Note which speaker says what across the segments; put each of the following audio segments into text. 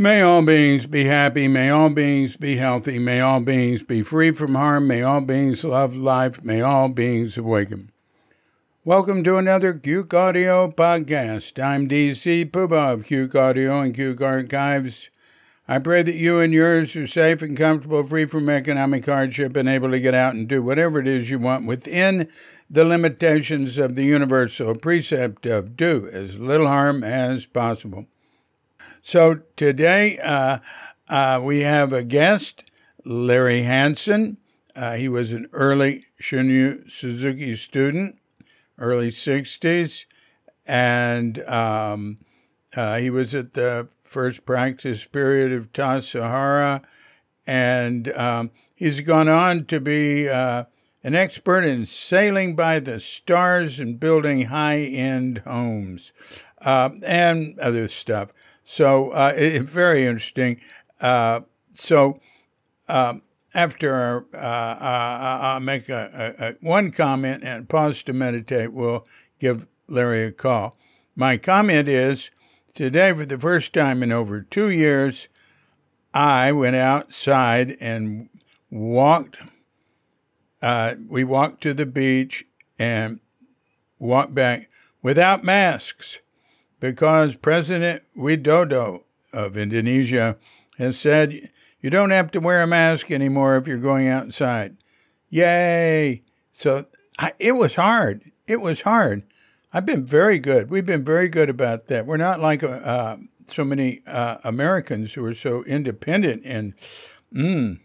Speaker 1: May all beings be happy. May all beings be healthy. May all beings be free from harm. May all beings love life. May all beings awaken. Welcome to another Cuke Audio podcast. I'm DC Puba of Cuke Audio and Cuke Archives. I pray that you and yours are safe and comfortable, free from economic hardship, and able to get out and do whatever it is you want within the limitations of the universal precept of do as little harm as possible. So today uh, uh, we have a guest, Larry Hanson. Uh, he was an early Shunryu Suzuki student, early 60s, and um, uh, he was at the first practice period of Tassajara, and um, he's gone on to be uh, an expert in sailing by the stars and building high end homes uh, and other stuff. So uh, it, very interesting. Uh, so um, after uh, I'll make a, a, a, one comment and pause to meditate, we'll give Larry a call. My comment is today, for the first time in over two years, I went outside and walked. Uh, we walked to the beach and walked back without masks because President Widodo of Indonesia has said you don't have to wear a mask anymore if you're going outside. Yay! So I, it was hard. It was hard. I've been very good. We've been very good about that. We're not like uh, uh so many uh, Americans who are so independent and mm,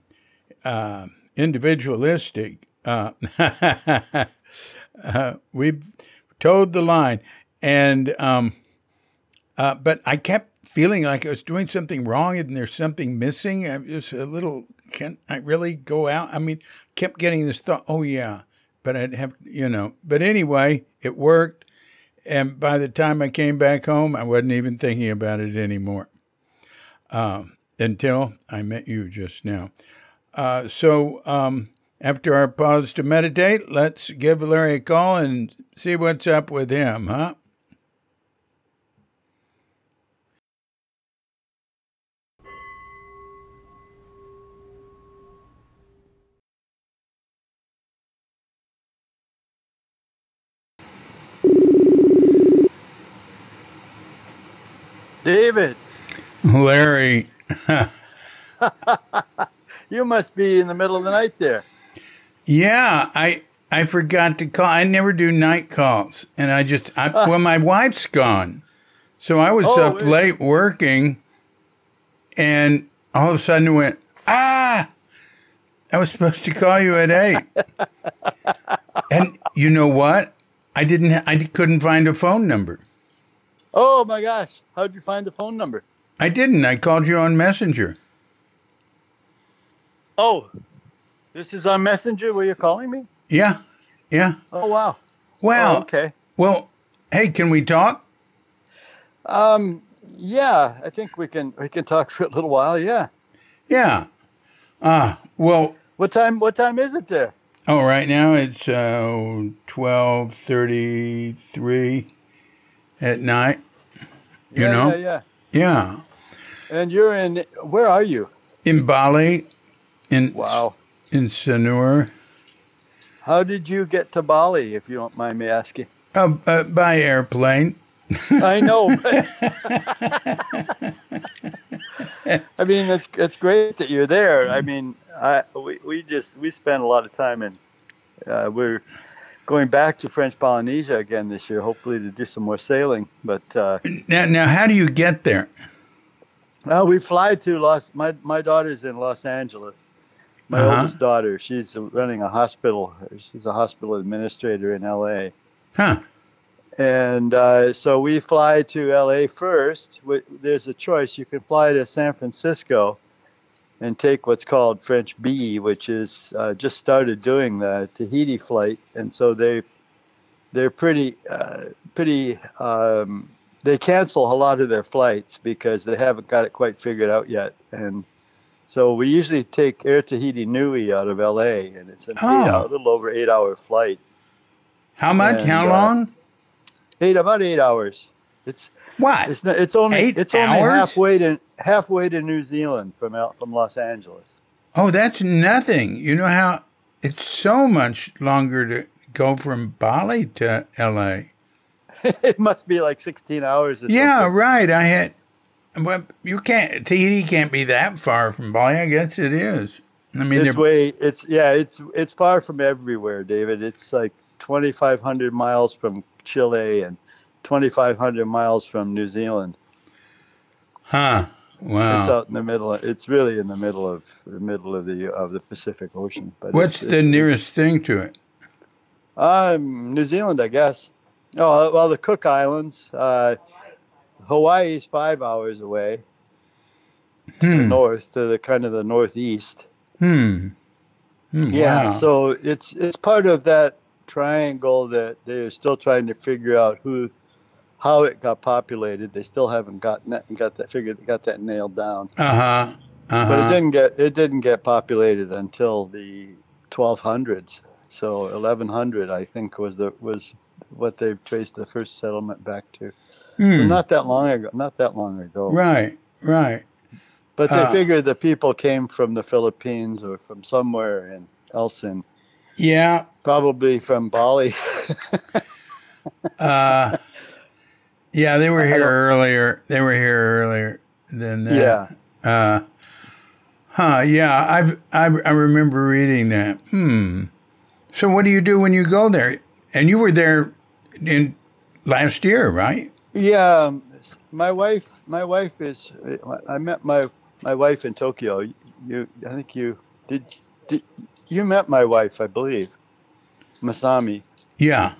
Speaker 1: uh, individualistic. Uh, uh, we've toed the line. And um, uh, but I kept feeling like I was doing something wrong and there's something missing. I was a little, can I really go out? I mean, kept getting this thought, oh, yeah, but I'd have, you know. But anyway, it worked. And by the time I came back home, I wasn't even thinking about it anymore um, until I met you just now. Uh, so um, after our pause to meditate, let's give Larry a call and see what's up with him, huh?
Speaker 2: David.
Speaker 1: Larry.
Speaker 2: you must be in the middle of the night there.
Speaker 1: Yeah, I I forgot to call. I never do night calls, and I just I, well, my wife's gone, so I was oh, up late working, and all of a sudden it went ah. I was supposed to call you at eight, and you know what? I didn't. I couldn't find a phone number.
Speaker 2: Oh my gosh. How'd you find the phone number?
Speaker 1: I didn't. I called you on Messenger.
Speaker 2: Oh, this is on Messenger where you're calling me?
Speaker 1: Yeah. Yeah.
Speaker 2: Oh, wow.
Speaker 1: Well,
Speaker 2: oh, okay.
Speaker 1: Well, hey, can we talk?
Speaker 2: Um, yeah, I think we can we can talk for a little while, yeah.
Speaker 1: Yeah. Ah, uh, well,
Speaker 2: what time what time is it there?
Speaker 1: Oh, right now it's uh 12:33 at night. You
Speaker 2: yeah,
Speaker 1: know?
Speaker 2: Yeah, yeah.
Speaker 1: Yeah.
Speaker 2: And you're in where are you?
Speaker 1: In Bali. In
Speaker 2: Wow.
Speaker 1: In Sanur.
Speaker 2: How did you get to Bali, if you don't mind me asking?
Speaker 1: Uh, uh, by airplane.
Speaker 2: I know. I mean, it's it's great that you're there. I mean, I we, we just we spend a lot of time and uh, we're going back to French Polynesia again this year, hopefully to do some more sailing. But uh,
Speaker 1: now, now, how do you get there?
Speaker 2: Well, we fly to Los. My my daughter's in Los Angeles. My uh-huh. oldest daughter, she's running a hospital. She's a hospital administrator in L.A.
Speaker 1: Huh.
Speaker 2: And uh, so we fly to LA first. There's a choice. You can fly to San Francisco and take what's called French Bee, which is uh, just started doing the Tahiti flight, and so they they're pretty uh, pretty um, they cancel a lot of their flights because they haven't got it quite figured out yet, and so we usually take Air Tahiti Nui out of L.A. and it's an oh. eight hour, a little over eight hour flight.
Speaker 1: How much? And, How uh, long?
Speaker 2: eight about eight hours. It's
Speaker 1: What?
Speaker 2: It's not, it's only
Speaker 1: Eight
Speaker 2: it's only
Speaker 1: hours?
Speaker 2: halfway to halfway to New Zealand from out from Los Angeles.
Speaker 1: Oh, that's nothing. You know how it's so much longer to go from Bali to LA.
Speaker 2: it must be like 16 hours. Or
Speaker 1: Yeah,
Speaker 2: something.
Speaker 1: right. I had. Well, you can't. Tahiti can't be that far from Bali. I guess it is. I mean,
Speaker 2: it's way it's yeah it's it's far from everywhere, David. It's like 2,500 miles from Chile and 2,500 miles from New Zealand.
Speaker 1: huh? Wow.
Speaker 2: It's out in the middle. It's really in the middle of the middle of the of the Pacific Ocean. But
Speaker 1: What's
Speaker 2: it's-
Speaker 1: the
Speaker 2: it's-
Speaker 1: nearest thing to it?
Speaker 2: Um, New Zealand, I guess. Oh well, the Cook Islands. Uh, Hawaii's five hours away to the
Speaker 1: Hmm.
Speaker 2: north, to the kind of the northeast.
Speaker 1: Hmm. Hmm,
Speaker 2: Yeah,
Speaker 1: wow.
Speaker 2: so it's it's part of that triangle that they're still trying to figure out who, how it got populated. They still haven't gotten that got that figured got that nailed down.
Speaker 1: Uh huh. Uh
Speaker 2: But it didn't get it didn't get populated until the 1200s. So 1100, I think, was the was what they've traced the first settlement back to. So
Speaker 1: Hmm.
Speaker 2: not that long ago. Not that long ago.
Speaker 1: Right. Right.
Speaker 2: But they
Speaker 1: Uh,
Speaker 2: figured the people came from the Philippines or from somewhere in else in
Speaker 1: Yeah.
Speaker 2: probably from Bali.
Speaker 1: Uh. Yeah, they were here earlier. They were here earlier than that.
Speaker 2: yeah.
Speaker 1: Uh, huh. Yeah, I've, I I remember reading that. Hmm. So what do you do when you go there? And you were there in last year, right?
Speaker 2: Yeah, um, my wife. My wife is. I met my my wife in Tokyo. You, I think you did. Did you met my wife? I believe, Masami.
Speaker 1: Yeah.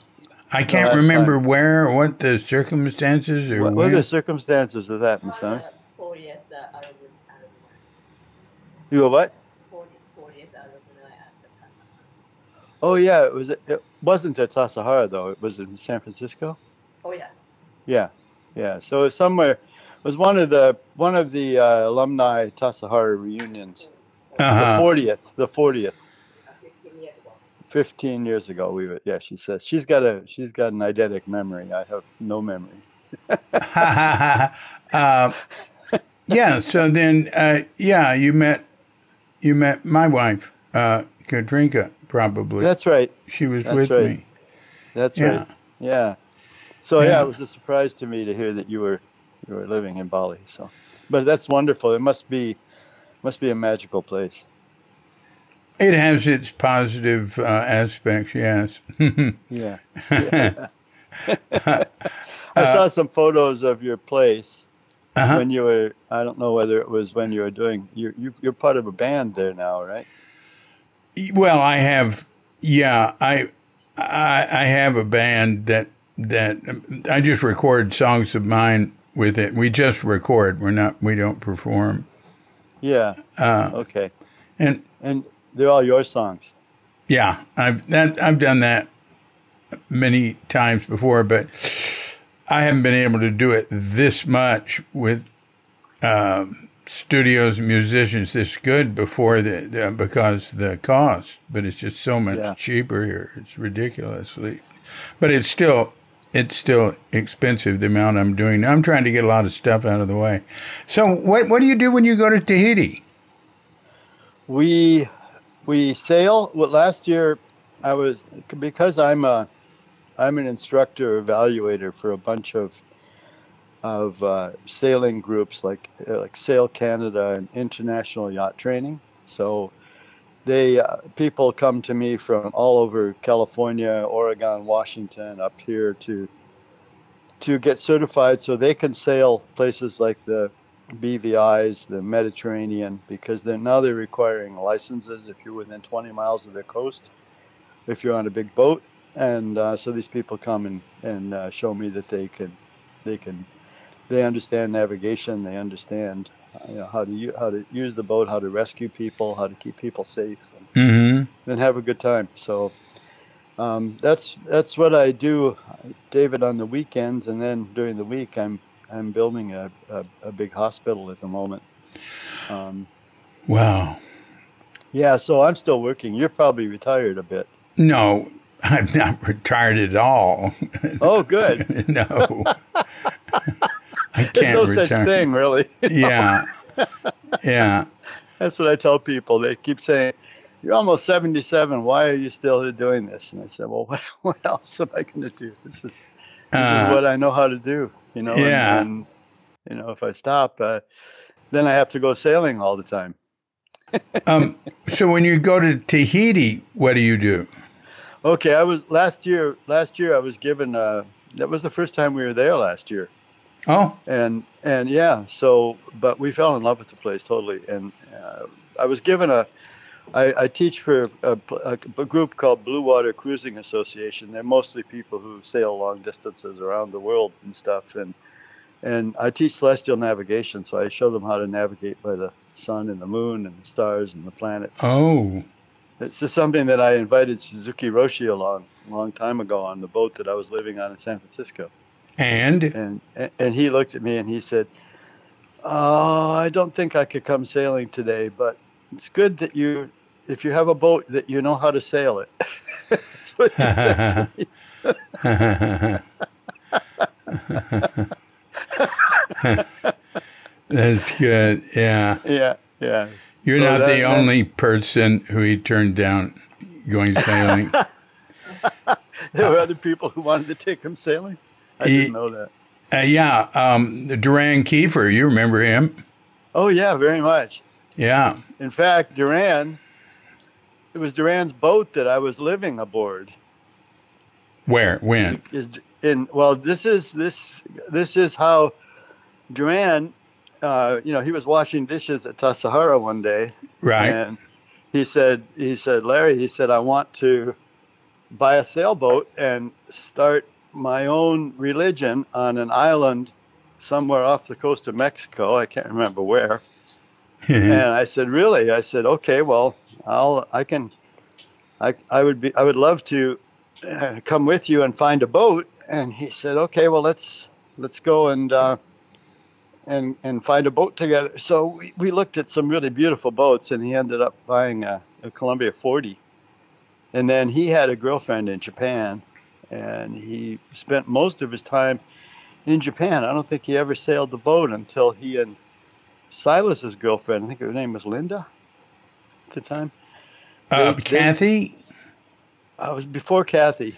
Speaker 1: I can't
Speaker 2: last
Speaker 1: remember where or what the circumstances or
Speaker 2: What, what are the circumstances of that, Masami?
Speaker 3: Uh, four years uh, out of it, out of it.
Speaker 2: You were what?
Speaker 3: Four, four out of it, I have the passport.
Speaker 2: Oh yeah, it was. It wasn't at Tassajara though. It was in San Francisco.
Speaker 3: Oh yeah.
Speaker 2: Yeah, yeah. So it was somewhere. It was one of the one of the uh, alumni Tassajara reunions. The
Speaker 1: uh-huh.
Speaker 2: fortieth. The fortieth.
Speaker 3: Uh, 15 years ago.
Speaker 2: 15 years ago we were yeah she says she's got a she's got an eidetic memory i have no memory
Speaker 1: uh, yeah. So then, uh, yeah, you met you met my wife, uh, Katrinka, probably.
Speaker 2: that's right
Speaker 1: she was
Speaker 2: that's
Speaker 1: with
Speaker 2: right.
Speaker 1: me.
Speaker 2: that's
Speaker 1: Yeah.
Speaker 2: right yeah so yeah.
Speaker 1: Yeah.
Speaker 2: it was a surprise to me to hear that you were you were living in bali so but that's wonderful it must be must be a magical place
Speaker 1: It has its positive uh, aspects, yes.
Speaker 2: yeah, Yeah. i saw some photos of your place
Speaker 1: Uh-huh.
Speaker 2: when you were i don't know whether it was when you were doing you, you you're part of a band there now right
Speaker 1: Well, I have, yeah, I, I, I have a band that that I just record songs of mine with it. We just record. We're not. We don't perform.
Speaker 2: yeah
Speaker 1: Uh,
Speaker 2: okay
Speaker 1: and
Speaker 2: and they're all your songs
Speaker 1: yeah, I've that I've done that many times before, but I haven't been able to do it this much with um, studios and musicians this good before the, the because the cost. But it's just so much
Speaker 2: Yeah.
Speaker 1: cheaper here. It's ridiculously, but it's still it's still expensive the amount I'm doing. I'm trying to get a lot of stuff out of the way. So what what do you do when you go to Tahiti?
Speaker 2: We we sail. Well, last year I was because I'm a I'm an instructor evaluator for a bunch of of uh, sailing groups like uh, like Sail Canada and International Yacht Training. So they uh, people come to me from all over California, Oregon, Washington, up here to to get certified so they can sail places like the BVI's, the Mediterranean, because they're now they're requiring licenses if you're within 20 miles of their coast, if you're on a big boat, and uh, so these people come and and uh, show me that they can, they can, they understand navigation, they understand, uh, you know, how to u- how to use the boat, how to rescue people, how to keep people safe, and,
Speaker 1: Mm-hmm.
Speaker 2: and have a good time. So. Um, that's that's what I do, David, on the weekends, and then during the week, I'm I'm building a, a, a big hospital at the moment. Um,
Speaker 1: Wow.
Speaker 2: yeah, so I'm still working. You're probably retired a bit.
Speaker 1: No, I'm not retired at all.
Speaker 2: Oh, good.
Speaker 1: no.
Speaker 2: There's
Speaker 1: can't
Speaker 2: no
Speaker 1: retire.
Speaker 2: such thing, really.
Speaker 1: Yeah, yeah.
Speaker 2: That's what I tell people. They keep saying, "You're almost 77. Why are you still doing this?" And I said, "Well, what, what else am I going to do? This is this
Speaker 1: Uh,
Speaker 2: is what I know how to do. You know, and-
Speaker 1: Yeah.
Speaker 2: and, you know, if I stop, uh, then I have to go sailing all the time.
Speaker 1: um, so when you go to Tahiti, what do you do?
Speaker 2: Okay, I was last year. Last year, I was given. Uh, that was the first time we were there last year,
Speaker 1: Oh,
Speaker 2: and and yeah. So, but we fell in love with the place totally, and uh, I was given a. I, I teach for a, a, a group called Blue Water Cruising Association. They're mostly people who sail long distances around the world and stuff, and and I teach celestial navigation. So I show them how to navigate by the sun and the moon and the stars and the planets.
Speaker 1: oh,
Speaker 2: It's just something that I invited Suzuki Roshi along a long time ago on the boat that I was living on in San Francisco.
Speaker 1: and
Speaker 2: And and he looked at me and he said, "Oh, I don't think I could come sailing today, but it's good that you if you have a boat that you know how to sail it." That's what he said.
Speaker 1: that's good. Yeah,
Speaker 2: Yeah, yeah.
Speaker 1: you're
Speaker 2: So
Speaker 1: not
Speaker 2: that-
Speaker 1: the
Speaker 2: that-
Speaker 1: only person who he turned down going sailing.
Speaker 2: There were other people who wanted to take him sailing. I
Speaker 1: He-
Speaker 2: didn't know that.
Speaker 1: uh, yeah, um, Durand Kiefer, you remember him?
Speaker 2: Oh yeah, very much.
Speaker 1: Yeah.
Speaker 2: In fact, Durand, it was Durand's boat that I was living aboard.
Speaker 1: Where? When?
Speaker 2: Is in well, this is this this is how Duran, uh, you know, he was washing dishes at Tassajara one day,
Speaker 1: Right.
Speaker 2: and he said, he said, Larry, he said, I want to buy a sailboat and start my own religion on an island somewhere off the coast of Mexico. I can't remember where. And I said, "Really?" I said, "Okay, well, I'll I can I I would be I would love to uh, come with you and find a boat." And he said, "Okay, well, let's let's go and uh, and and find a boat together." So we, we looked at some really beautiful boats, and he ended up buying a, a Columbia 40. And then he had a girlfriend in Japan, and he spent most of his time in Japan. I don't think he ever sailed the boat until he and Silas's girlfriend, I think her name was Linda at the time.
Speaker 1: uh,
Speaker 2: they-
Speaker 1: Kathy?
Speaker 2: I was before Kathy,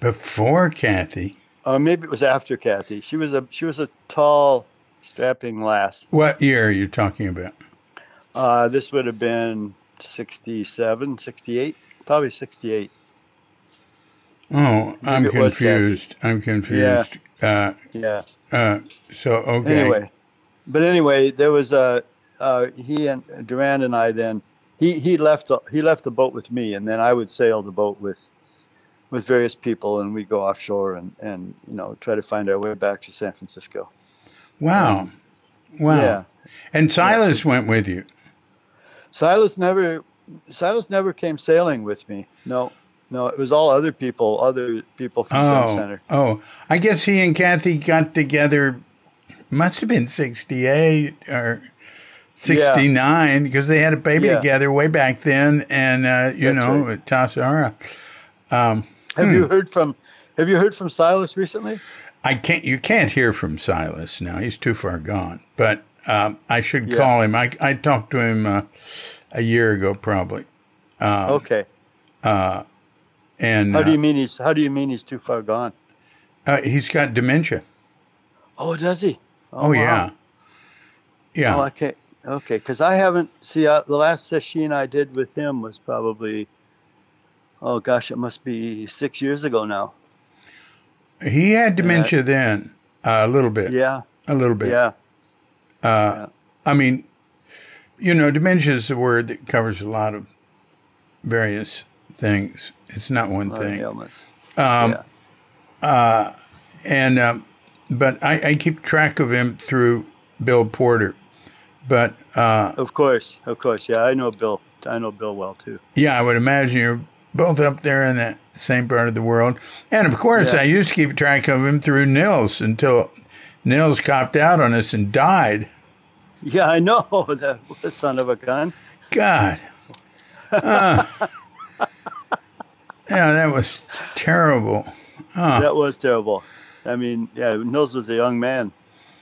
Speaker 1: Before Kathy.
Speaker 2: or maybe it was after Kathy. She was a she was a tall, strapping lass.
Speaker 1: What year are you talking about?
Speaker 2: Uh, this would have been 67, 68, probably 68.
Speaker 1: Oh, I'm
Speaker 2: it was Kathy.
Speaker 1: confused. I'm confused. Uh,
Speaker 2: Yeah.
Speaker 1: uh, so, okay.
Speaker 2: Anyway, but anyway, there was a uh, he and Durand and I then he he left he left the boat with me, and then I would sail the boat with with various people, and we'd go offshore and and you know try to find our way back to San Francisco.
Speaker 1: Wow. Wow.
Speaker 2: Yeah.
Speaker 1: And Silas went with you.
Speaker 2: Silas never Silas never came sailing with me. No, no, it was all other people, other people from
Speaker 1: Oh,
Speaker 2: Center.
Speaker 1: oh, I guess he and Kathy got together. Must have been sixty-eight or sixty-nine because they had a baby
Speaker 2: Yeah.
Speaker 1: together way back then, and uh, you
Speaker 2: That's
Speaker 1: know,
Speaker 2: right.
Speaker 1: Tassajara. Um,
Speaker 2: Have
Speaker 1: Hmm.
Speaker 2: you heard from Have you heard from Silas recently?
Speaker 1: I can't. You can't hear from Silas now. He's too far gone. But um, I should
Speaker 2: Yeah.
Speaker 1: call him. I I talked to him uh, a year ago, probably. Um,
Speaker 2: okay.
Speaker 1: And
Speaker 2: How do you
Speaker 1: uh,
Speaker 2: mean he's How do you mean he's too far gone?
Speaker 1: uh, he's got dementia.
Speaker 2: Oh, does he?
Speaker 1: Oh,
Speaker 2: wow.
Speaker 1: yeah, yeah.
Speaker 2: Oh, okay. Okay, because I haven't see uh, the last session I did with him was probably, oh gosh, it must be six years ago now.
Speaker 1: he had dementia then, uh, a little bit.
Speaker 2: Yeah,
Speaker 1: A little bit.
Speaker 2: yeah,
Speaker 1: I mean, you know, dementia is a word that covers a lot of various things. It's not one thing.
Speaker 2: ailments.
Speaker 1: Um,
Speaker 2: yeah.
Speaker 1: And um, but I, I keep track of him through Bill Porter. But uh,
Speaker 2: Of course, of course. Yeah, I know Bill. I know Bill well too.
Speaker 1: yeah, I would imagine you're both up there in that same part of the world. And of course,
Speaker 2: Yeah.
Speaker 1: I used to keep track of him through Nils until Nils copped out on us and died.
Speaker 2: Yeah, I know the son of a gun.
Speaker 1: God. Uh, yeah, that was terrible.
Speaker 2: That was terrible. I mean, yeah, Nils was a young man.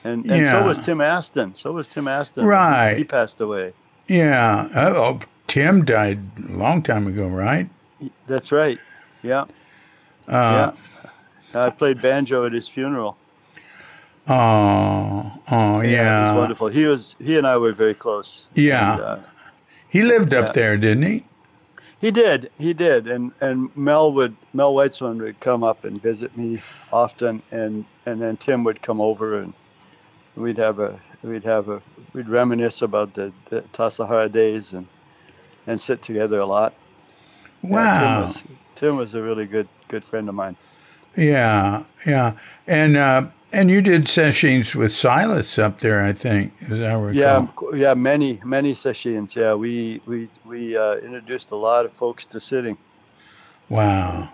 Speaker 2: and and so was Tim Aston. So was Tim Aston.
Speaker 1: Right.
Speaker 2: He, passed away.
Speaker 1: Yeah. Oh, Tim died a long time ago, right?
Speaker 2: That's right. Yeah.
Speaker 1: Uh,
Speaker 2: yeah. I played banjo at his funeral.
Speaker 1: Oh, oh, yeah.
Speaker 2: it was wonderful. He was he and I were very close.
Speaker 1: Yeah.
Speaker 2: And, uh,
Speaker 1: He lived up
Speaker 2: Yeah.
Speaker 1: there, didn't he?
Speaker 2: He did. He did. And and Mel would Mel Weitsman would come up and visit me often, and and then Tim would come over and we'd have a we'd have a we'd reminisce about the, the Tassajara days and and sit together a lot. Yeah,
Speaker 1: Wow.
Speaker 2: Tim was Tim was a really good good friend of mine.
Speaker 1: Yeah, yeah. And uh, and you did sessions with Silas up there, I think, as I recall.
Speaker 2: Yeah, yeah, many many sessions. Yeah, we we we uh, introduced a lot of folks to sitting.
Speaker 1: Wow.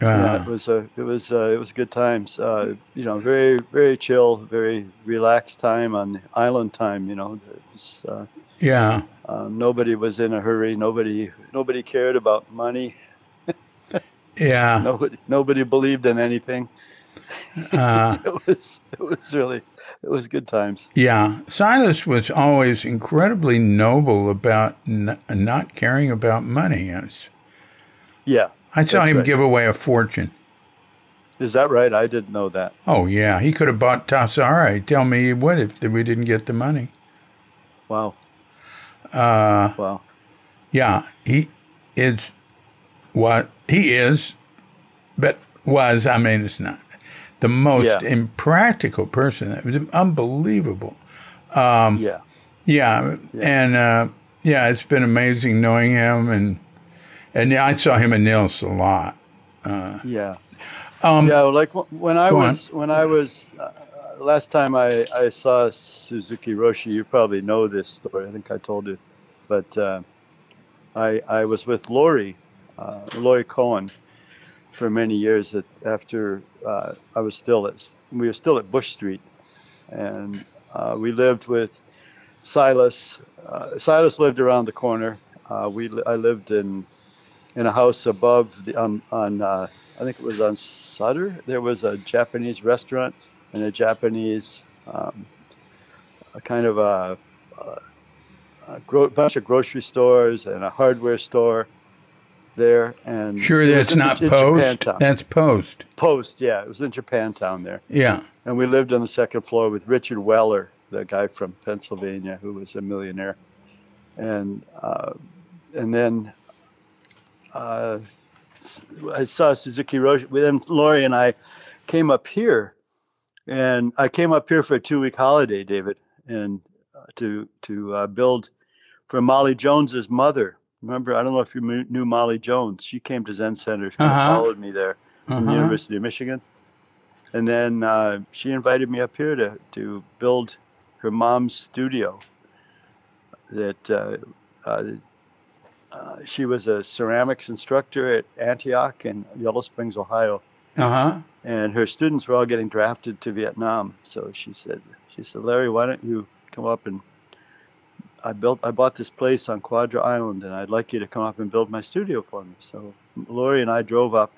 Speaker 2: yeah, it
Speaker 1: Uh,
Speaker 2: was a it was uh, it was good times. Uh, you know, very very chill, very relaxed time on the island time. You know, it was, uh,
Speaker 1: yeah.
Speaker 2: um, nobody was in a hurry. Nobody nobody cared about money.
Speaker 1: Yeah.
Speaker 2: Nobody nobody believed in anything.
Speaker 1: Uh,
Speaker 2: It was it was really it was good times.
Speaker 1: yeah. Silas was always incredibly noble about n- not caring about money. Yes.
Speaker 2: Yeah,
Speaker 1: I saw him
Speaker 2: right.
Speaker 1: give away a fortune.
Speaker 2: is that right? I didn't know that.
Speaker 1: Oh, yeah. He could have bought Tassajara. Tell me he would if we didn't get the money.
Speaker 2: Wow,
Speaker 1: Uh,
Speaker 2: wow.
Speaker 1: Yeah, he is what he is, but was, I mean, it's not the most
Speaker 2: Yeah.
Speaker 1: impractical person. It was unbelievable. Um,
Speaker 2: yeah,
Speaker 1: Yeah, and uh, yeah, it's been amazing knowing him, and and yeah, I saw him in Nils a lot.
Speaker 2: yeah.
Speaker 1: Um,
Speaker 2: yeah, like when I
Speaker 1: Go on.
Speaker 2: was when I was uh, last time I, I saw Suzuki Roshi. You probably know this story. I think I told you, but uh, I I was with Lori, uh, Lori Cohen, for many years. That after uh, I was still at we were still at Bush Street, and uh, we lived with Silas. Uh, Silas lived around the corner. Uh, we I lived in in a house above the on on. Uh, I think it was on Sutter. There was a Japanese restaurant and a Japanese, um, a kind of a, a, a gro- bunch of grocery stores and a hardware store there. And
Speaker 1: Sure, that's not post. That's post.
Speaker 2: Post, yeah, it was in Japantown there.
Speaker 1: Yeah.
Speaker 2: And we lived on the second floor with Richard Weller, the guy from Pennsylvania who was a millionaire. And uh, and then uh, I saw Suzuki Roshi. Then Lori and I came up here, and I came up here for a two-week holiday, David, and uh, to to uh, build for Molly Jones's mother. Remember, I don't know if you knew Molly Jones. She came to Zen Center. She
Speaker 1: Uh-huh.
Speaker 2: followed me there from the
Speaker 1: Uh-huh.
Speaker 2: University of Michigan. And then uh, she invited me up here to, to build her mom's studio. That uh, uh, uh, she was a ceramics instructor at Antioch in Yellow Springs, Ohio,
Speaker 1: Uh huh.
Speaker 2: and her students were all getting drafted to Vietnam. So she said, she said, Larry, why don't you come up and I built, I bought this place on Quadra Island, and I'd like you to come up and build my studio for me. So Lori and I drove up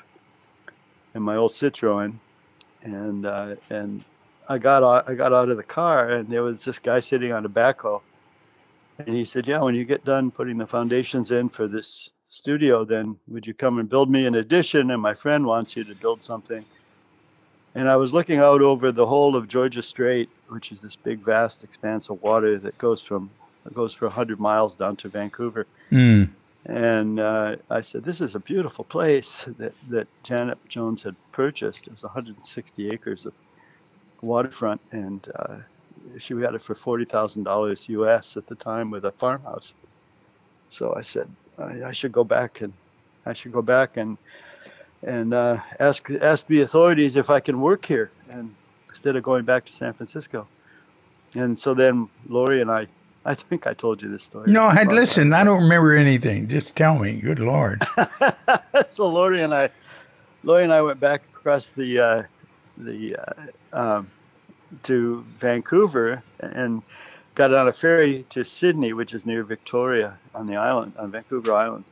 Speaker 2: in my old Citroen, and uh, and I got out, I got out of the car, and there was this guy sitting on a backhoe, and he said, "Yeah, when you get done putting the foundations in for this studio, then would you come and build me an addition? And my friend wants you to build something." And I was looking out over the whole of Georgia Strait, which is this big, vast expanse of water that goes from goes for 100 miles down to Vancouver.
Speaker 1: Mm.
Speaker 2: And uh, I said, "This is a beautiful place that, that Janet Jones had purchased. It was 160 acres of waterfront, and uh, she got it for forty thousand dollars U.S. at the time with a farmhouse. So I said, I, I should go back and I should go back and and uh, ask ask the authorities if I can work here, and instead of going back to San Francisco. And so then Lori and I, I think I told you this story.
Speaker 1: No, I listen. I don't remember anything. Just tell me. Good Lord.
Speaker 2: so Lori and I, Lori and I went back across the uh, the uh, um, to Vancouver and got on a ferry to Sidney, which is near Victoria on the island on Vancouver Island.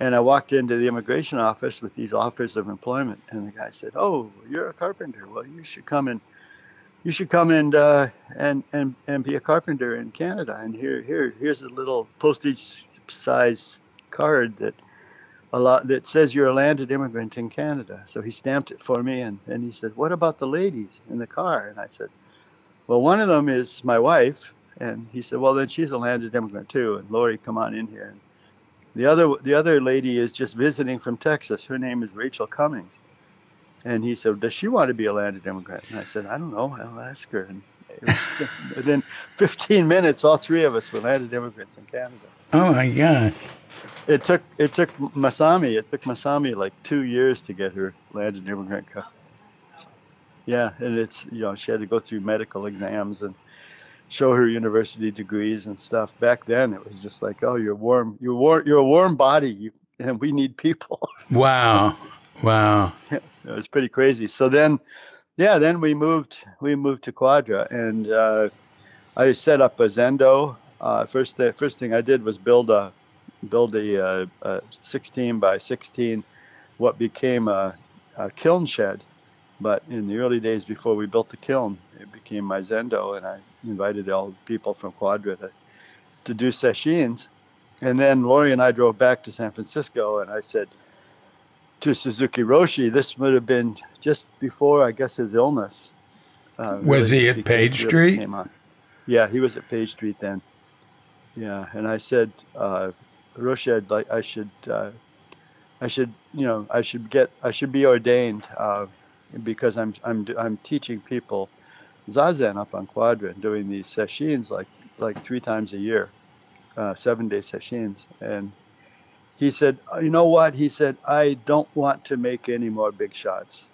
Speaker 2: And I walked into the immigration office with these offers of employment, and the guy said, "Oh, you're a carpenter. Well, you should come and you should come and uh, and and and be a carpenter in Canada. And here here here's a little postage size card that a lot that says you're a landed immigrant in Canada. So he stamped it for me, and and he said, "What about the ladies in the car?" And I said, "Well, one of them is my wife." And he said, "Well, then she's a landed immigrant too." And Lori, come on in here. And the other the other lady is just visiting from Texas. Her name is Rachel Cummings. And he said, "Does she want to be a landed immigrant?" And I said, "I don't know. I'll ask her." And within 15 minutes, all three of us were landed immigrants in Canada.
Speaker 1: Oh my God.
Speaker 2: It took it took Masami. It took Masami like two years to get her landed immigrant card. Yeah, and it's you know she had to go through medical exams and show her university degrees and stuff. Back then, it was just like, oh, you're warm, you're warm, you're a warm body, you, and we need people.
Speaker 1: Wow. Wow.
Speaker 2: It was pretty crazy. So then, yeah, then we moved we moved to Quadra, and uh, I set up a Zendo. Uh, first, the first thing I did was build a build a, uh, a 16 by 16, what became a, a kiln shed. But in the early days before we built the kiln, it became my Zendo, and I invited all the people from Quadra to, to do sessions. And then Lori and I drove back to San Francisco, and I said to Suzuki Roshi, this would have been just before, I guess, his illness.
Speaker 1: Uh, was really he at Page Street?
Speaker 2: Really yeah, he was at Page Street then. Yeah, and I said, uh, Roshi, I'd like, I should, uh, I should, you know, I should get, I should be ordained uh, because I'm, I'm, I'm teaching people zazen up on Quadra and doing these sessions like, like three times a year, uh, seven day sessions. And he said, uh, you know what? He said, I don't want to make any more big shots.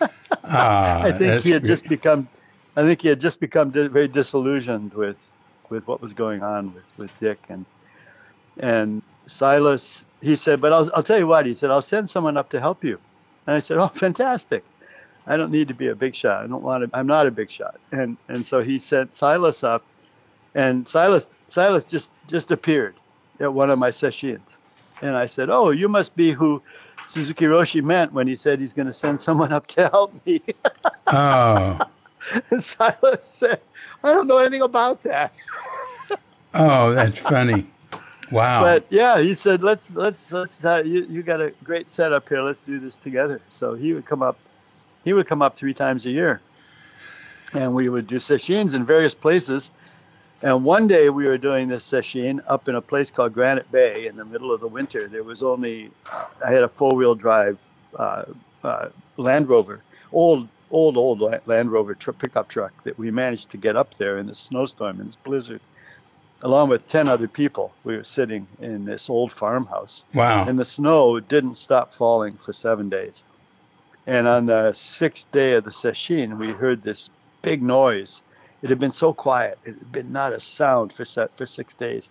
Speaker 1: ah,
Speaker 2: I think he had great. just become, I think he had just become very disillusioned with, with what was going on with, with Dick and, and Silas, he said, but I'll, I'll tell you what, he said, I'll send someone up to help you. And I said, oh, fantastic. I don't need to be a big shot. I don't want to, I'm not a big shot. And, and so he sent Silas up and Silas, Silas just, just appeared at one of my sessions. And I said, oh, you must be who Suzuki Roshi meant when he said he's going to send someone up to help me.
Speaker 1: oh.
Speaker 2: And Silas said, I don't know anything about that.
Speaker 1: oh, that's funny. Wow.
Speaker 2: But yeah, he said, let's let's let's uh, you you got a great setup here. Let's do this together. So he would come up, he would come up three times a year, and we would do sessions in various places. And one day we were doing this session up in a place called Granite Bay in the middle of the winter. There was only, I had a four wheel drive uh, uh, Land Rover, old, old, old Land Rover tr- pickup truck that we managed to get up there in this snowstorm, in this blizzard along with 10 other people. We were sitting in this old farmhouse.
Speaker 1: Wow.
Speaker 2: And the snow didn't stop falling for seven days. And on the sixth day of the session, we heard this big noise. It had been so quiet, it had been not a sound for, for six days.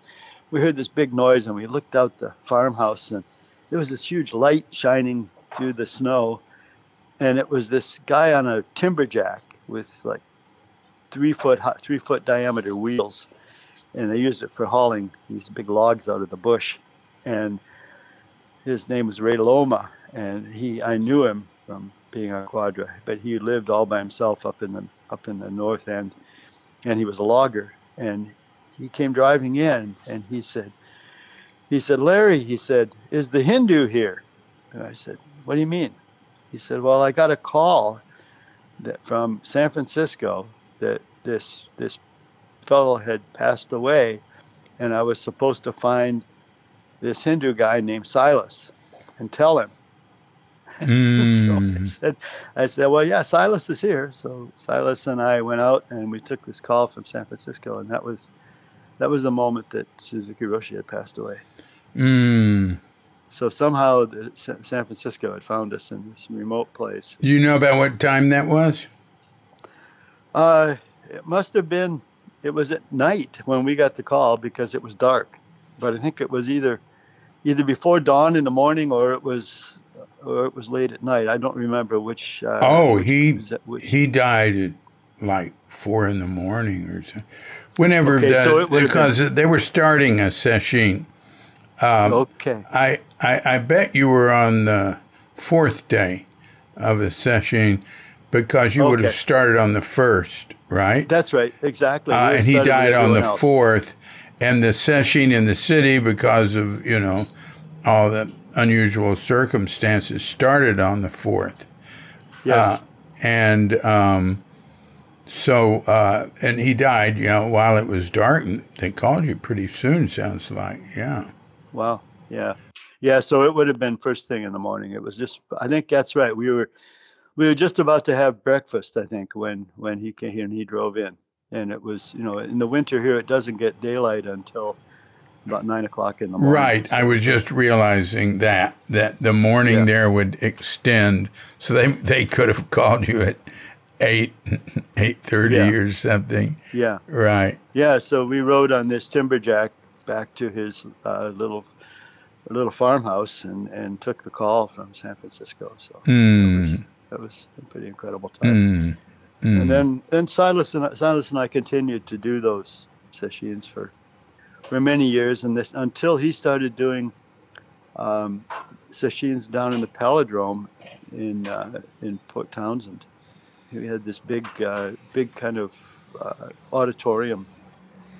Speaker 2: We heard this big noise and we looked out the farmhouse, and there was this huge light shining through the snow. And it was this guy on a timberjack with like three foot three foot diameter wheels and they used it for hauling these big logs out of the bush. And his name was Ray Loma, and he I knew him from being on Quadra, but he lived all by himself up in the up in the north end, and he was a logger. And he came driving in, and he said, he said, Larry, he said, is the Hindu here? And I said, what do you mean? He said, well, I got a call that from San Francisco that this this fellow had passed away, and I was supposed to find this Hindu guy named Silas and tell him.
Speaker 1: Mm.
Speaker 2: so I hmm. said, I said, well, yeah, Silas is here. So Silas and I went out and we took this call from San Francisco, and that was that was the moment that Suzuki Roshi had passed away.
Speaker 1: Mm.
Speaker 2: So somehow the, San Francisco had found us in this remote place.
Speaker 1: Do you know about what time that was?
Speaker 2: Uh, it must have been it was at night when we got the call because it was dark. But I think it was either either before dawn in the morning or it was or it was late at night. I don't remember which. Uh,
Speaker 1: oh,
Speaker 2: which,
Speaker 1: he
Speaker 2: which,
Speaker 1: he died at like four in the morning or so. Whenever okay, the, so because they were starting a session.
Speaker 2: Um, okay.
Speaker 1: I, I I bet you were on the fourth day of a session because you would have started on the first, right?
Speaker 2: That's right, exactly.
Speaker 1: Uh, and he died on the
Speaker 2: else.
Speaker 1: fourth, and the session in the city because of you know all the unusual circumstances started on the fourth,
Speaker 2: Yes.
Speaker 1: uh, and um, so uh, and he died you know while it was dark. And they called you pretty soon. Sounds like yeah.
Speaker 2: Wow. Yeah. Yeah. So it would have been first thing in the morning. It was just, I think that's right. We were, we were just about to have breakfast, I think, when, when he came here and he drove in. And it was, you know, in the winter here, it doesn't get daylight until about nine o'clock in the morning.
Speaker 1: Right. I was just realizing that that the morning
Speaker 2: Yeah.
Speaker 1: there would extend, so they they could have called you at eight eight thirty
Speaker 2: Yeah.
Speaker 1: or something.
Speaker 2: Yeah.
Speaker 1: Right.
Speaker 2: Yeah. So we rode on this timberjack back to his uh, little, little farmhouse and, and took the call from San Francisco. So that, was,
Speaker 1: Mm,
Speaker 2: that was a pretty incredible time.
Speaker 1: mm, mm.
Speaker 2: And then then Silas and Silas and I continued to do those sessions for for many years, and this until he started doing um, sessions down in the Palindrome in uh, in Port Townsend. He had this big uh, big kind of uh, auditorium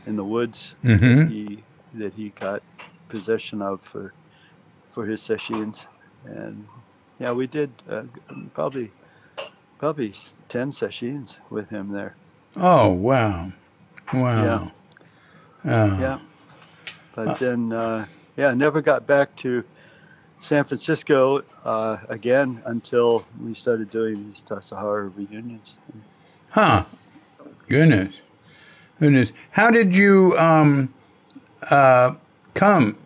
Speaker 2: in the woods that
Speaker 1: Mhm.
Speaker 2: he that he got possession of for for his sessions, and yeah, we did uh, probably probably 10 sessions with him there.
Speaker 1: Oh wow, wow. Oh.
Speaker 2: Yeah. But then, uh, yeah, never got back to San Francisco uh, again until we started doing these Tassajara reunions.
Speaker 1: Huh. Goodness. Goodness. How did you um uh come?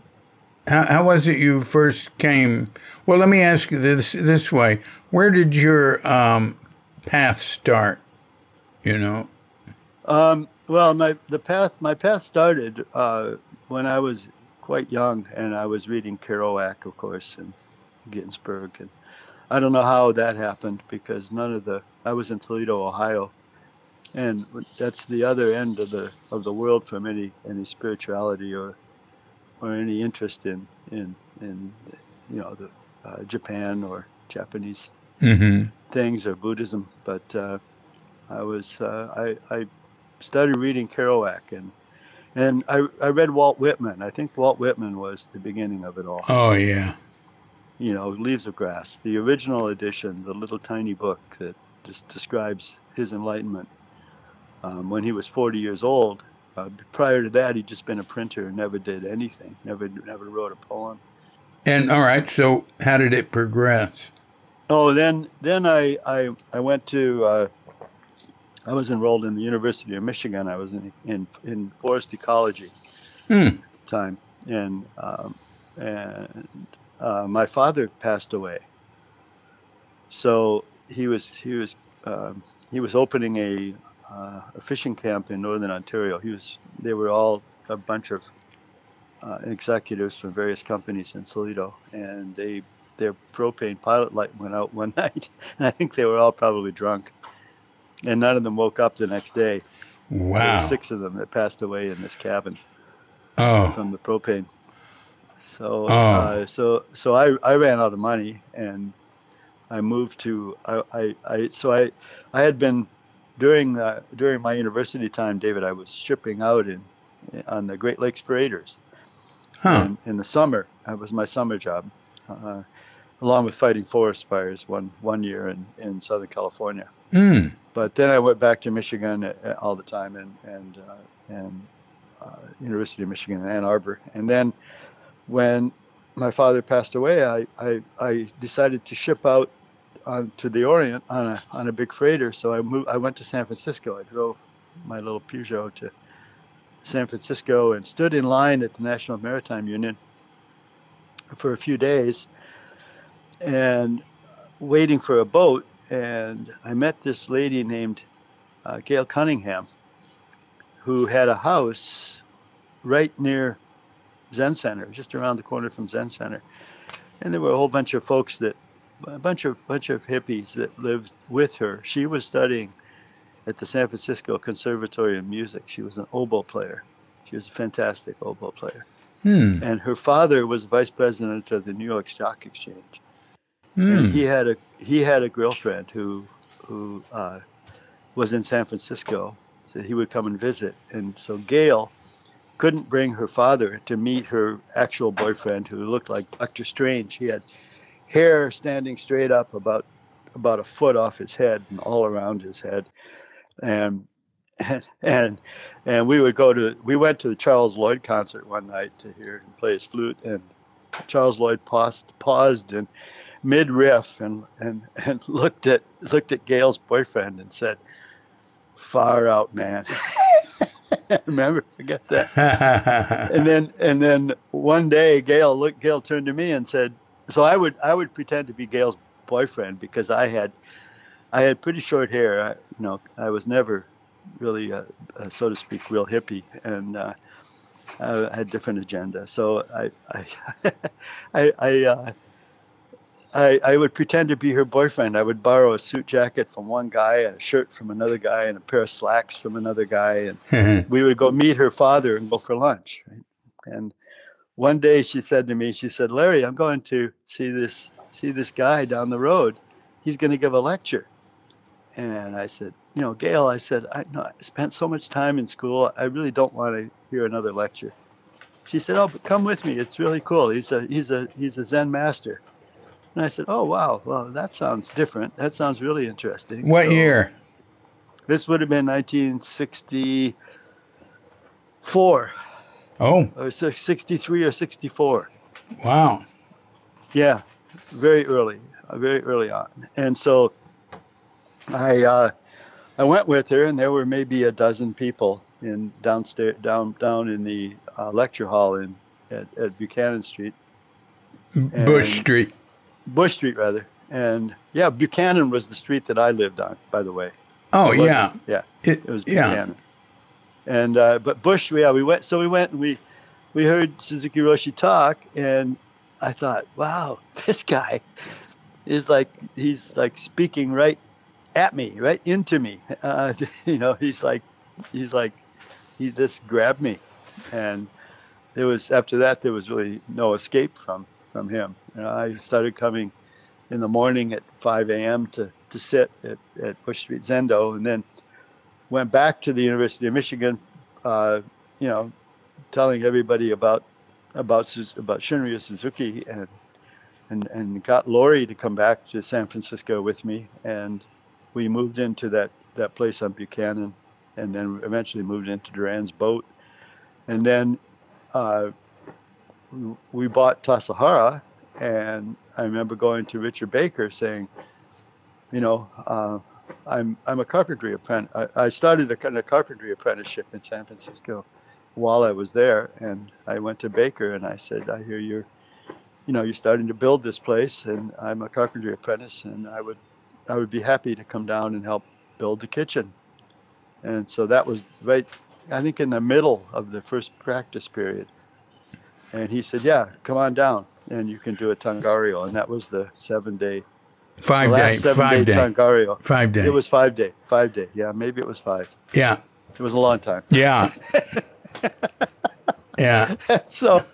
Speaker 1: How, how was it you first came? Well, let me ask you this this way. Where did your um path start? You know?
Speaker 2: Um, well, my the path my path started uh, when I was quite young, and I was reading Kerouac, of course, and Ginsberg, and I don't know how that happened because none of the I was in Toledo, Ohio, and that's the other end of the of the world from any any spirituality or or any interest in in in you know the uh, Japan or Japanese
Speaker 1: Mm-hmm.
Speaker 2: things or Buddhism, but uh, I was uh, I, I started reading Kerouac and and I, I read Walt Whitman. I think Walt Whitman was the beginning of it all.
Speaker 1: Oh yeah.
Speaker 2: You know, Leaves of Grass, the original edition, the little tiny book that just describes his enlightenment um, when he was 40 years old. Uh, prior to that, he'd just been a printer and never did anything, never never wrote a poem.
Speaker 1: And all right, so how did it progress?
Speaker 2: Oh, then then I I, I went to uh, I was enrolled in the University of Michigan. I was in in, in forest ecology
Speaker 1: Hmm.
Speaker 2: time, and um, and uh, my father passed away. So he was he was um, he was opening a uh, a fishing camp in northern Ontario. He was they were all a bunch of uh, executives from various companies in Toledo, and they their propane pilot light went out one night, and I think they were all probably drunk, and none of them woke up the next day. There were
Speaker 1: Wow.
Speaker 2: six of them that passed away in this cabin
Speaker 1: Oh.
Speaker 2: from the propane. So,
Speaker 1: Oh.
Speaker 2: uh, so, so I, I ran out of money and I moved to, I, I, I so I, I had been during, uh, during my university time, David, I was shipping out in, on the Great Lakes Freighters
Speaker 1: Huh.
Speaker 2: in, in the summer. That was my summer job, uh, along with fighting forest fires one, one year in, in Southern California
Speaker 1: Hmm.
Speaker 2: but then I went back to Michigan uh, all the time and and uh, and uh, University of Michigan in Ann Arbor. And then when my father passed away, I I, I decided to ship out on to the Orient on a on a big freighter. So I moved. I went to San Francisco. I drove my little Peugeot to San Francisco and stood in line at the National Maritime Union for a few days and waiting for a boat and I met this lady named uh, Gail Cunningham, who had a house right near Zen Center, just around the corner from Zen Center, and there were a whole bunch of folks that, a bunch of bunch of hippies that lived with her. She was studying at the San Francisco Conservatory of Music. She was an oboe player. She was a fantastic oboe player,
Speaker 1: Hmm.
Speaker 2: and her father was vice president of the New York Stock Exchange And he had a he had a girlfriend who who uh, was in San Francisco, said he would come and visit. And so Gail couldn't bring her father to meet her actual boyfriend, who looked like Doctor Strange. He had hair standing straight up about about a foot off his head and all around his head, and and and, and we would go to we went to the Charles Lloyd concert one night to hear him play his flute, and Charles Lloyd paused paused and mid riff and, and and looked at looked at Gail's boyfriend and said, "Far out, man." Remember, forget that. and then and then one day, Gail looked. Gail turned to me and said, "So I would I would pretend to be Gail's boyfriend because I had I had pretty short hair. I, you know, I was never really, a, a, so to speak, real hippie, and uh, I had different agenda. So I I I, I uh, I, I would pretend to be her boyfriend. I would borrow a suit jacket from one guy, and a shirt from another guy, and a pair of slacks from another guy, and we would go meet her father and go for lunch. Right? And one day she said to me, she said, "Larry, I'm going to see this see this guy down the road. He's going to give a lecture." And I said, "You know, Gail," I said, "I, no, I spent so much time in school. I really don't want to hear another lecture." She said, "Oh, but come with me. It's really cool. He's a he's a he's a Zen master." And I said, "Oh wow, well that sounds different. That sounds really interesting."
Speaker 1: What so, year?
Speaker 2: This would have been 1964.
Speaker 1: Oh.
Speaker 2: Or 63 or 64.
Speaker 1: Wow.
Speaker 2: Yeah, very early, uh, very early on. And so I uh, I went with her, and there were maybe a dozen people in downstairs down down in the uh, lecture hall in at, at Buchanan Street.
Speaker 1: Bush Street.
Speaker 2: Bush Street rather. And yeah, Buchanan was the street that I lived on, by the way.
Speaker 1: Oh yeah,
Speaker 2: yeah. It, it was Buchanan. Yeah. And uh, but Bush, yeah, we went. So we went and we we heard Suzuki Roshi talk, and I thought, wow, this guy is like he's like speaking right at me, right into me. Uh, you know, he's like he's like he just grabbed me, and there was after that there was really no escape from from him. Know, I started coming in the morning at 5 a.m. to, to sit at, at Bush Street Zendo and then went back to the University of Michigan, uh, you know, telling everybody about about about Shunryu Suzuki and and and got Lori to come back to San Francisco with me and we moved into that that place on Buchanan and then eventually moved into Durand's boat and then uh, we bought Tassajara and I remember going to Richard Baker saying, you know, uh, I'm I'm a carpentry apprentice. I, I started a kind of carpentry apprenticeship in San Francisco while I was there, and I went to Baker and I said, I hear you're, you know, you're starting to build this place, and I'm a carpentry apprentice, and I would I would be happy to come down and help build the kitchen. And so that was right, I think, in the middle of the first practice period. And he said, "Yeah, come on down." and you can do a tangaryo, and that was the seven day,
Speaker 1: five day, five day
Speaker 2: tangaryo.
Speaker 1: Five day.
Speaker 2: It was five day, five day. Yeah, maybe it was five.
Speaker 1: Yeah,
Speaker 2: it was a long time.
Speaker 1: Yeah, yeah.
Speaker 2: so,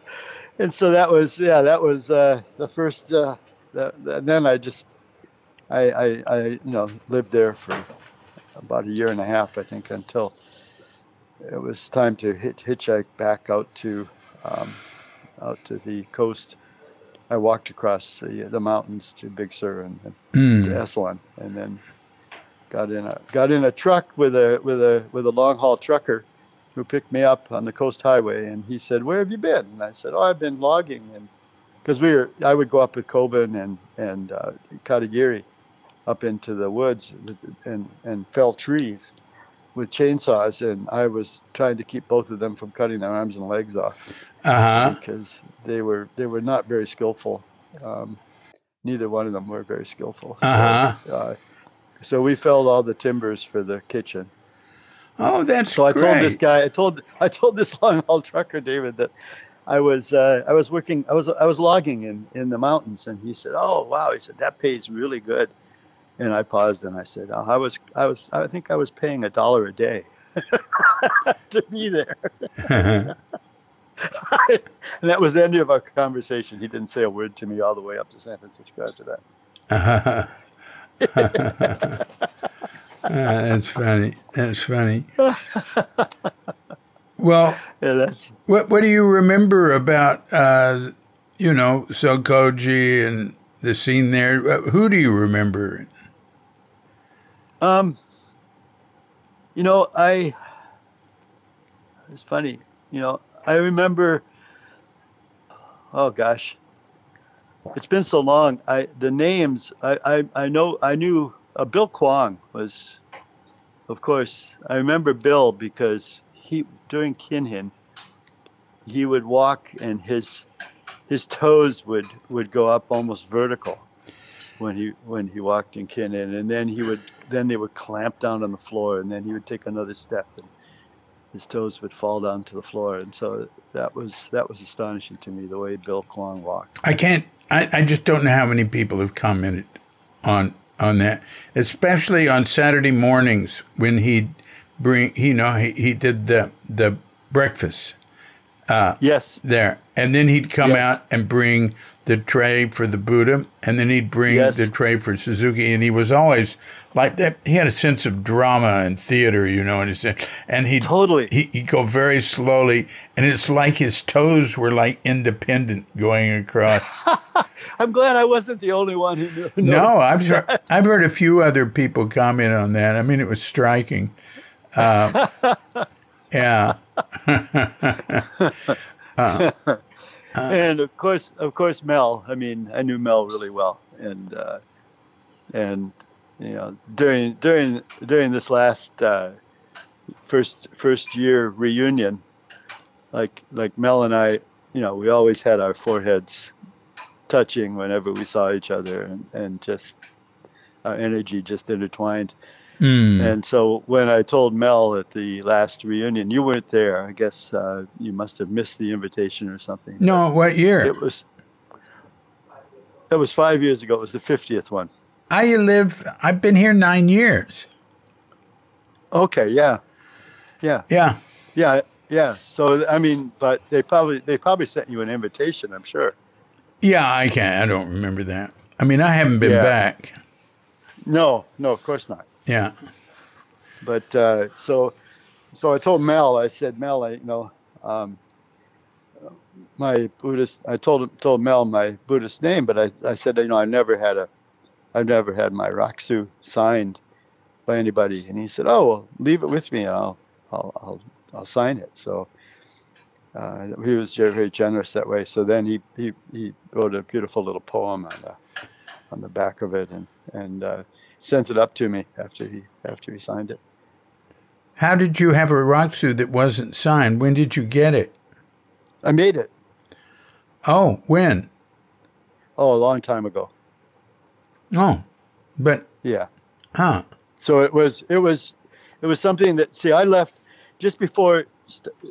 Speaker 2: and so that was yeah, that was uh, the first. Uh, the, the, then I just, I, I, I, you know, lived there for about a year and a half, I think, until it was time to hit, hitchhike back out to um, out to the coast I walked across the the mountains to Big Sur and, and mm. to Esalen, and then got in a got in a truck with a with a with a long haul trucker who picked me up on the coast highway, and he said, "Where have you been?" And I said, "Oh, I've been logging," and because we were, I would go up with Kobun and and uh, Katagiri up into the woods and and fell trees with chainsaws, and I was trying to keep both of them from cutting their arms and legs off
Speaker 1: uh-huh.
Speaker 2: because they were they were not very skillful. Um, neither one of them were very skillful.
Speaker 1: Uh-huh.
Speaker 2: So, uh, so we felled all the timbers for the kitchen.
Speaker 1: Oh, that's
Speaker 2: so. I
Speaker 1: great.
Speaker 2: told this guy. I told I told this long haul trucker David that I was uh, I was working. I was I was logging in in the mountains, and he said, "Oh wow," he said, "that pays really good." And I paused and I said, oh, "I was I was I think I was paying a dollar a day to be there." and that was the end of our conversation. He didn't say a word to me all the way up to San Francisco after that.
Speaker 1: that's funny. That's funny. Well,
Speaker 2: Yeah, that's
Speaker 1: what what do you remember about uh, you know Sokoji and the scene there? Uh, Who do you remember?
Speaker 2: Um, you know, I. It's funny. You know, I remember. Oh gosh, it's been so long. I the names. I I, I know. I knew. Uh, Bill Kwong was, of course. I remember Bill because he during Kinhin. He would walk and his his toes would would go up almost vertical when he when he walked in Kinhin, and then he would then they would clamp down on the floor, and then he would take another step, and his toes would fall down to the floor, and so that was that was astonishing to me the way Bill Kwong walked.
Speaker 1: I can't. I, I just don't know how many people have commented on on that, especially on Saturday mornings when he'd bring. You know, he, he did the the breakfast uh,
Speaker 2: Yes,
Speaker 1: there, and then he'd come
Speaker 2: Yes.
Speaker 1: out and bring the tray for the Buddha, and then he'd bring
Speaker 2: Yes.
Speaker 1: the tray for Suzuki, and he was always like that. He had a sense of drama and theater, you know, and he said, and he
Speaker 2: Totally.
Speaker 1: he he'd go very slowly, and it's like his toes were like independent going across.
Speaker 2: I'm glad I wasn't the only one who knew.
Speaker 1: No, I've heard, I've heard a few other people comment on that. I mean, it was striking. Uh, yeah,
Speaker 2: and of course, of course, Mel. I mean, I knew Mel really well, and uh, and you know, during during during this last uh, first first year reunion, like like Mel and I, you know, we always had our foreheads touching whenever we saw each other, and and just our energy just intertwined.
Speaker 1: Hmm.
Speaker 2: And so when I told Mel at the last reunion, you weren't there. I guess uh, you must have missed the invitation or something.
Speaker 1: no, what year?
Speaker 2: It was. That was five years ago. It was the fiftieth one.
Speaker 1: I live. I've been here nine years.
Speaker 2: Okay. Yeah. Yeah.
Speaker 1: Yeah.
Speaker 2: Yeah. Yeah. So I mean, but they probably they probably sent you an invitation. I'm sure.
Speaker 1: Yeah, I can't. I don't remember that. I mean, I haven't been
Speaker 2: Yeah.
Speaker 1: back.
Speaker 2: No. No. Of course not.
Speaker 1: Yeah.
Speaker 2: But uh, so, so I told Mel. I said, Mel, I, you know, um, my Buddhist. I told told Mel my Buddhist name, but I, I said, you know, I never had a, I've never had my rakusu signed by anybody. And he said, oh, well, leave it with me, and I'll, I'll, I'll, I'll sign it. So. Uh, he was very, very generous that way. So then he, he, he wrote a beautiful little poem on the on the back of it and and uh, sent it up to me after he after he signed it.
Speaker 1: How did you have a rakusu that wasn't signed? When did you get it?
Speaker 2: I made it.
Speaker 1: Oh, when?
Speaker 2: Oh, a long time ago.
Speaker 1: Oh, but
Speaker 2: Yeah.
Speaker 1: huh?
Speaker 2: So it was it was it was something that see I left just before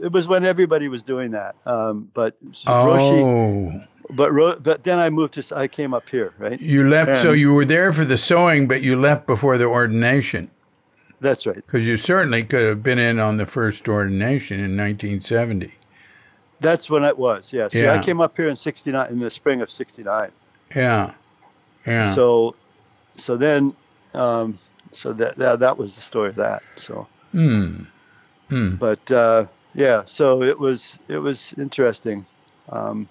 Speaker 2: it was when everybody was doing that. Um, but Roshi,
Speaker 1: Oh,
Speaker 2: but Ro, but then I moved to I came up here, right?
Speaker 1: you left. so you were there for the sewing, but you left before the ordination
Speaker 2: That's right.
Speaker 1: because you certainly could have been in on the first ordination in 1970.
Speaker 2: That's when it was. Yeah. See,
Speaker 1: Yeah.
Speaker 2: I came up here in '69 in the spring of '69.
Speaker 1: Yeah, yeah.
Speaker 2: So, so then, um, so that, that that was the story of that. So.
Speaker 1: hmm. Hmm.
Speaker 2: but uh, yeah, so it was it was interesting. Um,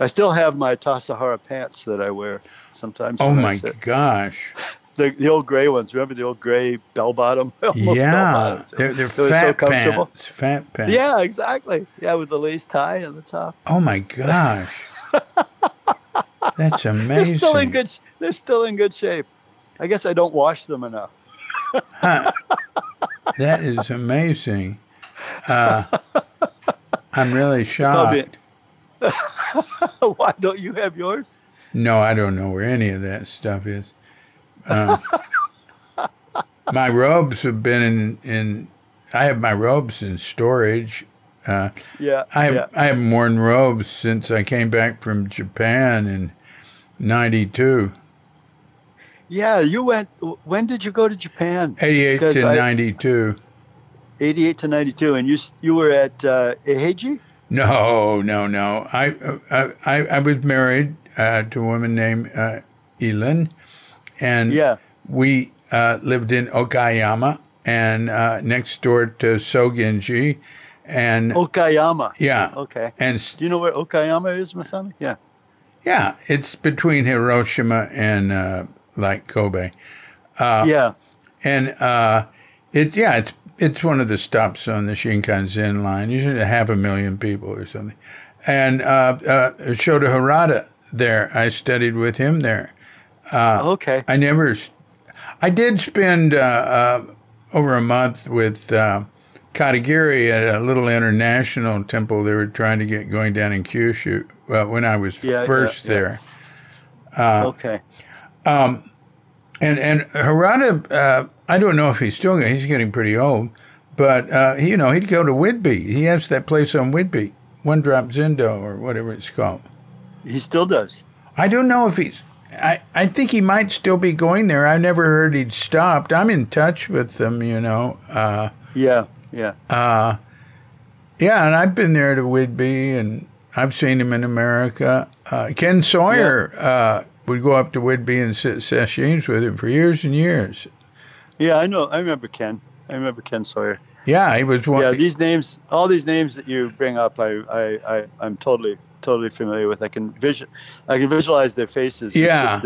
Speaker 2: I still have my Tassajara pants that I wear sometimes.
Speaker 1: Oh my gosh!
Speaker 2: The the old gray ones. Remember the old gray bell bottom?
Speaker 1: Yeah, they're they're
Speaker 2: They were so
Speaker 1: fat
Speaker 2: comfortable.
Speaker 1: pants. Fat pants.
Speaker 2: Yeah, exactly. Yeah, with the lace tie on the top.
Speaker 1: Oh my gosh! That's amazing.
Speaker 2: They're still in good. They're still in good shape. I guess I don't wash them enough.
Speaker 1: Huh. that is amazing. Uh, I'm really shocked.
Speaker 2: Why don't you have yours?
Speaker 1: No, I don't know where any of that stuff is. Um, my robes have been in, in. I have my robes in storage. Uh,
Speaker 2: Yeah,
Speaker 1: I have
Speaker 2: yeah.
Speaker 1: I haven't worn robes since I came back from Japan in '92,
Speaker 2: Yeah, you went. When did you go to Japan?
Speaker 1: '88
Speaker 2: Because
Speaker 1: to
Speaker 2: I-
Speaker 1: '92.
Speaker 2: 88 to 92, and you you were at uh, Eiheiji?
Speaker 1: No, no, no. I I I, was married uh, to a woman named uh, Elin, and
Speaker 2: Yeah.
Speaker 1: we uh, lived in Okayama and uh, next door to Sogenji. And
Speaker 2: Okayama.
Speaker 1: yeah,
Speaker 2: Okay.
Speaker 1: and
Speaker 2: Do you know where Okayama is, Masami? Yeah.
Speaker 1: yeah, it's between Hiroshima and uh, like Kobe. Uh,
Speaker 2: yeah.
Speaker 1: And uh, it yeah, it's it's one of the stops on the Shinkansen line. Usually half a million people or something. And uh, uh, Shodo Harada there, I studied with him there.
Speaker 2: okay.
Speaker 1: I never, I did spend uh, uh, over a month with uh, Katagiri at a little international temple they were trying to get going down in Kyushu uh, when I was
Speaker 2: Yeah, yeah,
Speaker 1: first
Speaker 2: yeah.
Speaker 1: there.
Speaker 2: okay.
Speaker 1: And and Harada, uh, I don't know if he's still going. he's getting pretty old, but uh, you know he'd go to Whidbey. He has that place on Whidbey, One Drop Zendo or whatever it's called.
Speaker 2: He still does.
Speaker 1: I don't know if he's. I, I think he might still be going there. I never heard he'd stopped. I'm in touch with them, you know. Uh,
Speaker 2: Yeah. Yeah.
Speaker 1: yeah, and I've been there to Whidbey, and I've seen him in America. Uh, Ken Sawyer uh, would go up to Whidbey and sit sessions with him for years and years.
Speaker 2: Yeah, I know. I remember Ken. I remember Ken Sawyer.
Speaker 1: Yeah, he was one.
Speaker 2: Yeah, these names, all these names that you bring up, I, I, I I'm totally, totally familiar with. I can vision, I can visualize their faces.
Speaker 1: Yeah.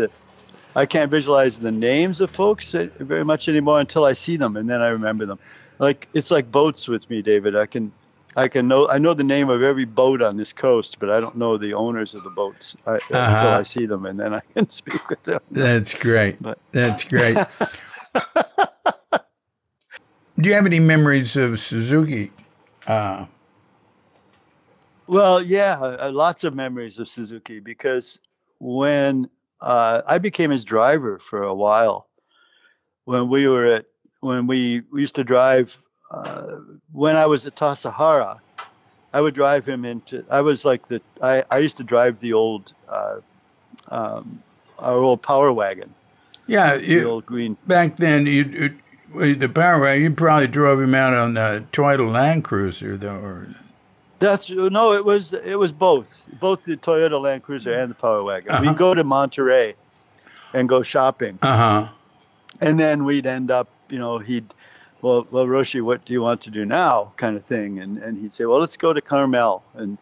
Speaker 2: I can't visualize the names of folks very much anymore until I see them, and then I remember them. Like it's like boats with me, David. I can, I can know, I know the name of every boat on this coast, but I don't know the owners of the boats I, until
Speaker 1: Uh-huh.
Speaker 2: I see them, and then I can speak with them.
Speaker 1: That's great.
Speaker 2: But-
Speaker 1: That's great. Do you have any memories of Suzuki? Uh,
Speaker 2: Well, yeah, uh, lots of memories of Suzuki because when uh, I became his driver for a while, when we were at when we, we used to drive uh, when I was at Tassajara, I would drive him into. I was like the I, I used to drive the old uh, um, our old power wagon,
Speaker 1: yeah,
Speaker 2: the
Speaker 1: you,
Speaker 2: old green.
Speaker 1: back then you, you the power wagon, you probably drove him out on the Toyota Land Cruiser, though. Or,
Speaker 2: That's no, it was it was both both the Toyota Land Cruiser and the power wagon.
Speaker 1: Uh-huh.
Speaker 2: We'd go to Monterey and go shopping.
Speaker 1: uh huh.
Speaker 2: and then we'd end up, you know, he'd, well, well, Roshi, what do you want to do now, kind of thing, and and he'd say, well, let's go to Carmel and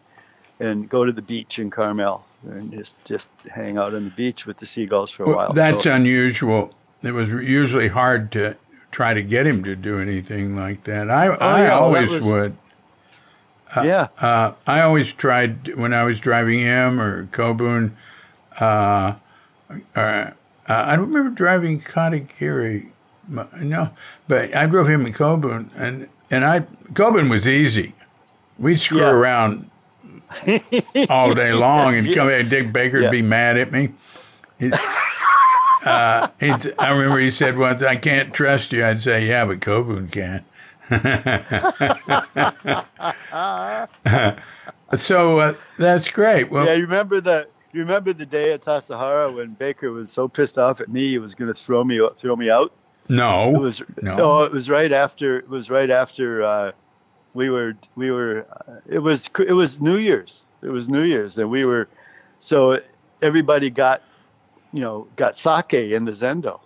Speaker 2: and go to the beach in Carmel and just just hang out on the beach with the seagulls for a
Speaker 1: Well,
Speaker 2: while.
Speaker 1: that's
Speaker 2: So-
Speaker 1: unusual. It was usually hard to try to get him to do anything like that. I, I
Speaker 2: Oh, yeah, well, that
Speaker 1: always
Speaker 2: was-
Speaker 1: would.
Speaker 2: yeah,
Speaker 1: Uh, I always tried when I was driving him or Kobun. Uh, uh, uh, I don't remember driving Katagiri. No, but I drove him in Kobun, and and I Kobun was easy. We'd screw
Speaker 2: Yeah.
Speaker 1: around all day long, and come in. Dick Baker'd
Speaker 2: Yeah.
Speaker 1: be mad at me. He, uh, I remember he said once, "I can't trust you." I'd say, "Yeah, but Kobun can." so uh, that's great. Well,
Speaker 2: yeah. You remember the you remember the day at Tassajara when Baker was so pissed off at me he was going to throw me throw me out.
Speaker 1: No,
Speaker 2: It was
Speaker 1: no.
Speaker 2: no, it was right after it was right after uh, we were we were uh, it was it was New Year's. It was New Year's and we were so everybody got you know got sake in the zendo.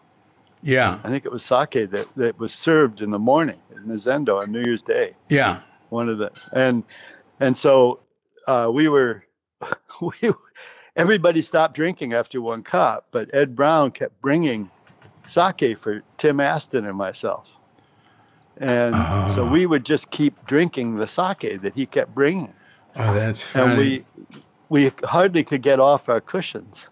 Speaker 1: Yeah,
Speaker 2: I think it was sake that that was served in the morning in the zendo on New Year's Day.
Speaker 1: Yeah.
Speaker 2: one of the and and so uh, we were we everybody stopped drinking after one cup but Ed Brown kept bringing sake for Tim Aston and myself. And so we would just keep drinking the sake that he kept bringing.
Speaker 1: Oh, that's funny.
Speaker 2: and we we hardly could get off our cushions.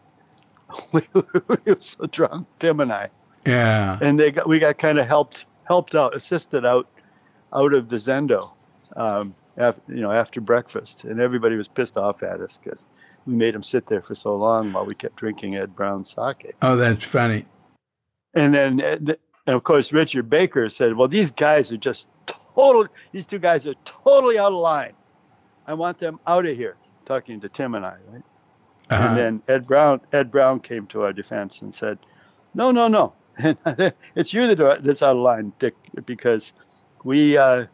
Speaker 2: We were, we were so drunk Tim and I.
Speaker 1: Yeah,
Speaker 2: and they got we got kind of helped helped out assisted out out of the zendo um after, you know after breakfast. And everybody was pissed off at us because we made them sit there for so long while we kept drinking ed brown sake.
Speaker 1: Oh, that's funny.
Speaker 2: And then uh, and of course richard baker said well these guys are just total these two guys are totally out of line i want them out of here talking to tim and i right
Speaker 1: Uh-huh.
Speaker 2: and then Ed Brown, Ed Brown came to our defense and said, "No, no, no, it's you that that's out of line, Dick, because we, uh,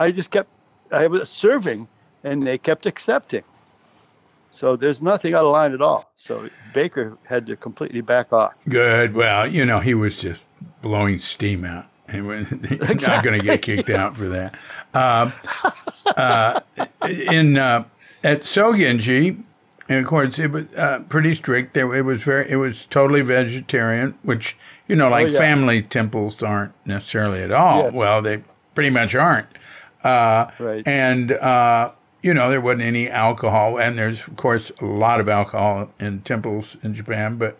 Speaker 2: I just kept, I was serving, and they kept accepting. So there's nothing out of line at all. So Baker had to completely back off.
Speaker 1: Good. Well, you know, he was just blowing steam out. And we're not going to get kicked out for that. Uh, uh, in uh, at Sogenji, and of course it was uh, pretty strict. There, it was very, it was totally vegetarian, which you know, like
Speaker 2: Oh, yeah.
Speaker 1: family temples aren't necessarily at all.
Speaker 2: Yes.
Speaker 1: Well, they pretty much aren't. Uh,
Speaker 2: Right.
Speaker 1: And uh, you know, there wasn't any alcohol, and there's of course a lot of alcohol in temples in Japan, but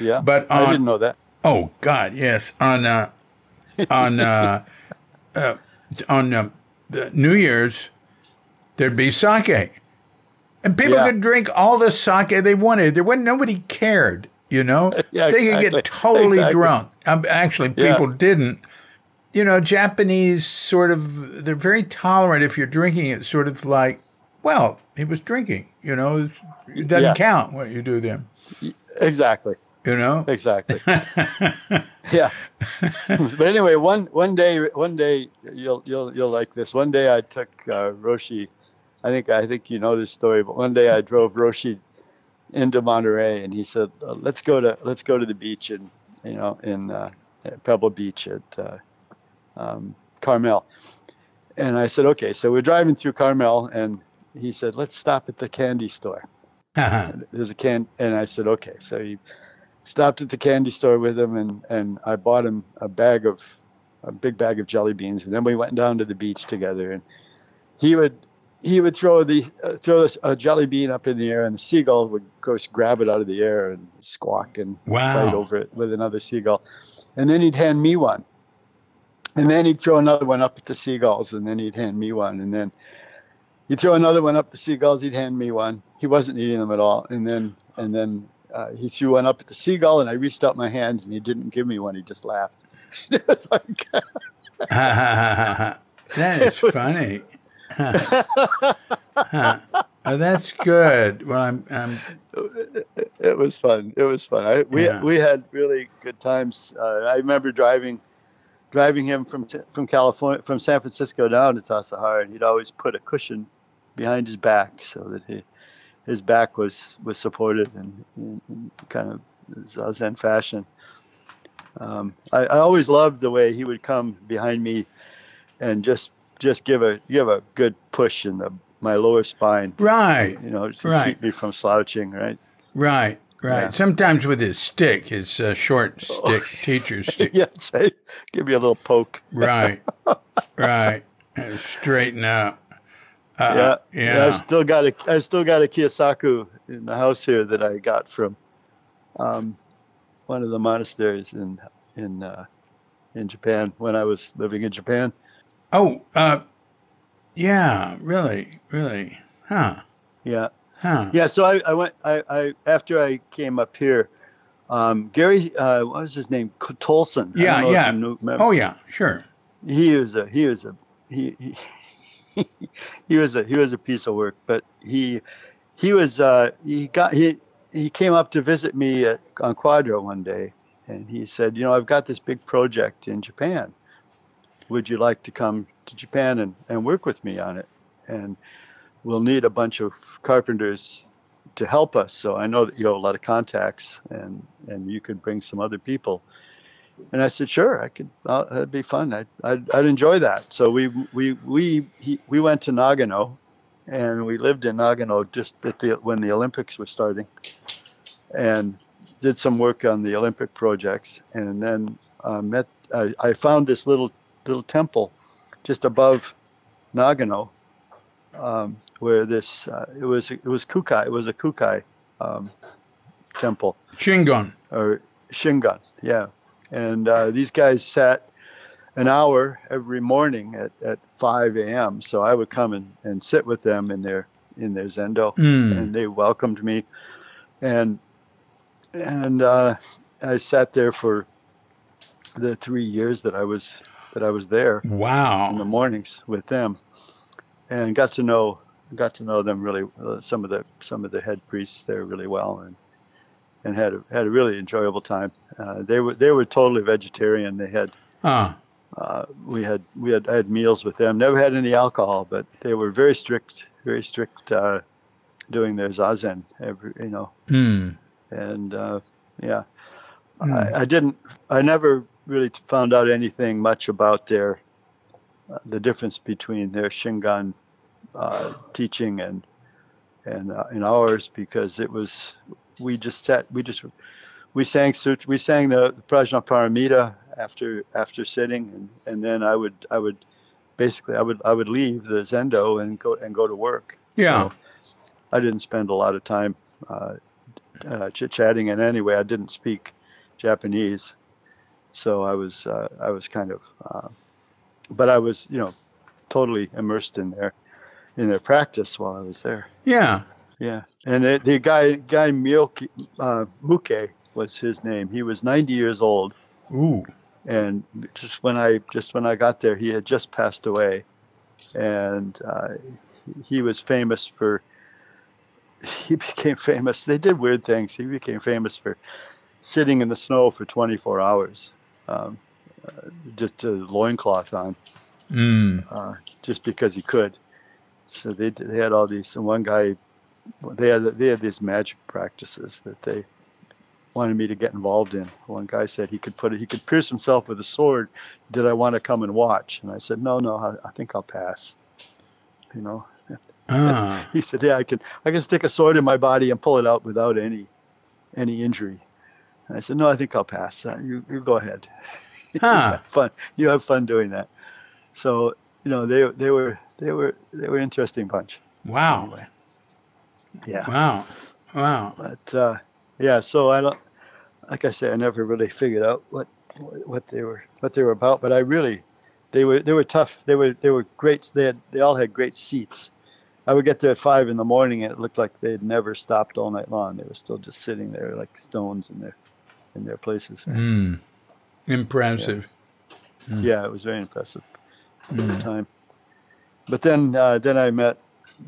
Speaker 2: Yeah.
Speaker 1: But
Speaker 2: I didn't know that.
Speaker 1: Oh God, yes. On uh, on uh, uh, on uh, the New Year's, there'd be sake, and people
Speaker 2: Yeah.
Speaker 1: could drink all the sake they wanted. There wasn't nobody cared. You know,
Speaker 2: Yeah,
Speaker 1: they could
Speaker 2: exactly.
Speaker 1: get totally
Speaker 2: Exactly.
Speaker 1: drunk. Um, actually,
Speaker 2: Yeah.
Speaker 1: people didn't. You know, Japanese sort of they're very tolerant if you're drinking it. Sort of like, well, he was drinking. You know, it doesn't
Speaker 2: Yeah.
Speaker 1: count what you do then.
Speaker 2: Exactly.
Speaker 1: You know,
Speaker 2: Exactly. yeah. but anyway, one one day, one day you'll you'll you'll like this. One day I took uh, Roshi. I think I think you know this story, but one day I drove Roshi into Monterey, and he said, "Let's go to let's go to the beach in you know in uh, Pebble Beach at uh, um, Carmel." And I said, "Okay." So we're driving through Carmel, and he said, "Let's stop at the candy store." there's a can and i said okay so he stopped at the candy store with him and and i bought him a bag of a big bag of jelly beans and then we went down to the beach together and he would he would throw the uh, throw this, a jelly bean up in the air and the seagull would go grab it out of the air and squawk and
Speaker 1: Wow.
Speaker 2: fight over it with another seagull and then he'd hand me one and then he'd throw another one up at the seagulls and then he'd hand me one and then he'd throw another one up the seagulls he'd hand me one he wasn't eating them at all and then and then uh, he threw one up at the seagull and i reached out my hand and he didn't give me one he just laughed it was like
Speaker 1: that is funny. Huh. Oh, that's good. Well, I'm, I'm
Speaker 2: it was fun it was fun I, we,
Speaker 1: Yeah.
Speaker 2: we had really good times uh, i remember driving driving him from from california from san francisco down to Tassajara and he'd always put a cushion behind his back so that he his back was was supported in, in, in kind of zazen fashion. Um, I, I always loved the way he would come behind me and just just give a give a good push in the my lower spine.
Speaker 1: Right,
Speaker 2: you know to
Speaker 1: Right.
Speaker 2: keep me from slouching right?
Speaker 1: Right, right.
Speaker 2: Yeah.
Speaker 1: Sometimes with his stick, his uh, short stick, teacher's stick.
Speaker 2: yeah, right. Give me a little poke.
Speaker 1: Right, right. And straighten out.
Speaker 2: yeah,
Speaker 1: Uh, yeah.
Speaker 2: I've still got a, I still got a kyosaku in the house here that I got from, um, one of the monasteries in in uh, in Japan when I was living in Japan.
Speaker 1: Oh, uh, yeah. Really, really. Huh.
Speaker 2: Yeah,
Speaker 1: Huh.
Speaker 2: yeah. So I, I went. I, I after I came up here, um, Gary, uh, what was his name? Tolson.
Speaker 1: Yeah, yeah.
Speaker 2: knew-
Speaker 1: Oh, yeah. Sure.
Speaker 2: he was a he was a he he, he was a he was a piece of work but he he was uh he got he he came up to visit me at, on Quadra one day and he said you know i've got this big project in japan would you like to come to japan and, and work with me on it and we'll need a bunch of carpenters to help us so i know that you have a lot of contacts and and you could bring some other people and I said, "Sure, I could. That'd be fun. I'd, I'd, I'd enjoy that." So we we we he, we went to Nagano, and we lived in Nagano just at the when the Olympics were starting, and did some work on the Olympic projects, and then uh, met. I, I found this little little temple, just above Nagano, um, where this uh, it was it was Kukai. It was a Kukai um, temple
Speaker 1: Shingon.
Speaker 2: or Shingon, yeah. And uh, these guys sat an hour every morning at, at 5 a.m. So I would come and, and sit with them in their in their zendo,
Speaker 1: Mm.
Speaker 2: and they welcomed me, and and uh, I sat there for the three years that I was that I was there wow in the mornings with them, and got to know got to know them really uh, some of the some of the head priests there really well, and and had a, had a really enjoyable time. Uh, they were they were totally vegetarian. They had
Speaker 1: Huh.
Speaker 2: uh, we had we had I had meals with them. Never had any alcohol, but they were very strict, very strict uh, doing their zazen every you know
Speaker 1: Hmm.
Speaker 2: and uh, yeah. I, I didn't. I never really found out anything much about their uh, the difference between their Shingon uh, teaching and and uh, and ours because it was we just sat we just we sang we sang the Prajnaparamita after after sitting and and then I would I would basically I would I would leave the zendo and go and go to work.
Speaker 1: Yeah.
Speaker 2: So I didn't spend a lot of time uh, uh, chit chatting, and anyway, I didn't speak Japanese, so I was uh, I was kind of, uh, but I was you know totally immersed in their in their practice while I was there.
Speaker 1: Yeah.
Speaker 2: Yeah, and the, the guy guy Miyoki uh, Muke was his name. He was 90 years old,
Speaker 1: Ooh.
Speaker 2: and just when I just when I got there, he had just passed away, and uh, he was famous for. He became famous. They did weird things. He became famous for sitting in the snow for 24 hours, um, uh, just a loincloth on,
Speaker 1: Mm.
Speaker 2: uh, just because he could. So they they had all these. And one guy, they had they had these magic practices that they wanted me to get involved in. One guy said he could put it, he could pierce himself with a sword. Did I want to come and watch? And I said, no, no, I, I think I'll pass. You know,
Speaker 1: Ah.
Speaker 2: he said, yeah, I can I can stick a sword in my body and pull it out without any any injury. And I said, no, I think I'll pass. Uh, you you go ahead. you
Speaker 1: Huh.
Speaker 2: have fun. You have fun doing that. So you know they they were they were they were interesting bunch.
Speaker 1: Wow.
Speaker 2: Anyway. Yeah.
Speaker 1: Wow. Wow.
Speaker 2: But uh, yeah, so I don't, like I say, I never really figured out what what they were what they were about. But I really, they were they were tough. They were they were great. They had they all had great seats. I would get there at five in the morning, and it looked like they had never stopped all night long. They were still just sitting there like stones in their in their places.
Speaker 1: Mm. Impressive.
Speaker 2: Yeah, it was very impressive at the time. But then uh, then I met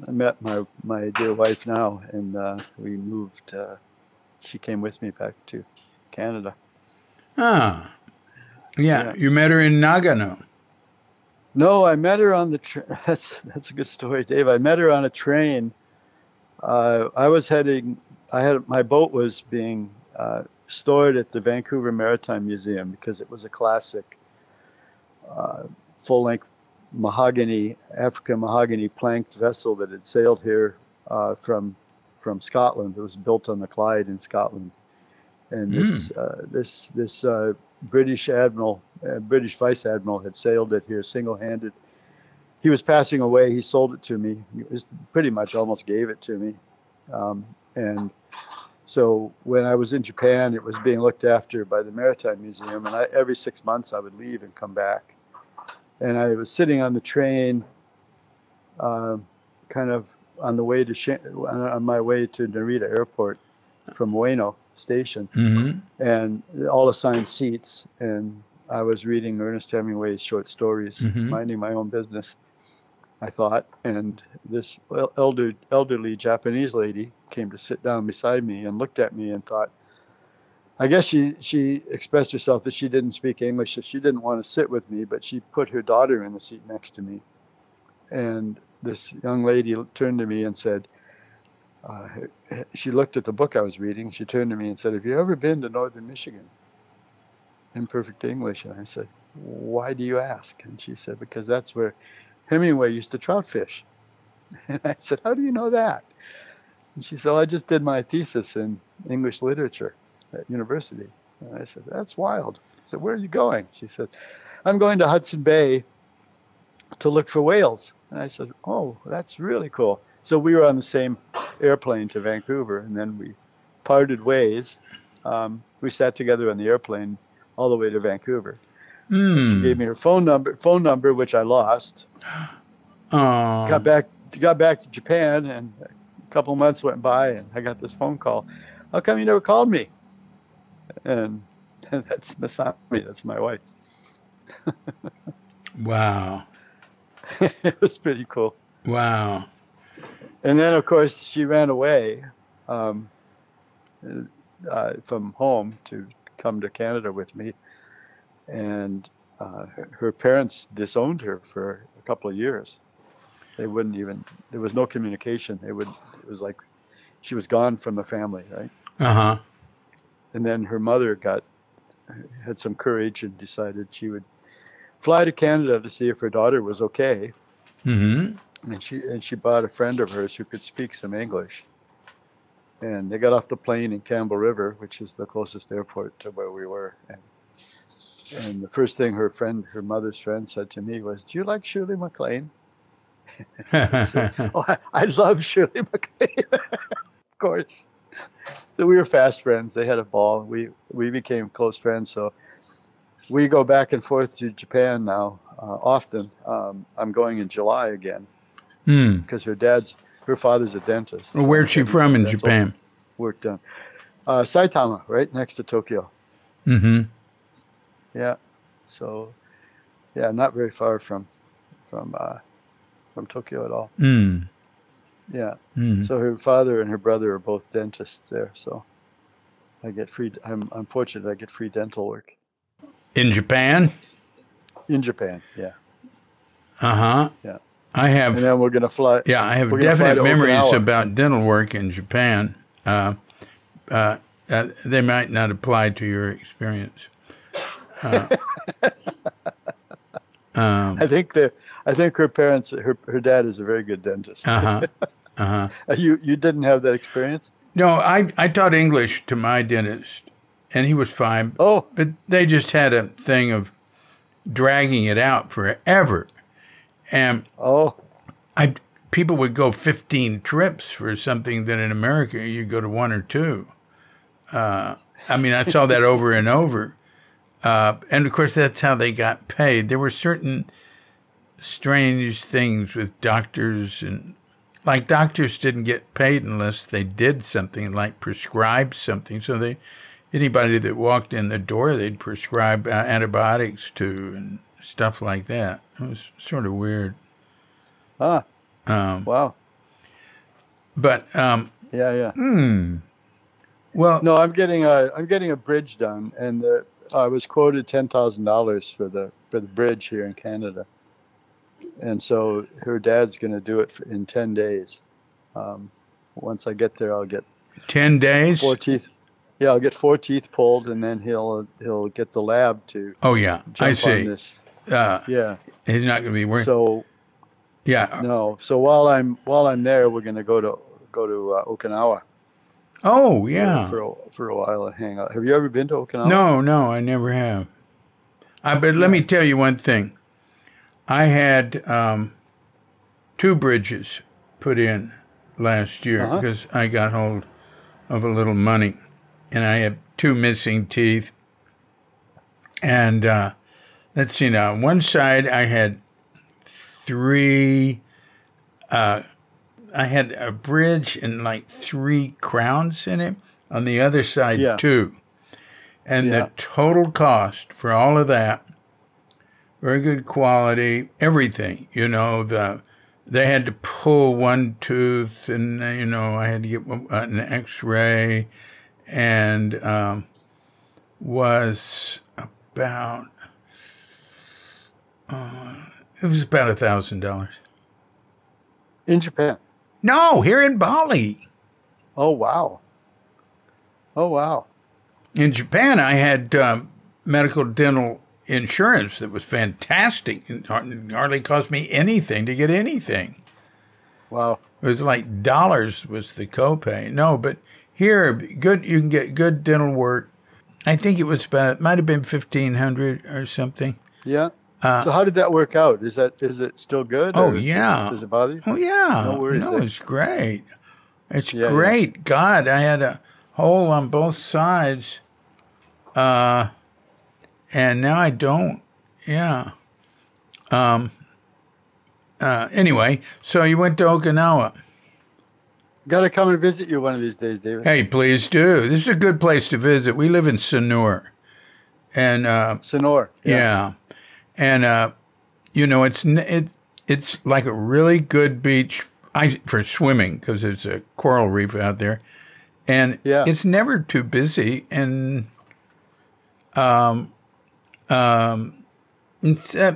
Speaker 2: I met my my dear wife now, and uh, we moved. Uh, she came with me back to Canada.
Speaker 1: Ah. Yeah.
Speaker 2: Yeah.
Speaker 1: You met her in Nagano.
Speaker 2: No, I met her on the. Tra- that's that's a good story, Dave. I met her on a train. Uh, I was heading. I had my boat was being uh, stored at the Vancouver Maritime Museum because it was a classic, uh, full-length mahogany African mahogany planked vessel that had sailed here uh, from from Scotland. It was built on the Clyde in Scotland, and this uh, this this uh, British admiral, uh, British vice admiral, had sailed it here single-handed. He was passing away. He sold it to me. He was pretty much almost gave it to me, um, and so when I was in Japan, it was being looked after by the Maritime Museum, and I, every six months I would leave and come back. And I was sitting on the train, um, kind of on the way to Shin- on my way to Narita Airport from Ueno Station,
Speaker 1: Mm-hmm.
Speaker 2: and all assigned seats. And I was reading Ernest Hemingway's short stories,
Speaker 1: Mhm.
Speaker 2: minding my own business. I thought, and this elder, elderly Japanese lady came to sit down beside me and looked at me and thought, I guess she she expressed herself that she didn't speak English, so she didn't want to sit with me, but she put her daughter in the seat next to me, and this young lady turned to me and said, uh, she looked at the book I was reading. She turned to me and said, "Have you ever been to Northern Michigan?" In perfect English, and I said, "Why do you ask?" And she said, "Because that's where Hemingway used to trout fish." And I said, "How do you know that?" And she said, well, "I just did my thesis in English literature at university." And I said, "That's wild." I said, "Where are you going?" She said, "I'm going to Hudson Bay to look for whales." And I said, "Oh, that's really cool." So we were on the same airplane to Vancouver, and then we parted ways. Um, we sat together on the airplane all the way to Vancouver. She
Speaker 1: Mm.
Speaker 2: gave me her phone number, phone number which I lost.
Speaker 1: Oh.
Speaker 2: Got back, got back to Japan, and a couple months went by, and I got this phone call. How come you never called me? And that's Masami. That's my wife.
Speaker 1: Wow.
Speaker 2: it was pretty cool.
Speaker 1: Wow.
Speaker 2: and then of course she ran away um, uh, from home to come to Canada with me, and uh, her- her parents disowned her for a couple of years. They wouldn't even. There was no communication. They would. It was like she was gone from the family, right?
Speaker 1: Uh huh.
Speaker 2: And then her mother got had some courage and decided she would fly to Canada to see if her daughter was okay.
Speaker 1: Mm-hmm.
Speaker 2: And she and she bought a friend of hers who could speak some English. And they got off the plane in Campbell River, which is the closest airport to where we were. And and the first thing her friend, her mother's friend, said to me was, "Do you like Shirley MacLaine?" oh, I, I love Shirley MacLaine, of course. So we were fast friends. They had a ball. We we became close friends. So we go back and forth to Japan now uh, often. Um, I'm going in July again
Speaker 1: Hmm.
Speaker 2: because her dad's her father's a dentist.
Speaker 1: Well, where's she from in Japan?
Speaker 2: Work done. Uh, Saitama, right next to Tokyo.
Speaker 1: Mm-hmm.
Speaker 2: Yeah. So, yeah, not very far from from uh, from Tokyo at all.
Speaker 1: Mm.
Speaker 2: Yeah.
Speaker 1: Mm.
Speaker 2: So her father and her brother are both dentists there. So I get free. I'm I'm fortunate. I get free dental work
Speaker 1: In Japan?
Speaker 2: in Japan. Yeah.
Speaker 1: Uh huh.
Speaker 2: Yeah.
Speaker 1: I have.
Speaker 2: And then we're gonna fly.
Speaker 1: Yeah, I have
Speaker 2: We're gonna fly
Speaker 1: definite memories about dental work in Japan. Uh, uh, uh, they might not apply to your experience. Uh, um,
Speaker 2: I think they I think her parents. Her her dad is a very good dentist.
Speaker 1: uh huh. Uh
Speaker 2: you you didn't have that experience.
Speaker 1: No, I, I taught English to my dentist, and he was fine.
Speaker 2: Oh,
Speaker 1: But they just had a thing of dragging it out forever. And
Speaker 2: oh,
Speaker 1: I people would go 15 trips for something that in America you go to one or two. Uh, I mean, I saw that over and over. Uh, and of course, that's how they got paid. There were certain strange things with doctors, and like doctors didn't get paid unless they did something, like prescribed something. So they, anybody that walked in the door, they'd prescribe uh, antibiotics to and stuff like that. It was sort of weird.
Speaker 2: ah,
Speaker 1: Um,
Speaker 2: wow.
Speaker 1: but um,
Speaker 2: Yeah, yeah.
Speaker 1: hmm. Well,
Speaker 2: No, I'm getting a I'm getting a bridge done, and the I was quoted ten thousand dollars for the for the bridge here in Canada, and so her dad's going to do it in ten days. Um, once I get there, I'll get
Speaker 1: ten days.
Speaker 2: four teeth. Yeah, I'll get four teeth pulled, and then he'll he'll get the lab to
Speaker 1: Oh yeah, I see.
Speaker 2: this.
Speaker 1: Uh,
Speaker 2: Yeah.
Speaker 1: he's not going to be working.
Speaker 2: So
Speaker 1: yeah.
Speaker 2: no. So while I'm while I'm there, we're going to go to go to uh, Okinawa.
Speaker 1: Oh
Speaker 2: for-
Speaker 1: yeah.
Speaker 2: For a, for a while and hang out. Have you ever been to Okinawa?
Speaker 1: No, no, I never have. I, but let me tell you one thing. I had um, two bridges put in last year
Speaker 2: Uh-huh.
Speaker 1: because I got hold of a little money, and I had two missing teeth. And uh, let's see now. One side I had three. Uh, I had a bridge and like three crowns in it. On the other side,
Speaker 2: Yeah.
Speaker 1: two. And
Speaker 2: Yeah.
Speaker 1: the total cost for all of that, very good quality, everything. You know, the they had to pull one tooth, and you know, I had to get an X-ray, and um, was about uh, it was about a thousand dollars.
Speaker 2: In Japan.
Speaker 1: No, here in Bali.
Speaker 2: Oh wow. Oh wow.
Speaker 1: In Japan, I had um, medical dental insurance that was fantastic. It hardly cost me anything to get anything.
Speaker 2: Wow.
Speaker 1: It was like dollars was the copay. No, but here, good you can get good dental work. I think it was about might have been fifteen hundred or something.
Speaker 2: Yeah. so how did that work out? Is that is it still good?
Speaker 1: Uh, Oh,
Speaker 2: or is it-
Speaker 1: yeah.
Speaker 2: does it bother you?
Speaker 1: Oh yeah,
Speaker 2: No worries
Speaker 1: no,
Speaker 2: there.
Speaker 1: it's great. It's
Speaker 2: Yeah, yeah.
Speaker 1: great. God, I had a hole on both sides, uh, and now I don't. Yeah. Um. Uh, anyway, so you went to Okinawa.
Speaker 2: Got to come and visit you one of these days, David.
Speaker 1: Hey, please do. This is a good place to visit. We live in Sanur, and uh,
Speaker 2: Sanur.
Speaker 1: Yeah. And uh, you know, it's it it's like a really good beach I for swimming because there's a coral reef out there. And
Speaker 2: Yeah.
Speaker 1: it's never too busy and um um uh,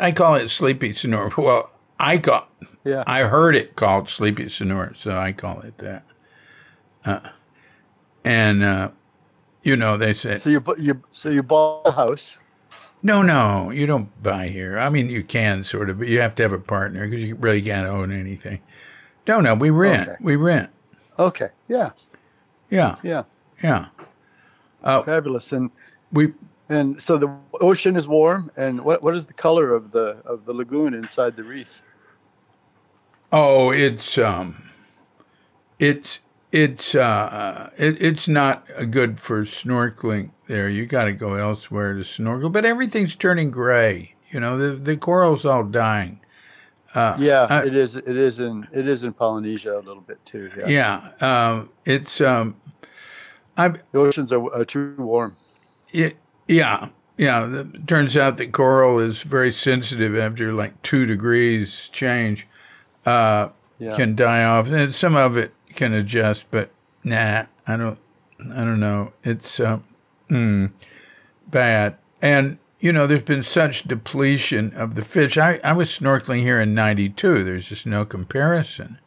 Speaker 1: I call it sleepy Sonora. Well, I call
Speaker 2: Yeah.
Speaker 1: I heard it called sleepy Sonora, so I call it that. Uh, and uh, you know, they said,
Speaker 2: So you you so you bought a house.
Speaker 1: no, no, you don't buy here. I mean, you can sort of, but you have to have a partner because you really can't own anything. No, no, we rent.
Speaker 2: Okay.
Speaker 1: We rent.
Speaker 2: Okay. Yeah.
Speaker 1: Yeah,
Speaker 2: Yeah.
Speaker 1: yeah.
Speaker 2: Fabulous. And
Speaker 1: We
Speaker 2: and so the ocean is warm. And what what is the color of the of the lagoon inside the reef?
Speaker 1: Oh, it's um, it's it's uh, it, it's not good for snorkeling there. You got to go elsewhere to snorkel. But everything's turning gray. You know, the the coral's all dying.
Speaker 2: yeah,
Speaker 1: I-
Speaker 2: it is. It is in it is in Polynesia a little bit too. Yeah.
Speaker 1: Yeah, um, it's um, I
Speaker 2: The oceans are, are too warm.
Speaker 1: it, yeah yeah. It turns out that coral is very sensitive after like two degrees change. Uh,
Speaker 2: Yeah.
Speaker 1: can die off, and some of it can adjust, but nah, I don't, I don't know. It's um, mm, bad, and you know, there's been such depletion of the fish. I, I was snorkeling here in '92. There's just no comparison.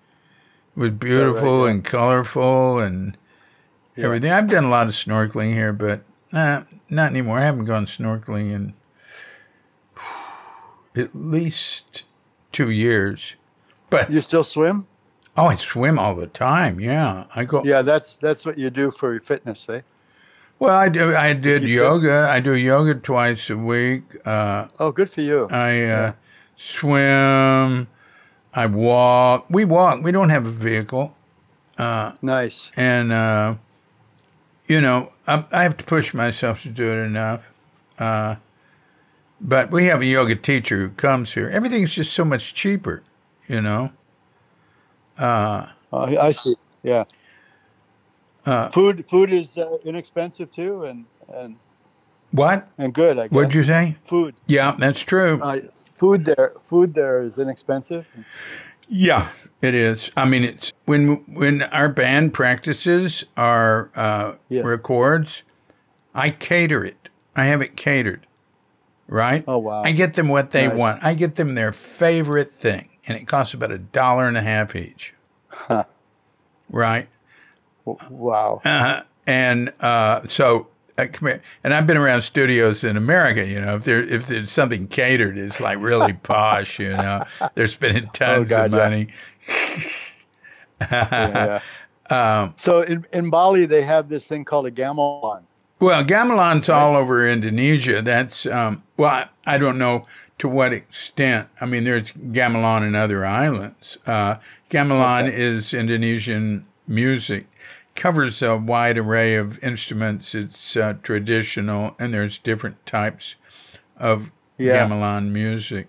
Speaker 1: It was beautiful
Speaker 2: yeah?
Speaker 1: and colorful and
Speaker 2: Yeah.
Speaker 1: everything. I've done a lot of snorkeling here, but uh, not anymore. I haven't gone snorkeling in at least two years. But
Speaker 2: You still swim?
Speaker 1: Oh, I swim all the time. Yeah, I go.
Speaker 2: Yeah, that's that's what you do for your fitness, eh?
Speaker 1: Well, I do. I did
Speaker 2: you fit-
Speaker 1: yoga. I do yoga twice a week. Uh,
Speaker 2: Oh, good for you.
Speaker 1: I uh, swim. I walk. We walk. We don't have a vehicle,
Speaker 2: nice.
Speaker 1: and uh, you know, I, I have to push myself to do it enough. Uh, but we have a yoga teacher who comes here. Everything's just so much cheaper. You know.
Speaker 2: Uh, I see. Yeah.
Speaker 1: Uh,
Speaker 2: food food is uh, inexpensive too, and and
Speaker 1: What?
Speaker 2: and good. I guess.
Speaker 1: What'd you say?
Speaker 2: Food.
Speaker 1: Yeah, that's true.
Speaker 2: Uh, food there. Food there is inexpensive.
Speaker 1: Yeah, it is. I mean, it's when when our band practices our uh,
Speaker 2: Yeah.
Speaker 1: records, I cater it. I have it catered, right?
Speaker 2: Oh, wow.
Speaker 1: I get them what they
Speaker 2: Nice.
Speaker 1: want. I get them their favorite thing, and it costs about a dollar and a half each, right?
Speaker 2: W- Wow.
Speaker 1: Uh, and uh, so. Uh, come here. And I've been around studios in America. You know, if there if there's something catered, it's like really posh. You know, they're spending tons
Speaker 2: Oh, God,
Speaker 1: of
Speaker 2: yeah. yeah.
Speaker 1: Um,
Speaker 2: So in, in Bali, they have this thing called a gamelan.
Speaker 1: Well, gamelan's all over Indonesia. That's um, well, I, I don't know to what extent. I mean, there's gamelan in other islands. Uh, gamelan
Speaker 2: Okay.
Speaker 1: is Indonesian music, covers a wide array of instruments. It's uh, traditional, and there's different types of
Speaker 2: Yeah.
Speaker 1: gamelan music.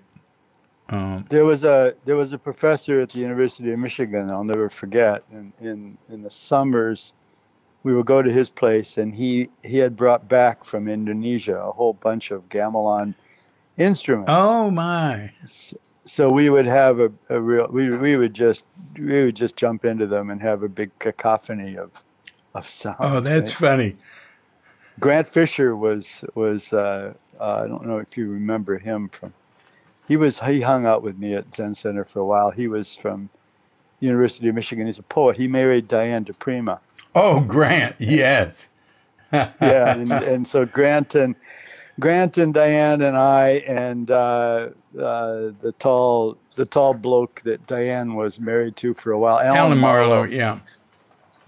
Speaker 1: Um,
Speaker 2: There was a there was a professor at the University of Michigan. I'll never forget. In in, in the summers, we would go to his place, and he he had brought back from Indonesia a whole bunch of gamelan instruments.
Speaker 1: oh my!
Speaker 2: S- So we would have a, a real we we would just we would just jump into them and have a big cacophony of of sound.
Speaker 1: Oh, that's funny.
Speaker 2: Grant Fisher was was uh, uh, I don't know if you remember him from he was he hung out with me at Zen Center for a while. He was from University of Michigan. He's a poet. He married Diane di Prima.
Speaker 1: Oh, Grant, yes.
Speaker 2: Yeah, and, and so Grant and Grant and Diane and I and uh, uh, the tall the tall bloke that Diane was married to for a while,
Speaker 1: Alan Marlowe, yeah.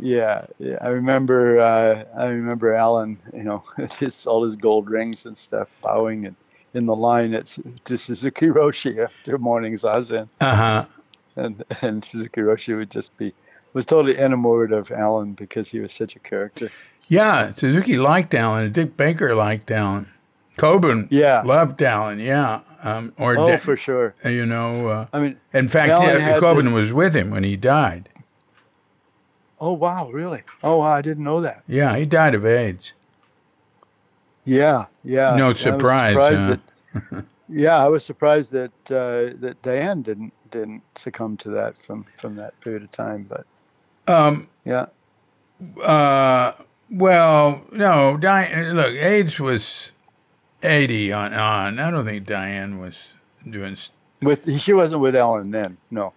Speaker 2: Yeah, yeah, I remember. Uh, I remember Alan. You know, his all his gold rings and stuff, bowing and in the line at to Suzuki Roshi after morning zazen,
Speaker 1: Uh huh.
Speaker 2: and and Suzuki Roshi would just be was totally enamored of Alan because he was such a character.
Speaker 1: Yeah, Suzuki liked Allen. Dick Baker liked Allen. Kobun
Speaker 2: Yeah.
Speaker 1: loved Allen. Yeah, um, or
Speaker 2: Oh,
Speaker 1: Da-
Speaker 2: for sure.
Speaker 1: you know. Uh,
Speaker 2: I mean,
Speaker 1: in fact, yeah, Kobun
Speaker 2: this-
Speaker 1: was with him when he died.
Speaker 2: oh wow, really? Oh wow, I didn't know that.
Speaker 1: Yeah, he died of AIDS.
Speaker 2: Yeah, yeah. I
Speaker 1: no surprise.
Speaker 2: surprised
Speaker 1: huh?
Speaker 2: that- yeah, I was surprised that uh, that Diane didn't didn't succumb to that from from that period of time. But
Speaker 1: um,
Speaker 2: yeah,
Speaker 1: uh, well, no, Diane. Look, AIDS was eighty on on. I don't think Diane was doing. s-
Speaker 2: with she wasn't with Ellen then. No.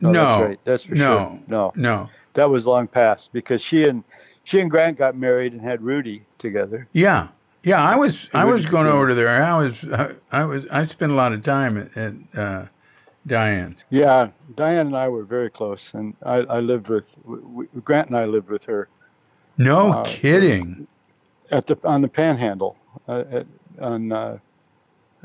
Speaker 2: No,
Speaker 1: no,
Speaker 2: that's right. That's for
Speaker 1: no,
Speaker 2: sure. No,
Speaker 1: no.
Speaker 2: that was long past because she and she and Grant got married and had Rudy together.
Speaker 1: Yeah, yeah. I was I was going over to there. I was I, I was I spent a lot of time at, at uh, Diane's.
Speaker 2: Yeah, Diane and I were very close, and I, I lived with w- w- Grant and I lived with her
Speaker 1: No
Speaker 2: Uh,
Speaker 1: kidding.
Speaker 2: at the on the Panhandle uh, at, on uh,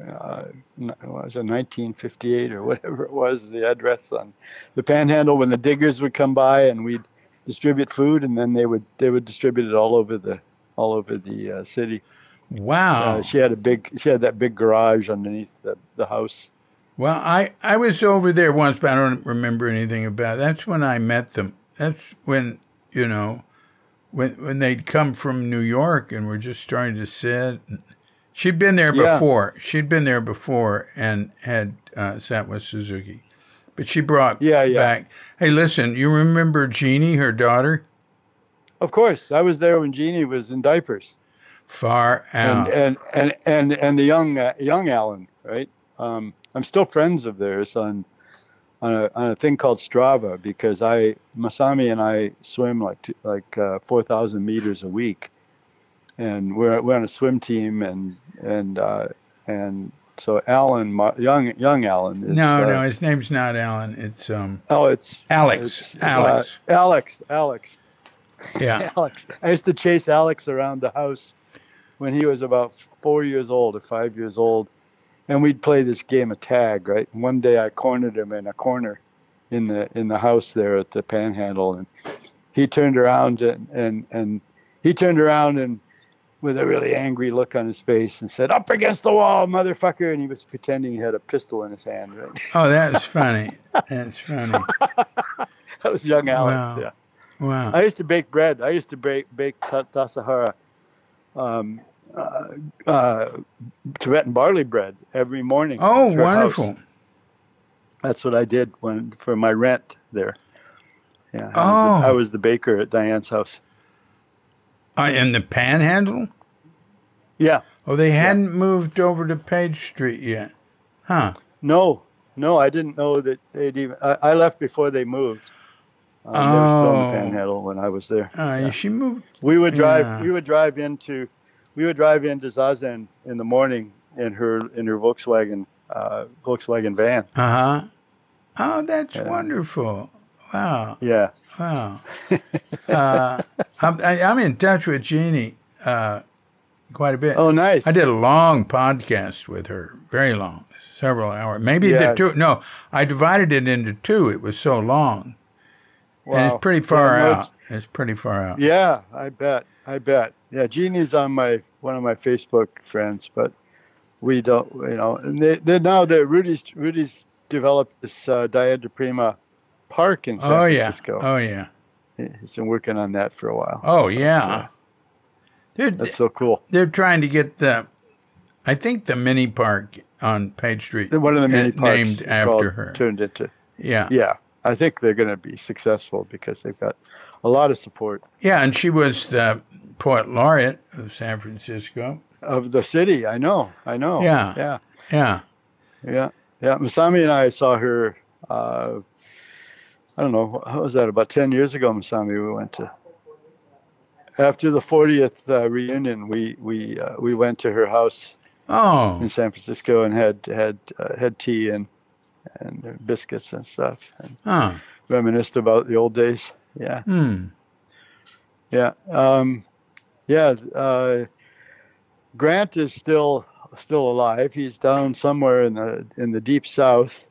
Speaker 2: uh, what was it 1958 or whatever it was the address on the Panhandle when the diggers would come by and we'd distribute food and then they would they would distribute it all over the all over the uh, city.
Speaker 1: Wow.
Speaker 2: Uh, she had a big she had that big garage underneath the, the house.
Speaker 1: Well, I, I was over there once, but I don't remember anything about it. That's when I met them. That's when, you know, when when they'd come from New York and were just starting to sit. She'd been there
Speaker 2: Yeah.
Speaker 1: before. She'd been there before and had uh, sat with Suzuki. But she brought
Speaker 2: Yeah, yeah.
Speaker 1: back, hey, listen, you remember Jeannie, her daughter?
Speaker 2: Of course, I was there when Jeannie was in diapers.
Speaker 1: Far
Speaker 2: and
Speaker 1: out.
Speaker 2: and and and and the young uh, young Alan, right? Um, I'm still friends of theirs on on a on a thing called Strava because I Masami and I swim like t- like uh, four thousand meters a week, and we're we're on a swim team and and uh, and so Alan, my, young young Alan. Is,
Speaker 1: no,
Speaker 2: uh,
Speaker 1: no, his name's not Alan. It's um
Speaker 2: Oh, it's
Speaker 1: Alex.
Speaker 2: it's- it's,
Speaker 1: Alex.
Speaker 2: uh, Alex. Alex.
Speaker 1: yeah.
Speaker 2: Alex. I used to chase Alex around the house when he was about four years old or five years old, and we'd play this game of tag. Right. And one day I cornered him in a corner in the in the house there at the Panhandle, and he turned around and and and he turned around and with a really angry look on his face and said, "Up against the wall, motherfucker!" And he was pretending he had a pistol in his hand. Right.
Speaker 1: Oh, that's funny. That's funny.
Speaker 2: that was young Alex.
Speaker 1: Wow.
Speaker 2: Yeah.
Speaker 1: Wow.
Speaker 2: I used to bake bread. I used to bake bake ta- Tassajara, um, uh, uh, Tibetan barley bread every morning.
Speaker 1: Oh,
Speaker 2: her house.
Speaker 1: wonderful.
Speaker 2: That's what I did when for my rent there. Yeah. I was,
Speaker 1: Oh.
Speaker 2: the, I was the baker at Diane's house.
Speaker 1: Uh, in the Panhandle?
Speaker 2: Yeah.
Speaker 1: Oh, they hadn't moved over to Page Street yet. Huh.
Speaker 2: No, no, I didn't know that they'd even. I, I left before they moved. Um, They were still in
Speaker 1: Oh.
Speaker 2: the Panhandle when I was there.
Speaker 1: Uh,
Speaker 2: Yeah.
Speaker 1: She moved.
Speaker 2: We would drive.
Speaker 1: Yeah.
Speaker 2: We would drive into. We would drive into Zazen in the morning in her in her Volkswagen uh, Volkswagen van.
Speaker 1: Uh huh. Oh, that's
Speaker 2: Yeah.
Speaker 1: wonderful. Wow.
Speaker 2: Yeah.
Speaker 1: Wow. uh, I'm, I, I'm in touch with Jeannie uh, quite a bit.
Speaker 2: Oh, nice.
Speaker 1: I did a long podcast with her, very long, several hours. Maybe the two. No, I divided it into two. It was so long.
Speaker 2: Wow.
Speaker 1: And it's pretty far
Speaker 2: Yeah,
Speaker 1: out. It's pretty far out.
Speaker 2: Yeah, I bet. I bet. Yeah, Jeannie's on my one of my Facebook friends, but we don't. You know, and they they now that Rudy's Rudy's developed this uh, Dieta Prima park in San
Speaker 1: oh yeah.
Speaker 2: Francisco.
Speaker 1: Oh yeah.
Speaker 2: He's been working on that for a while.
Speaker 1: Oh yeah. They're,
Speaker 2: That's so cool.
Speaker 1: they're trying to get the, I think the mini park on Page Street.
Speaker 2: One of the
Speaker 1: mini
Speaker 2: parks
Speaker 1: named after her.
Speaker 2: turned into.
Speaker 1: Yeah.
Speaker 2: Yeah, I think they're going to be successful because they've got a lot of support
Speaker 1: Yeah, and she was the poet laureate of San Francisco.
Speaker 2: of the city. I know. I know.
Speaker 1: Yeah.
Speaker 2: Yeah.
Speaker 1: Yeah.
Speaker 2: Yeah, yeah. Masami and I saw her. Uh, I don't know. How was that? About ten years ago, Masami. We went to after the 40th uh, reunion. We we uh, we went to her house
Speaker 1: Oh,
Speaker 2: in San Francisco and had had uh, had tea and and biscuits and stuff and reminisced about the old days. Yeah,
Speaker 1: Hmm.
Speaker 2: yeah, um, yeah. Uh, Grant is still still alive. He's down somewhere in the in the deep south.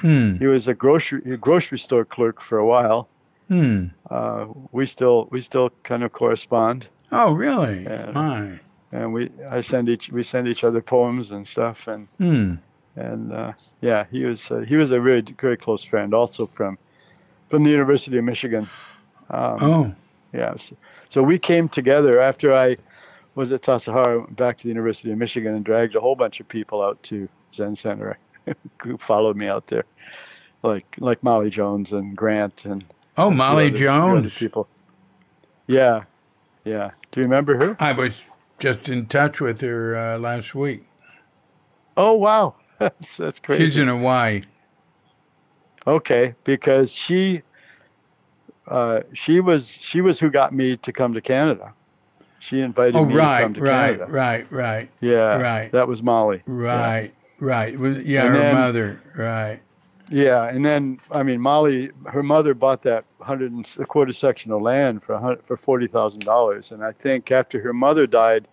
Speaker 1: Hmm.
Speaker 2: He was a grocery grocery store clerk for a while.
Speaker 1: Hmm.
Speaker 2: Uh, we still we still kind of correspond,
Speaker 1: Oh, really?
Speaker 2: Yeah.
Speaker 1: My.
Speaker 2: and we I send each we send each other poems and stuff, and
Speaker 1: Hmm.
Speaker 2: and uh, yeah, he was uh, he was a very very close friend, also from from the University of Michigan. Um,
Speaker 1: Oh.
Speaker 2: Yeah, so, so we came together after I was at Tassajara, went back to the University of Michigan, and dragged a whole bunch of people out to Zen Center who followed me out there, like like Molly Jones and Grant and
Speaker 1: Oh,
Speaker 2: a few
Speaker 1: Molly
Speaker 2: other
Speaker 1: Jones.
Speaker 2: people. Yeah, yeah. Do you remember her?
Speaker 1: I was just in touch with her uh, last week.
Speaker 2: Oh wow, that's that's crazy.
Speaker 1: She's in Hawaii.
Speaker 2: Okay, because she uh, she was she was who got me to come to Canada. She invited
Speaker 1: Oh,
Speaker 2: me to come
Speaker 1: right,
Speaker 2: to
Speaker 1: right,
Speaker 2: Canada.
Speaker 1: right, right, right.
Speaker 2: Yeah,
Speaker 1: Right.
Speaker 2: That was Molly.
Speaker 1: right, right. Was- Yeah,
Speaker 2: And
Speaker 1: her
Speaker 2: then-
Speaker 1: mother. Right.
Speaker 2: Yeah, and then I mean Molly, her mother bought that hundred and a quarter section of land for for forty thousand dollars, and I think after her mother died,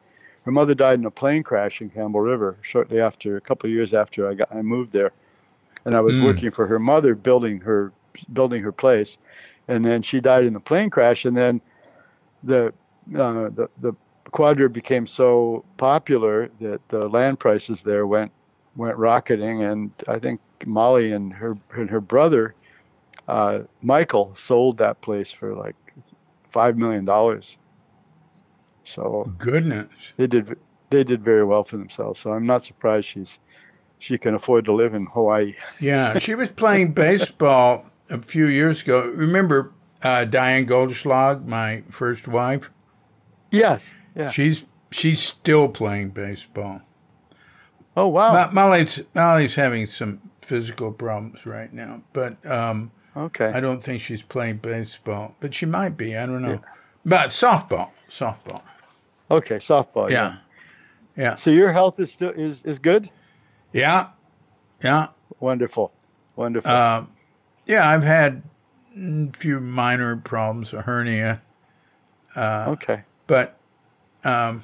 Speaker 2: her mother died in a plane crash in Campbell River shortly after a couple of years after I got I moved there, and I was
Speaker 1: Mm.
Speaker 2: working for her mother building her building her place, and then she died in the plane crash, and then the uh, the the Quadra became so popular that the land prices there went went rocketing, and I think Molly and her and her brother uh, Michael sold that place for like five million dollars. So
Speaker 1: Goodness.
Speaker 2: they did they did very well for themselves. So I'm not surprised she's she can afford to live in Hawaii.
Speaker 1: Yeah, she was playing baseball a few years ago. Remember uh, Diane Goldschlag, my first wife?
Speaker 2: Yes. Yeah.
Speaker 1: She's she's still playing baseball.
Speaker 2: Oh wow.
Speaker 1: Mo- Molly's Molly's having some physical problems right now, but um,
Speaker 2: Okay.
Speaker 1: I don't think she's playing baseball. But she might be. I don't know. But softball, softball.
Speaker 2: Okay. Softball.
Speaker 1: Yeah, yeah,
Speaker 2: So your health is still is is good.
Speaker 1: yeah, yeah.
Speaker 2: Wonderful. Wonderful.
Speaker 1: Um, yeah, I've had a few minor problems, a hernia,
Speaker 2: okay.
Speaker 1: but um,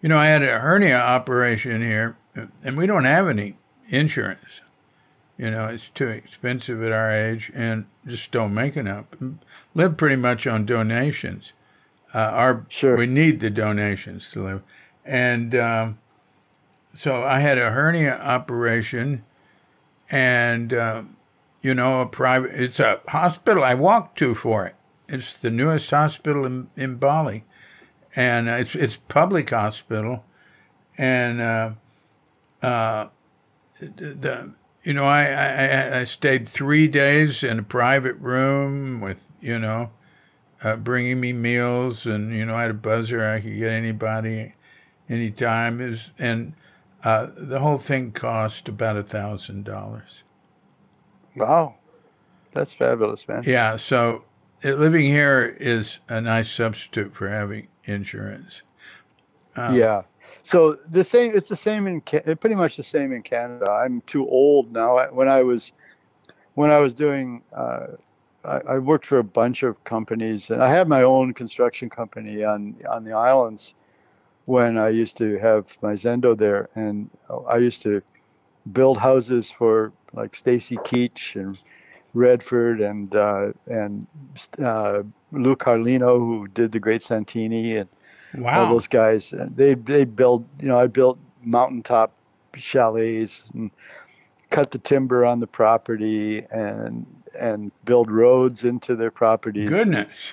Speaker 1: you know, I had a hernia operation here, and we don't have any insurance. You know, it's too expensive at our age, and just don't make enough. Live pretty much on donations. Uh, our
Speaker 2: Sure.
Speaker 1: we need the donations to live, and um, so I had a hernia operation, and um, you know, a private. It's a hospital I walked to for it. It's the newest hospital in, in Bali, and it's it's public hospital, and uh, uh, the you know I, I I stayed three days in a private room with you know, uh, bringing me meals, and you know I had a buzzer I could get anybody, anytime. Was, and uh, the whole thing cost about a thousand dollars.
Speaker 2: Wow. That's fabulous, man.
Speaker 1: Yeah, so living here is a nice substitute for having insurance. Uh,
Speaker 2: yeah. So the same. It's the same in Ca- pretty much the same in Canada. I'm too old now. I- When I was when I was doing, uh, I, I worked for a bunch of companies, and I had my own construction company on on the islands. When I used to have my Zendo there, and I used to build houses for like Stacy Keach and Redford and uh, and uh, Lou Carlino, who did the Great Santini, and all those guys. uh, They they build, you know, I built mountaintop chalets and cut the timber on the property and and build roads into their properties.
Speaker 1: Goodness.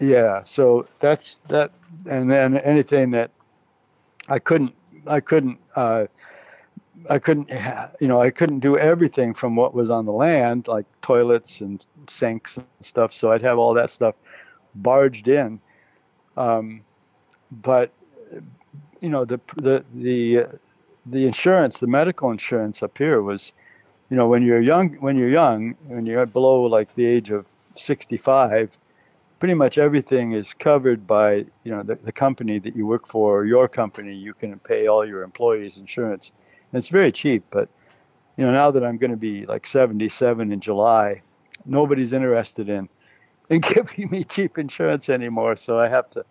Speaker 2: Yeah, so that's that, and then anything that I couldn't, I couldn't, uh, I couldn't, you know, I couldn't do everything from what was on the land, like toilets and sinks and stuff. So I'd have all that stuff barged in, um, but you know, the the the the insurance, the medical insurance up here was, you know, when you're young, when you're young, when you're below like the age of 65 pretty much everything is covered by you know the, the company that you work for or your company you can pay all your employees insurance it's very cheap but you know now that i'm going to be like 77 in july nobody's interested in in giving me cheap insurance anymore so i have to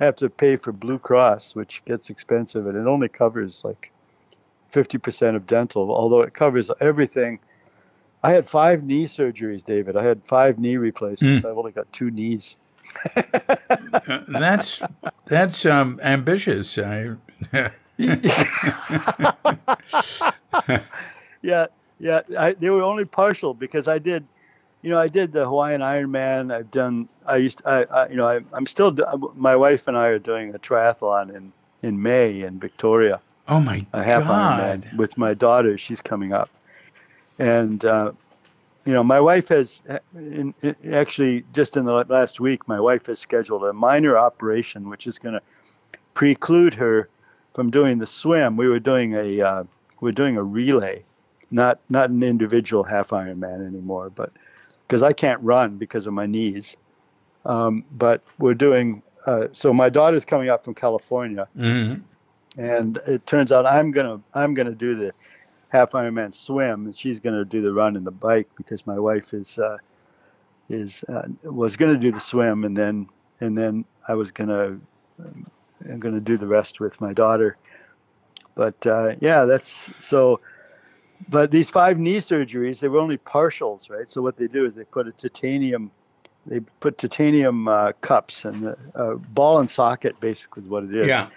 Speaker 2: have to pay for blue cross which gets expensive and it only covers like 50% of dental although it covers everything I had five knee surgeries, David. I had five knee replacements. I've only got two knees.
Speaker 1: Uh, that's that's um, ambitious. I,
Speaker 2: yeah, yeah. I, they were only partial because I did, you know, I did the Hawaiian Ironman. I've done. I used. I, I you know, I, I'm still. My wife and I are doing a triathlon in in May in Victoria.
Speaker 1: oh my
Speaker 2: a half
Speaker 1: God.
Speaker 2: Ironman with my daughter. She's coming up, and uh, you know, my wife has in, in, actually just in the last week, my wife has scheduled a minor operation, which is going to preclude her from doing the swim. We were doing a uh, we we're doing a relay, not not an individual half Ironman anymore, but because I can't run because of my knees. Um, but we're doing. Uh, so my daughter's coming up from California,
Speaker 1: Mhm.
Speaker 2: and it turns out I'm gonna I'm gonna do the half Ironman swim, and she's gonna do the run and the bike because my wife is uh, is uh, was gonna do the swim, and then and then I was gonna I'm gonna do the rest with my daughter. But uh, yeah, that's so. But these five knee surgeries, they were only partials, right? So what they do is they put a titanium, they put titanium uh, cups and the uh, ball and socket, basically, is what it is
Speaker 1: Yeah.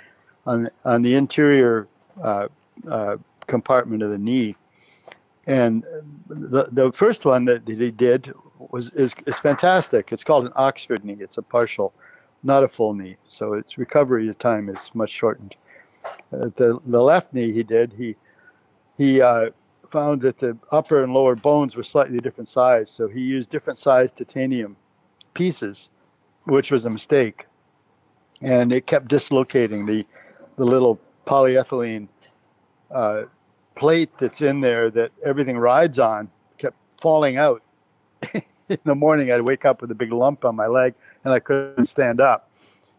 Speaker 2: on on the interior uh, uh, compartment of the knee. And the the first one that they did was is, is fantastic. It's called an Oxford knee. It's a partial, not a full knee, so its recovery time is much shortened. Uh, the the left knee he did he he uh, found that the upper and lower bones were slightly different size, so he used different sized titanium pieces, which was a mistake, and it kept dislocating the the little polyethylene uh, plate that's in there that everything rides on kept falling out. in the morning, I'd wake up with a big lump on my leg and I couldn't stand up.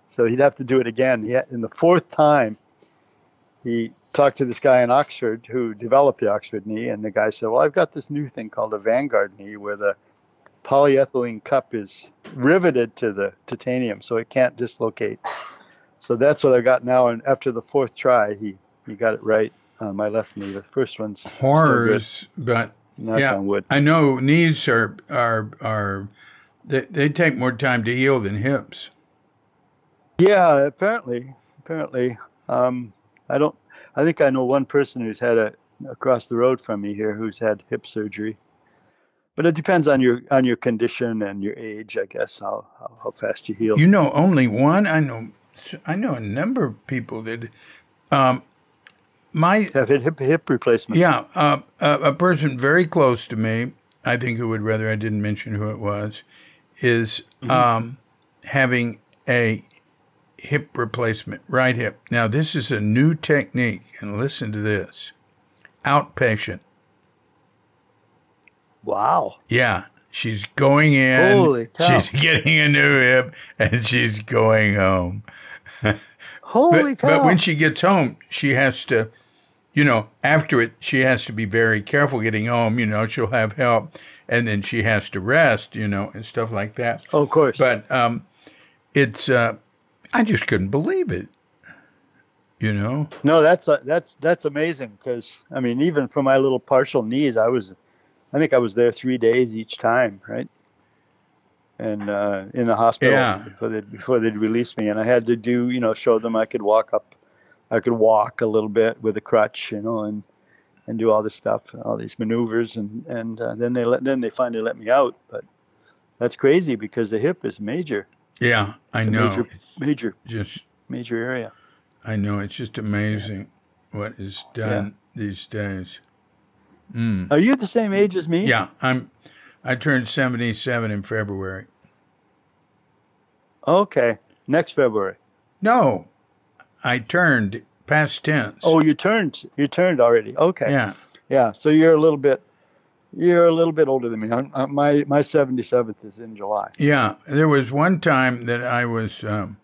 Speaker 2: So he'd have to do it again. He had, in the fourth time, he talked to this guy in Oxford who developed the Oxford knee, and the guy said, "Well, I've got this new thing called a Vanguard knee, where the polyethylene cup is riveted to the titanium, so it can't dislocate." So that's what I got now. And after the fourth try, he he got it right on my left knee. The first one's.
Speaker 1: Horrors, but
Speaker 2: Knock
Speaker 1: yeah,
Speaker 2: on wood.
Speaker 1: I know knees are are are they, they take more time to heal than hips.
Speaker 2: Yeah, apparently, apparently. Um, I don't. I think I know one person who's had a across the road from me here who's had hip surgery. But it depends on your on your condition and your age, I guess, how how, how fast you heal.
Speaker 1: You know, only one. I know. I know a number of people that. Um, my
Speaker 2: have had hip hip replacement.
Speaker 1: yeah, uh, a, a person very close to me. I think who would rather I didn't mention who it was, is um, having a hip replacement, right hip. Now this is a new technique, and listen to this: outpatient.
Speaker 2: Wow.
Speaker 1: Yeah, she's going in.
Speaker 2: Holy cow.
Speaker 1: She's getting a new hip, and she's going home.
Speaker 2: Holy
Speaker 1: But,
Speaker 2: cow.
Speaker 1: but when she gets home, she has to, you know, after it, she has to be very careful getting home. You know, she'll have help, and then she has to rest. You know, and stuff like that.
Speaker 2: oh, of course.
Speaker 1: But um, it's, uh, I just couldn't believe it. You know,
Speaker 2: No, that's uh, that's that's amazing because I mean, even for my little partial knees, I was, I think I was there three days each time, right? And uh, in the hospital
Speaker 1: Yeah.
Speaker 2: before they before they'd release me, and I had to do, you know, show them I could walk up, I could walk a little bit with a crutch, you know, and and do all this stuff, all these maneuvers, and and uh, then they let then they finally let me out, but that's crazy because the hip is major,
Speaker 1: yeah, I
Speaker 2: it's a
Speaker 1: know.
Speaker 2: major major
Speaker 1: just,
Speaker 2: major area.
Speaker 1: I know. It's just amazing what is done these days. Mm.
Speaker 2: Are you the same age as me?
Speaker 1: Yeah, I'm. I turned seventy-seven in February.
Speaker 2: Okay, next February.
Speaker 1: No, I turned past tense.
Speaker 2: Oh, you turned. You turned already. Okay.
Speaker 1: yeah.
Speaker 2: Yeah. So you're a little bit. You're a little bit older than me. I'm, uh, my my 77th is in July.
Speaker 1: Yeah, there was one time that I was um,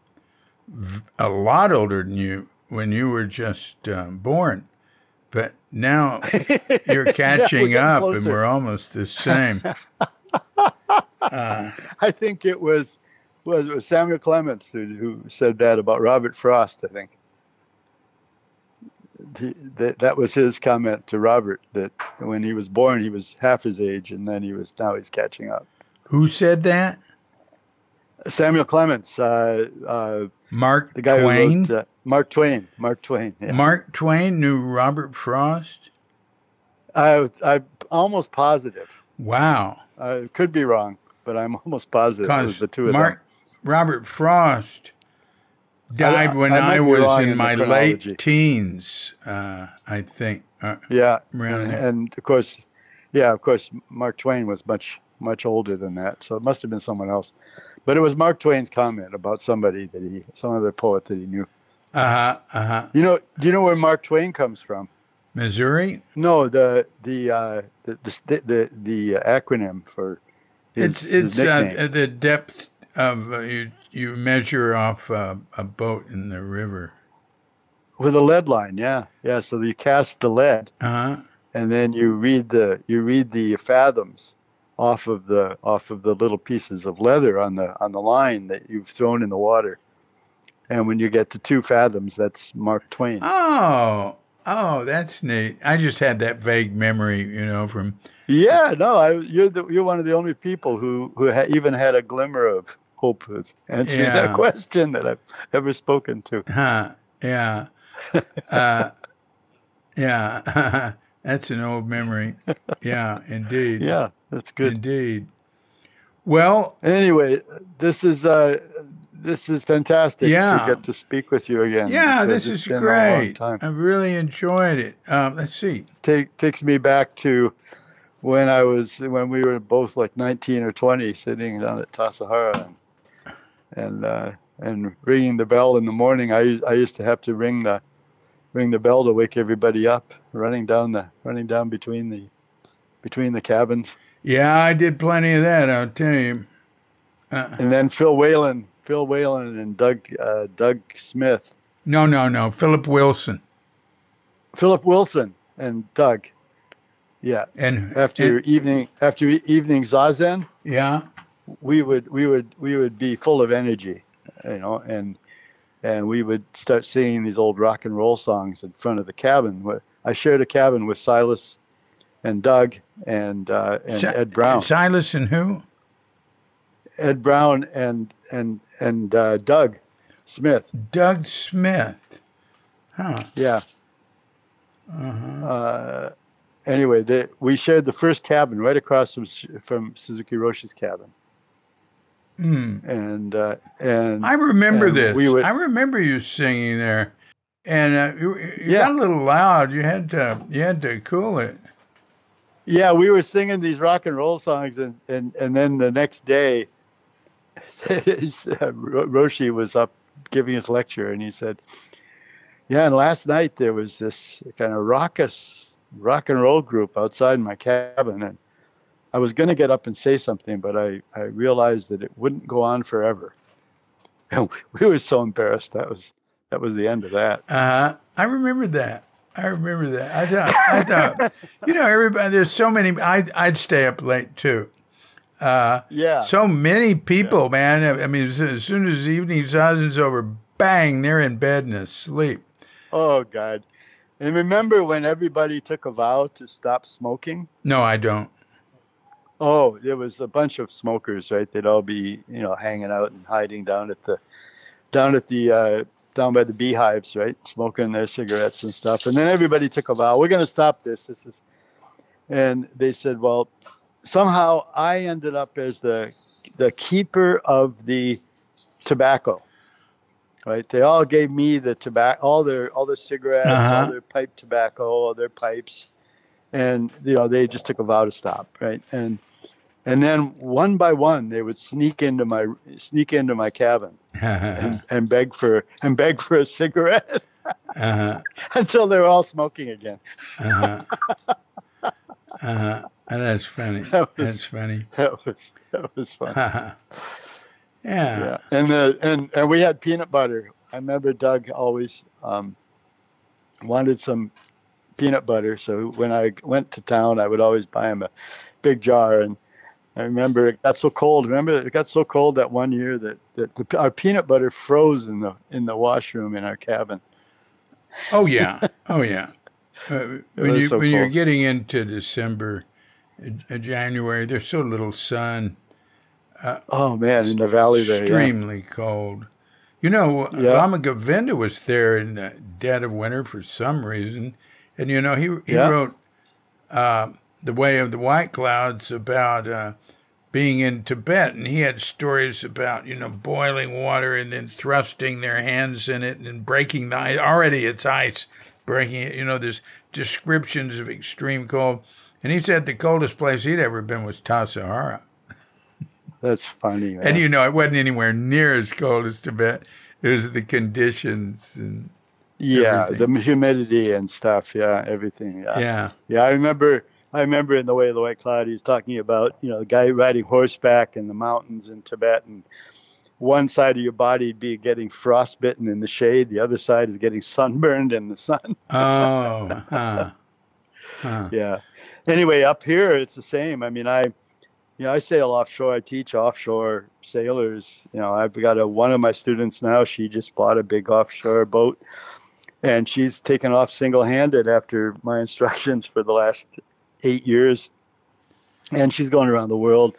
Speaker 1: v- a lot older than you when you were just um, born, but now you're catching
Speaker 2: getting
Speaker 1: up, and we're almost the same.
Speaker 2: I think it was was it was Samuel Clemens who, who said that about Robert Frost. I think. He, that, that was his comment to Robert that when he was born he was half his age and then he was now he's catching up.
Speaker 1: Who said that?
Speaker 2: Samuel Clemens, uh, uh,
Speaker 1: Mark
Speaker 2: the guy
Speaker 1: Twain.
Speaker 2: who wrote uh, Mark Twain. Mark Twain. Yeah.
Speaker 1: Mark Twain knew Robert Frost.
Speaker 2: I I'm almost positive.
Speaker 1: Wow,
Speaker 2: I could be wrong, but I'm almost positive it was the two of them.
Speaker 1: Mark
Speaker 2: them.
Speaker 1: Robert Frost died when
Speaker 2: I
Speaker 1: I, was in,
Speaker 2: in
Speaker 1: my late teens. Uh, I think. Uh,
Speaker 2: Yeah, and, and of course, yeah, of course, Mark Twain was much much older than that, so it must have been someone else. But it was Mark Twain's comment about somebody that he, some other poet that he knew.
Speaker 1: uh huh. Uh huh.
Speaker 2: You know, do you know where Mark Twain comes from?
Speaker 1: Missouri.
Speaker 2: No, the the uh, the, the the the acronym for his,
Speaker 1: It's
Speaker 2: his
Speaker 1: it's uh,
Speaker 2: nickname.
Speaker 1: the depth of uh, you. You measure off uh, a boat in the river.
Speaker 2: with a lead line. Yeah, yeah. So you cast the lead,
Speaker 1: Uh huh.
Speaker 2: and then you read the you read the fathoms off of the off of the little pieces of leather on the on the line that you've thrown in the water. And when you get to two fathoms, that's Mark Twain.
Speaker 1: Oh, oh, that's neat. I just had that vague memory, you know, from
Speaker 2: Yeah, no, I, you're the, you're one of the only people who who ha- even had a glimmer of hope of answering
Speaker 1: Yeah.
Speaker 2: that question that I've ever spoken to.
Speaker 1: Huh. Yeah. Uh, yeah. That's an old memory. Yeah, indeed.
Speaker 2: Yeah, that's good.
Speaker 1: Indeed. Well,
Speaker 2: Anyway, this is uh, this is fantastic
Speaker 1: Yeah.
Speaker 2: to get to speak with you again.
Speaker 1: yeah, this is
Speaker 2: been a long
Speaker 1: great. I really enjoyed it. Um, let's see.
Speaker 2: Take, takes me back to when I was when we were both like 19 or 20, sitting down at Tassajara and and uh, and ringing the bell in the morning. I I used to have to ring the ring the bell to wake everybody up, running down the running down between the between the cabins.
Speaker 1: Yeah, I did plenty of that, I'll tell you.
Speaker 2: And then Phil Whalen, Phil Whalen and Doug uh, Doug Smith,
Speaker 1: No, no, no. Philip Wilson.
Speaker 2: Philip Wilson and Doug. Yeah,
Speaker 1: And
Speaker 2: after
Speaker 1: and-
Speaker 2: evening after evening zazen,
Speaker 1: yeah.
Speaker 2: We would we would we would be full of energy, you know, and and we would start singing these old rock and roll songs in front of the cabin. I shared a cabin with Silas and Doug and uh, and
Speaker 1: Si-
Speaker 2: Ed Brown,
Speaker 1: Silas and who?
Speaker 2: Ed Brown and and and uh, Doug Smith.
Speaker 1: Doug Smith. Huh.
Speaker 2: Yeah.
Speaker 1: Uh-huh.
Speaker 2: Uh, anyway, they, we shared the first cabin right across from from Suzuki Roshi's cabin,
Speaker 1: Hmm.
Speaker 2: and uh, and
Speaker 1: I remember
Speaker 2: and
Speaker 1: this.
Speaker 2: we would-
Speaker 1: I remember you singing there, and uh, you, you
Speaker 2: Yeah.
Speaker 1: got a little loud. You had to you had to cool it.
Speaker 2: Yeah, we were singing these rock and roll songs, and and, and then the next day, Roshi was up giving his lecture, and he said, "Yeah, and last night there was this kind of raucous rock and roll group outside my cabin, and I was going to get up and say something, but I I realized that it wouldn't go on forever, and we were so embarrassed. That was that was the end of that.
Speaker 1: Uh, I remember that. I remember that. I thought, I thought, you know, everybody. There's so many. I'd I'd stay up late too. Uh,
Speaker 2: Yeah,
Speaker 1: so many people, man. I mean, as, soon as evening zazen's over, bang, they're in bed and asleep.
Speaker 2: Oh God. And remember when everybody took a vow to stop smoking?
Speaker 1: No, I don't.
Speaker 2: Oh, there was a bunch of smokers, right? They'd all be, you know, hanging out and hiding down at the down at the uh down by the beehives, right? Smoking their cigarettes and stuff. And then everybody took a vow, we're gonna stop this. This is and they said, Well, somehow I ended up as the the keeper of the tobacco. Right? They all gave me the tobacco all their all their cigarettes,
Speaker 1: Uh-huh.
Speaker 2: all their pipe tobacco, all their pipes. And you know, they just took a vow to stop, right? And and then one by one they would sneak into my sneak into my cabin and, and beg for and beg for a cigarette
Speaker 1: uh-huh,
Speaker 2: until they were all smoking again.
Speaker 1: uh-huh. Uh-huh. That's funny.
Speaker 2: That was-
Speaker 1: That's funny.
Speaker 2: That was that was fun.
Speaker 1: yeah.
Speaker 2: Yeah, and the and and we had peanut butter. I remember Doug always um, wanted some peanut butter, so when I went to town, I would always buy him a big jar. And I remember it got so cold. Remember it got so cold that one year that that the, our peanut butter froze in the in the washroom in our cabin.
Speaker 1: Oh yeah. Oh yeah. Uh, when you
Speaker 2: so
Speaker 1: when you're getting into December, uh, January, there's so little sun.
Speaker 2: Oh man, in the valley there. Yeah.
Speaker 1: extremely cold. You know,
Speaker 2: Yeah.
Speaker 1: Lama Govinda was there in the dead of winter for some reason, and you know he he
Speaker 2: Yeah.
Speaker 1: wrote uh, "The Way of the White Clouds" about uh, being in Tibet, and he had stories about you know boiling water and then thrusting their hands in it and breaking the ice. Already it's ice, breaking it. You know, there's descriptions of extreme cold, and he said the coldest place he'd ever been was Tassajara.
Speaker 2: That's funny, man.
Speaker 1: And you know, it wasn't anywhere near as cold as Tibet. It was the conditions, and
Speaker 2: Yeah,
Speaker 1: Everything.
Speaker 2: the humidity and stuff. Yeah, everything. Yeah.
Speaker 1: Yeah.
Speaker 2: Yeah, I remember. I remember in the way of the White Cloud, he was talking about you know the guy riding horseback in the mountains in Tibet, and one side of your body would be getting frostbitten in the shade, the other side is getting sunburned in the sun.
Speaker 1: Oh. Huh. Huh.
Speaker 2: yeah. Anyway, up here it's the same. I mean, I, you know, I sail offshore. I teach offshore sailors. You know, I've got a one of my students now. She just bought a big offshore boat, and she's taken off single-handed after my instructions for the last eight years, and she's going around the world.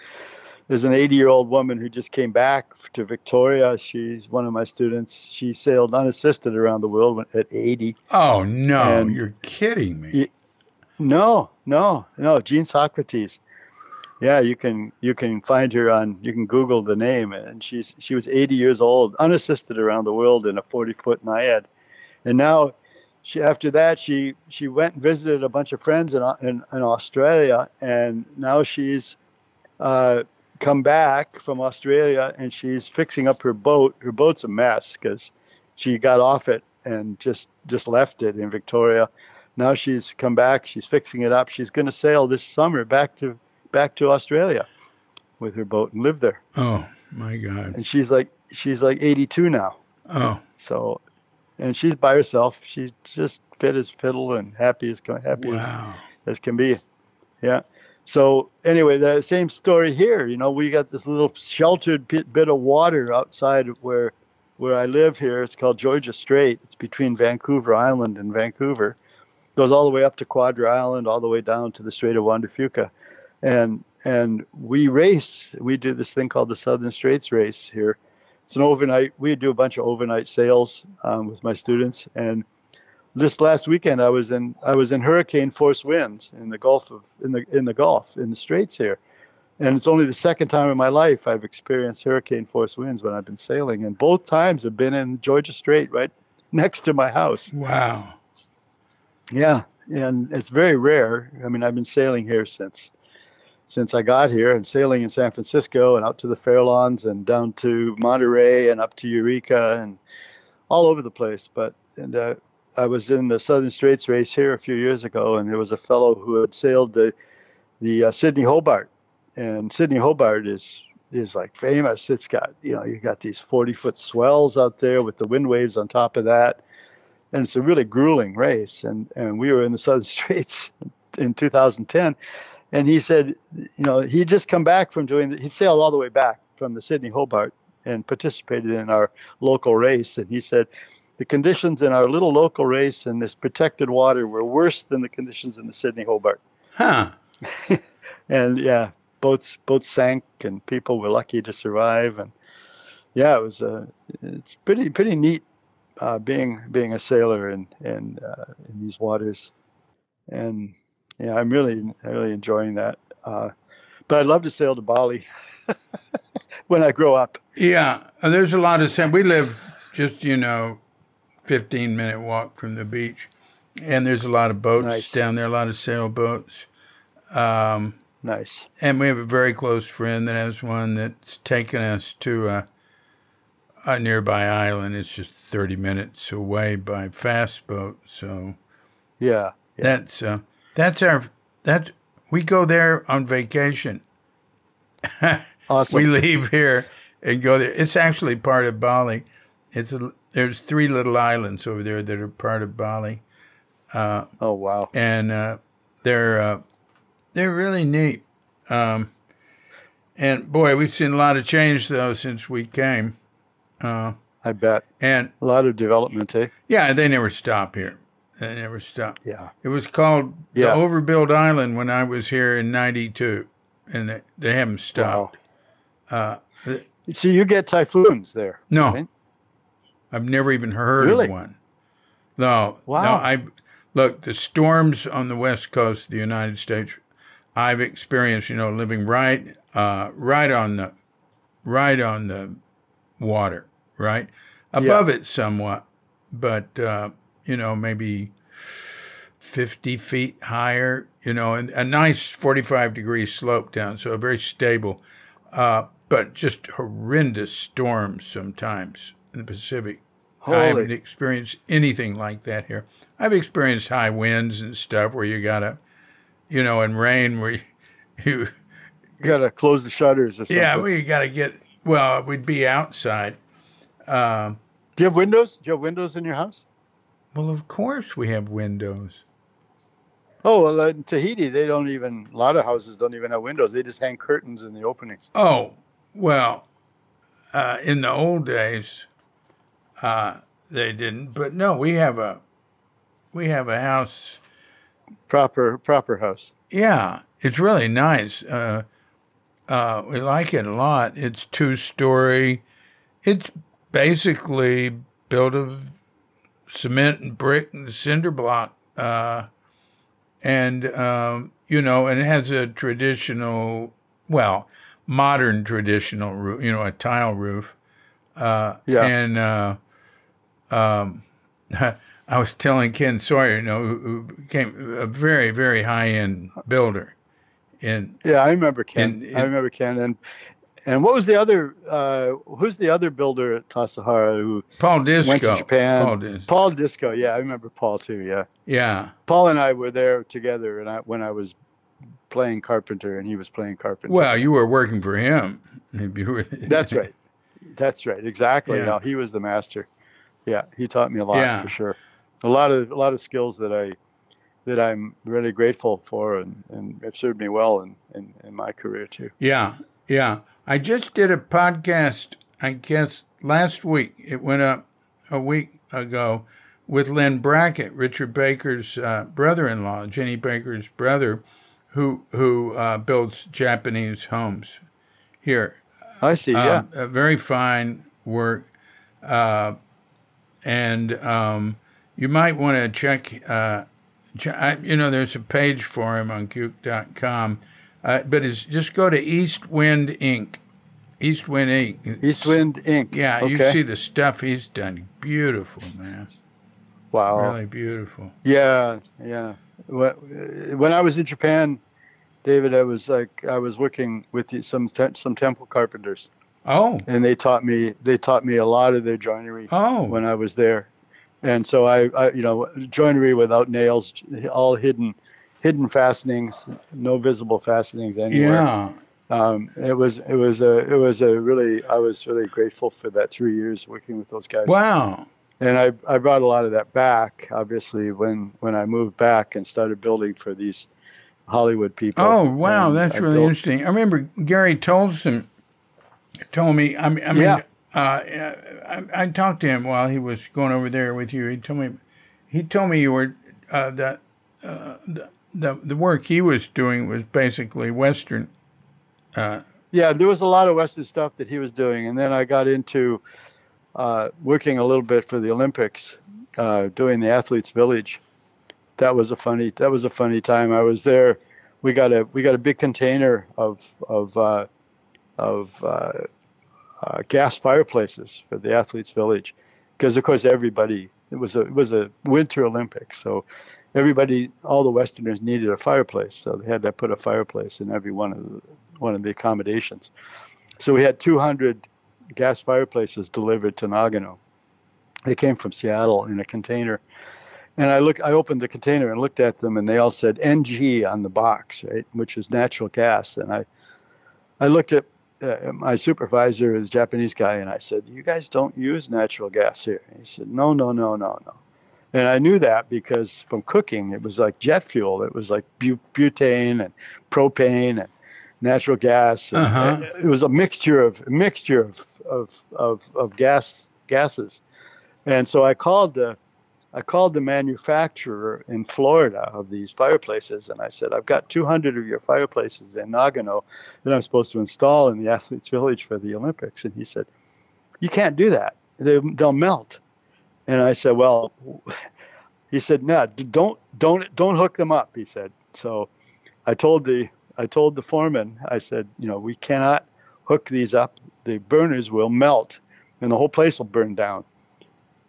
Speaker 2: There's an 80-year-old woman who just came back to Victoria. She's one of my students. She sailed unassisted around the world at 80.
Speaker 1: Oh no,
Speaker 2: And-
Speaker 1: you're kidding me.
Speaker 2: No, no, no. Jeanne Socrates. Yeah, you can you can find her on you can Google the name, and she's she was 80 years old, unassisted around the world in a 40 foot Najad, and now she after that she she went and visited a bunch of friends in in, in Australia, and now she's uh, come back from Australia, and she's fixing up her boat. Her boat's a mess because she got off it and just just left it in Victoria. Now she's come back. She's fixing it up. She's going to sail this summer back to back to australia with her boat and live there.
Speaker 1: Oh my God.
Speaker 2: and she's like she's like 82 now.
Speaker 1: Oh.
Speaker 2: So and she's by herself she's just fit as fiddle and happy as can- happy
Speaker 1: wow.
Speaker 2: as can be yeah so anyway the same story here you know we got this little sheltered bit, bit of water outside of where where i live here it's called georgia strait it's between vancouver island and vancouver goes all the way up to Quadra Island, all the way down to the Strait of Juan de Fuca. And and we race. We do this thing called the Southern Straits Race here. It's an overnight. We do a bunch of overnight sails um, with my students. And this last weekend, I was in I was in hurricane force winds in the Gulf of in the in the Gulf in the Straits here. And it's only the second time in my life I've experienced hurricane force winds when I've been sailing, and both times have been in Georgia Strait, right next to my house.
Speaker 1: Wow.
Speaker 2: Yeah, and it's very rare. I mean, I've been sailing here since since I got here, and sailing in San Francisco and out to the Farallones and down to Monterey and up to Eureka and all over the place. But and uh, I was in the Southern Straits race here a few years ago, and there was a fellow who had sailed the the uh, Sydney Hobart, and Sydney Hobart is is like famous. It's got you know you got these forty foot swells out there with the wind waves on top of that and it's a really grueling race. And and we were in the Southern Straits in 2010, and he said, you know, he'd just come back from doing. He sailed all the way back from the Sydney Hobart and participated in our local race. And he said, the conditions in our little local race in this protected water were worse than the conditions in the Sydney Hobart.
Speaker 1: Huh.
Speaker 2: And yeah, boats boats sank, and people were lucky to survive. And yeah, it was uh, it's pretty pretty neat uh, being being a sailor in in uh, in these waters, and yeah, I'm really really enjoying that. Uh, but I'd love to sail to Bali when I grow up.
Speaker 1: Yeah, there's a lot of sand. We live just you know, fifteen minute walk from the beach, and there's a lot of boats
Speaker 2: Nice.
Speaker 1: down there. A lot of sailboats. Um,
Speaker 2: Nice.
Speaker 1: and we have a very close friend that has one that's taken us to a, a nearby island. It's just 30 minutes away by fast boat. So
Speaker 2: Yeah. yeah.
Speaker 1: that's uh, that's our that's we go there on vacation.
Speaker 2: Awesome.
Speaker 1: We leave here and go there. It's actually part of Bali. It's a, there's three little islands over there that are part of Bali,
Speaker 2: oh wow.
Speaker 1: and uh, they're uh, they're really neat. Um, and boy, we've seen a lot of change though since we came. Uh,
Speaker 2: I bet
Speaker 1: and
Speaker 2: a lot of development, eh?
Speaker 1: yeah, they never stop here. They never stop.
Speaker 2: Yeah.
Speaker 1: It was called
Speaker 2: Yeah.
Speaker 1: the Overbuilt Island when I was here in '92, and they, they haven't stopped. Uh, th-
Speaker 2: So you get typhoons there?
Speaker 1: No.
Speaker 2: right?
Speaker 1: I've never even heard
Speaker 2: Really?
Speaker 1: of one. No,
Speaker 2: Wow.
Speaker 1: no. I look the storms on the west coast of the United States. I've experienced, you know, living right, uh, right on the, right on the water, right above it somewhat, but uh, you know maybe fifty feet higher. You know, and a nice forty-five degree slope down, so very stable. Uh, but just horrendous storms sometimes in the Pacific. I haven't experienced anything like that here. I've experienced high winds and stuff where you gotta, you know, and rain where you, you
Speaker 2: You gotta close the shutters or something.
Speaker 1: yeah, well, you gotta get. Well, we'd be outside. Um,
Speaker 2: Do you have windows? Do you have windows in your house?
Speaker 1: Well, of course we have windows.
Speaker 2: Oh, well, in Tahiti, they don't even. A lot of houses don't even have windows. They just hang curtains in the openings.
Speaker 1: Oh, well, uh, in the old days, uh, they didn't. But no, we have a we have a house.
Speaker 2: Proper, proper house.
Speaker 1: Yeah, it's really nice. Uh, uh, we like it a lot. It's two story. It's basically built of cement and brick and cinder block. Uh, and um, you know, and it has a traditional, well, modern traditional roof. You know, a tile roof. Uh,
Speaker 2: Yeah.
Speaker 1: And uh, um, I was telling Ken Sawyer, you know, who became a very, very high end builder. And
Speaker 2: Yeah, I remember Ken.
Speaker 1: And
Speaker 2: I remember Ken. And and what was the other? Uh, who's the other builder at Tassajara who
Speaker 1: Paul Discoe.
Speaker 2: went to Japan?
Speaker 1: Paul Dis-
Speaker 2: Paul Discoe. Yeah, I remember Paul too. Yeah,
Speaker 1: Yeah.
Speaker 2: Paul and I were there together, and I when I was playing carpenter, and he was playing carpenter.
Speaker 1: Well, you were working for him. Maybe you were.
Speaker 2: That's right. That's right. Exactly.
Speaker 1: Yeah.
Speaker 2: No, he was the master. Yeah, he taught me a lot
Speaker 1: Yeah.
Speaker 2: for sure. A lot of a lot of skills that I that I'm really grateful for, and and have served me well in in, in my career too.
Speaker 1: Yeah, yeah. I just did a podcast, I guess last week. It went up a week ago with Lynn Brackett, Richard Baker's uh, brother-in-law, Ginny Baker's brother, who who uh, builds Japanese homes here.
Speaker 2: I see. yeah.
Speaker 1: Um, a very fine work. Uh, and um, you might want to check, uh, ch- I, you know, there's a page for him on Cuke.com. Uh, but it's just go to East Wind Inc. East Wind Inc.
Speaker 2: East Wind Inc.
Speaker 1: Yeah, you see the stuff he's done. Beautiful, man.
Speaker 2: Wow.
Speaker 1: Really beautiful.
Speaker 2: Yeah, yeah. When I was in Japan, David, I was like I was working with some some temple carpenters,
Speaker 1: Oh,
Speaker 2: and they taught me they taught me a lot of their joinery
Speaker 1: oh,
Speaker 2: when I was there, and so I, I you know joinery without nails, all hidden hidden fastenings, no visible fastenings anywhere.
Speaker 1: yeah.
Speaker 2: Um, it was it was a it was a really I was really grateful for that three years working with those guys
Speaker 1: Wow.
Speaker 2: and I, I brought a lot of that back obviously when when i moved back and started building for these hollywood people
Speaker 1: Oh wow,
Speaker 2: And
Speaker 1: that's
Speaker 2: I
Speaker 1: really
Speaker 2: built-
Speaker 1: interesting. I remember Gary Tolson told me. I mean, I mean,
Speaker 2: Yeah.
Speaker 1: uh, I, I talked to him while he was going over there with you. He told me, he told me you were uh, that uh, the, the the work he was doing was basically Western.
Speaker 2: yeah there was a lot of western stuff that he was doing. And then i got into uh, working a little bit for the olympics uh, doing the athletes village. That was a funny that was a funny time. I was there. We got a we got a big container of of uh, of uh, uh, gas fireplaces for the athletes village. Because of course everybody it was a it was a winter olympics. So everybody all the westerners needed a fireplace so they had to put a fireplace in every one of the one of the accommodations so we had 200 gas fireplaces delivered to nagano they came from seattle in a container and I look, I opened the container and looked at them, and they all said NG on the box, right, which is natural gas. And I, I looked at uh, my supervisor, the Japanese guy, and I said, "You guys don't use natural gas here." And he said, "No, no, no, no, no." And I knew that because from cooking, it was like jet fuel. It was like bu- butane and propane and natural gas. And
Speaker 1: Uh-huh.
Speaker 2: It was a mixture of a mixture of of of, of gas gases. And so I called the I called the manufacturer in Florida of these fireplaces and I said, I've got 200 of your fireplaces in Nagano that I'm supposed to install in the athletes village for the Olympics. And he said, you can't do that. They, they'll melt. And I said, well, he said, no, don't, don't, don't hook them up. He said, so I told the, I told the foreman, I said, you know, we cannot hook these up. The burners will melt and the whole place will burn down.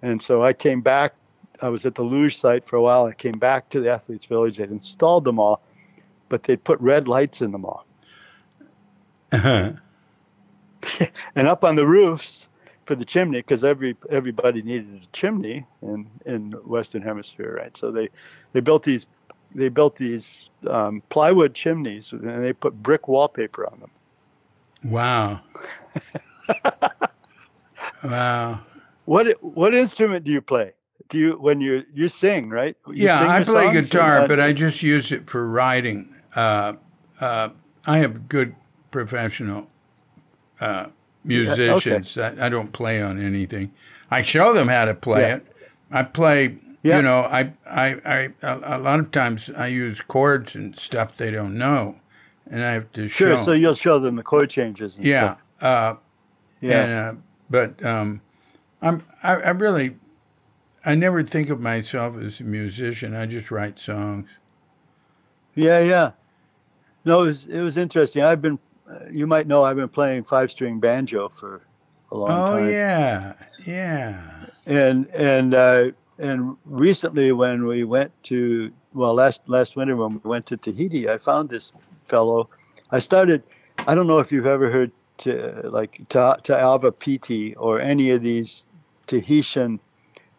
Speaker 2: And so I came back I was at the luge site for a while. I came back to the athletes village. They'd installed them all, but they'd put red lights in them all. Uh-huh. And up on the roofs, for the chimney because every everybody needed a chimney in in Western Hemisphere, right? So they they built these they built these um, plywood chimneys and they put brick wallpaper on them.
Speaker 1: Wow. wow.
Speaker 2: What what instrument do you play? Do you when you you sing right? You
Speaker 1: yeah,
Speaker 2: sing
Speaker 1: I play guitar,
Speaker 2: Uh,
Speaker 1: but I just use it for writing. Uh, uh, I have good professional uh, musicians. I, I don't play on anything. I show them how to play
Speaker 2: Yeah.
Speaker 1: it. I play.
Speaker 2: Yeah.
Speaker 1: You know, I, I, I, a, lot of times I use chords and stuff they don't know, and I have to
Speaker 2: sure.
Speaker 1: show.
Speaker 2: So you'll show them the chord changes. And
Speaker 1: yeah, uh,
Speaker 2: Yeah.
Speaker 1: and, uh, but um, I'm I, I really I never think of myself as a musician. I just write songs.
Speaker 2: Yeah, yeah. No, it was it was interesting. I've been, you might know, I've been playing five string banjo for a long
Speaker 1: Oh
Speaker 2: time.
Speaker 1: yeah, yeah.
Speaker 2: And and uh, and recently, when we went to well last last winter when we went to Tahiti, I found this fellow. I started. I don't know if you've ever heard to like Ta Ta'ava Piti or any of these Tahitian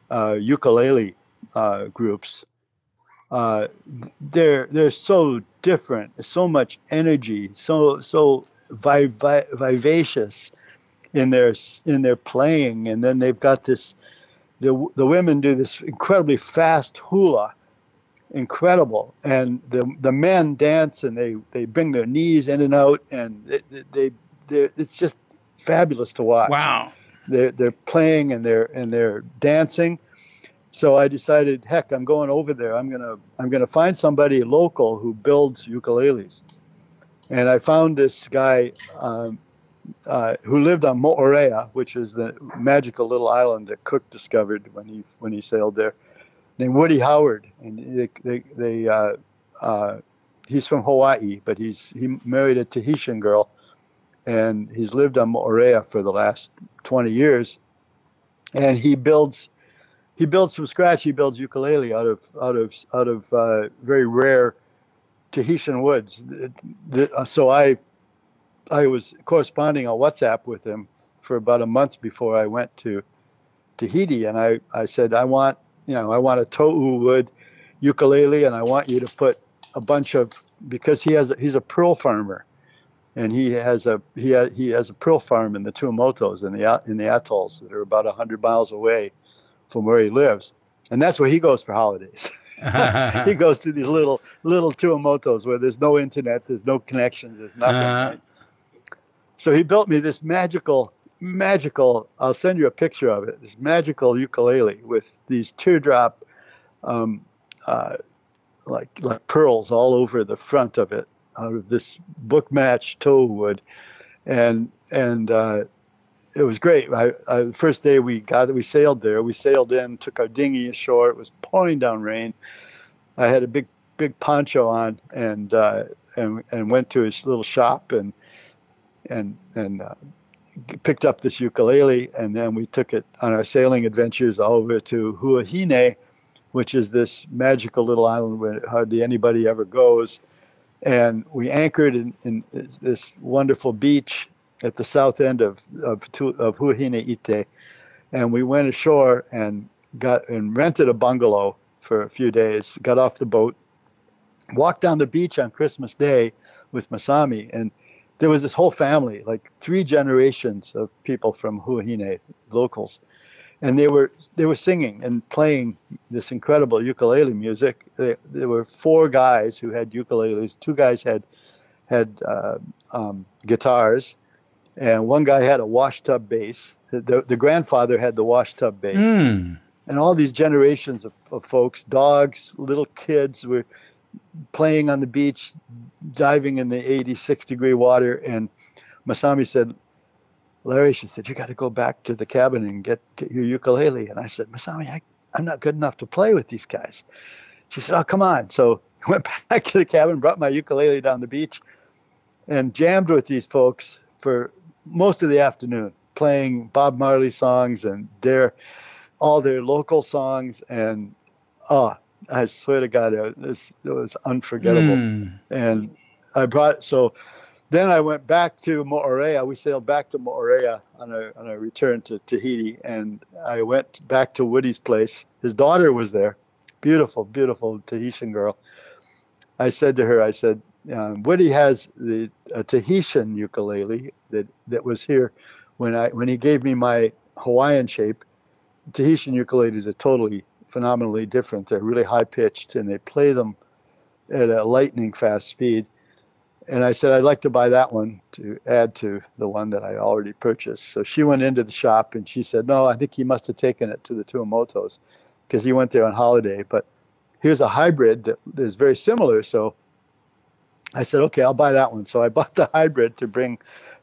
Speaker 2: uh, ukulele uh, groups. Uh, they're they're so different, so much energy, so so vi- vi- vivacious in their in their playing, and then they've got this. The the women do this incredibly fast hula, incredible, and the the men dance and they they bring their knees in and out, and they they, they it's just fabulous to watch
Speaker 1: Wow.
Speaker 2: they're they're playing and they're and they're dancing. So I decided, heck, I'm going over there. I'm gonna I'm gonna find somebody local who builds ukuleles, and I found this guy um, uh, who lived on Moorea, which is the magical little island that Cook discovered when he when he sailed there, named Woody Howard, and they they, they uh, uh, he's from Hawaii, but he's he married a Tahitian girl, and he's lived on Moorea for the last 20 years. And he builds he builds from scratch he builds ukulele out of out of out of uh, very rare Tahitian woods. Uh, so I I was corresponding on WhatsApp with him for about a month before I went to Tahiti and I I said I want you know I want a tohu wood ukulele and I want you to put a bunch of because he has he's a pearl farmer and he has a he has, he has a pearl farm in the Tuamotus in the in the atolls that are about hundred miles away from where he lives, and that's where he goes for holidays. he goes to these little little Tuamotus where there's no internet, there's no connections, there's nothing.
Speaker 1: Uh-huh.
Speaker 2: right? So he built me this magical magical. I'll send you a picture of it. This magical ukulele with these teardrop, um, uh, like like pearls all over the front of it out of this book match toe wood, and and uh, it was great. I, I, the first day we got we sailed there. We sailed in, took our dinghy ashore. It was pouring down rain. I had a big big poncho on and uh, and and went to his little shop and and and uh, picked up this ukulele and then we took it on our sailing adventures over to Huahine, which is this magical little island where hardly anybody ever goes and we anchored in, in this wonderful beach at the south end of of, of Huahine Iti, and we went ashore and got and rented a bungalow for a few days. Got off the boat, walked down the beach on Christmas Day with Masami, and there was this whole family, like three generations of people from Huahine, locals, and they were they were singing and playing this incredible ukulele music. There, there were four guys who had ukuleles. Two guys had had uh, um, guitars, and one guy had a washtub bass. The, the grandfather had the washtub bass,
Speaker 1: Hmm.
Speaker 2: and all these generations of, of folks, dogs, little kids, were playing on the beach, diving in the 86 degree water. And Masami said, Larry, she said, you got to go back to the cabin and get, get your ukulele. And I said, Masami, I, I'm not good enough to play with these guys. She said, oh, come on. So I went back to the cabin, brought my ukulele down the beach, and jammed with these folks for most of the afternoon, playing Bob Marley songs and their all their local songs. And oh, I swear to God, it was, it was unforgettable
Speaker 1: Hmm.
Speaker 2: and I brought so then I went back to Moorea. We sailed back to Moorea on a on a return to Tahiti, and I went back to Woody's place. His daughter was there, beautiful, beautiful Tahitian girl. I said to her, I said, um, Woody has the a Tahitian ukulele that that was here when I when he gave me my Hawaiian shape. Tahitian ukuleles are totally phenomenally different. They're really high pitched and they play them at a lightning fast speed. And I said, I'd like to buy that one to add to the one that I already purchased. So she went into the shop and she said, No, I think he must have taken it to the Tuamotus because he went there on holiday. But here's a hybrid that is very similar. So I said, Okay, I'll buy that one. So I bought the hybrid to bring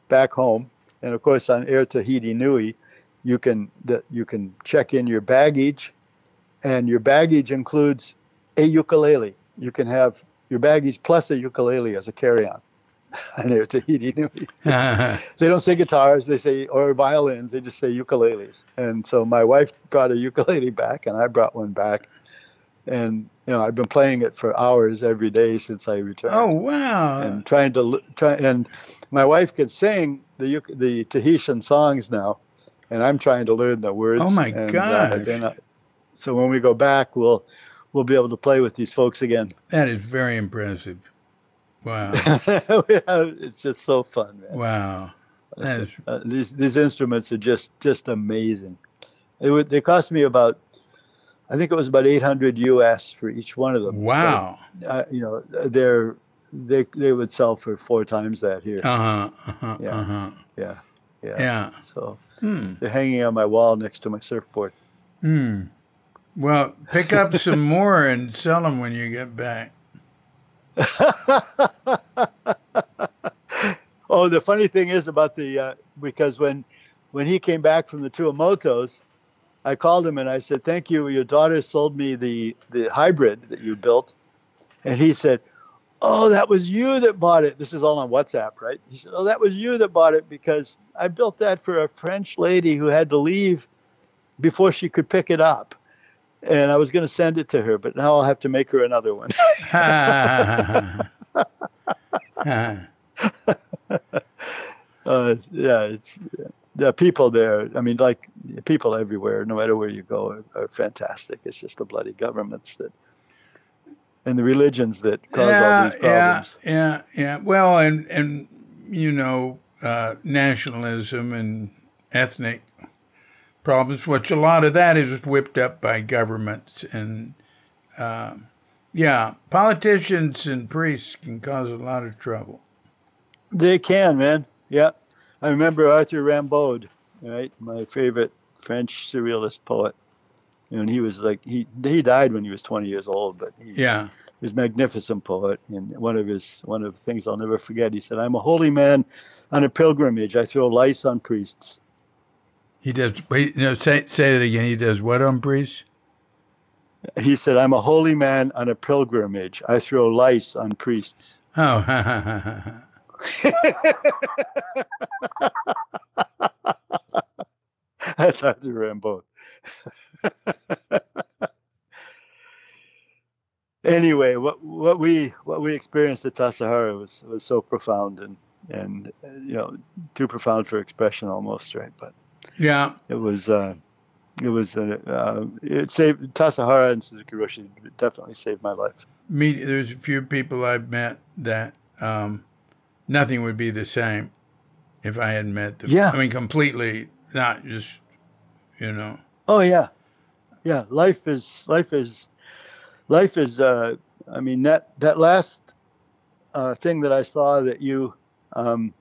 Speaker 2: back home. And of course, on Air Tahiti Nui, you can the, you can check in your baggage, and your baggage includes a ukulele. You can have your baggage plus a ukulele as a carry-on. on Air Tahiti Nui. they don't say guitars, they say or violins. They just say ukuleles. And so my wife brought a ukulele back, and I brought one back, and you know I've been playing it for hours every day since I returned.
Speaker 1: oh wow!
Speaker 2: And trying to try, and my wife can sing the the Tahitian songs now, and I'm trying to learn the words.
Speaker 1: Oh, my
Speaker 2: god! I- so when we go back, we'll we'll be able to play with these folks again.
Speaker 1: that is very impressive. Wow!
Speaker 2: it's just so fun, man.
Speaker 1: Wow! Is
Speaker 2: Uh, these these instruments are just just amazing. It would they cost me about, I think it was about eight hundred U.S. for each one of them.
Speaker 1: wow!
Speaker 2: But, uh, you know, they're they they would sell for four times that here.
Speaker 1: Uh huh! Uh huh!
Speaker 2: Yeah.
Speaker 1: Uh huh!
Speaker 2: yeah, yeah,
Speaker 1: Yeah.
Speaker 2: So
Speaker 1: Hmm.
Speaker 2: they're hanging on my wall next to my surfboard.
Speaker 1: Hmm. Well, pick up some more and sell them when you get back.
Speaker 2: Oh, the funny thing is about the uh, because when when he came back from the Tuamotus, I called him and I said, "Thank you. Your daughter sold me the the hybrid that you built," and he said, "Oh, that was you that bought it." This is all on WhatsApp, right? He said, "Oh, that was you that bought it because I built that for a French lady who had to leave before she could pick it up." And I was going to send it to her, but now I'll have to make her another one. uh, yeah, it's the people there. I mean, like people everywhere, no matter where you go, are, are fantastic. It's just the bloody governments that and the religions that cause all
Speaker 1: yeah,
Speaker 2: these
Speaker 1: yeah,
Speaker 2: problems.
Speaker 1: yeah, yeah. Well, and and you know, uh, nationalism and ethnic problems, which a lot of that is whipped up by governments, and uh, yeah, politicians and priests can cause a lot of trouble.
Speaker 2: They can, man. Yeah, I remember Arthur Rimbaud, right? My favorite French surrealist poet. And he was like he he died when he was 20 years old, but he,
Speaker 1: Yeah,
Speaker 2: he was a magnificent poet. And one of his one of the things I'll never forget, he said, "I'm a holy man on a pilgrimage. I throw lice on priests."
Speaker 1: he does. Wait, no, say say that again. He does what on priests?
Speaker 2: He said, "I'm a holy man on a pilgrimage. I throw lice on priests."
Speaker 1: Oh,
Speaker 2: That's Arthur Rimbaud. anyway, what what we what we experienced at Tassajara was was so profound and and you know too profound for expression almost, right? But
Speaker 1: yeah.
Speaker 2: it was uh, it was uh, uh, it saved Tassajara and Suzuki Roshi definitely saved my life.
Speaker 1: meet there's a few people I've met that um, nothing would be the same if I hadn't met them.
Speaker 2: Yeah.
Speaker 1: I mean, completely, not just, you know.
Speaker 2: Oh yeah, yeah. Life is life is life is. Uh, I mean that that last uh, thing that I saw that you um,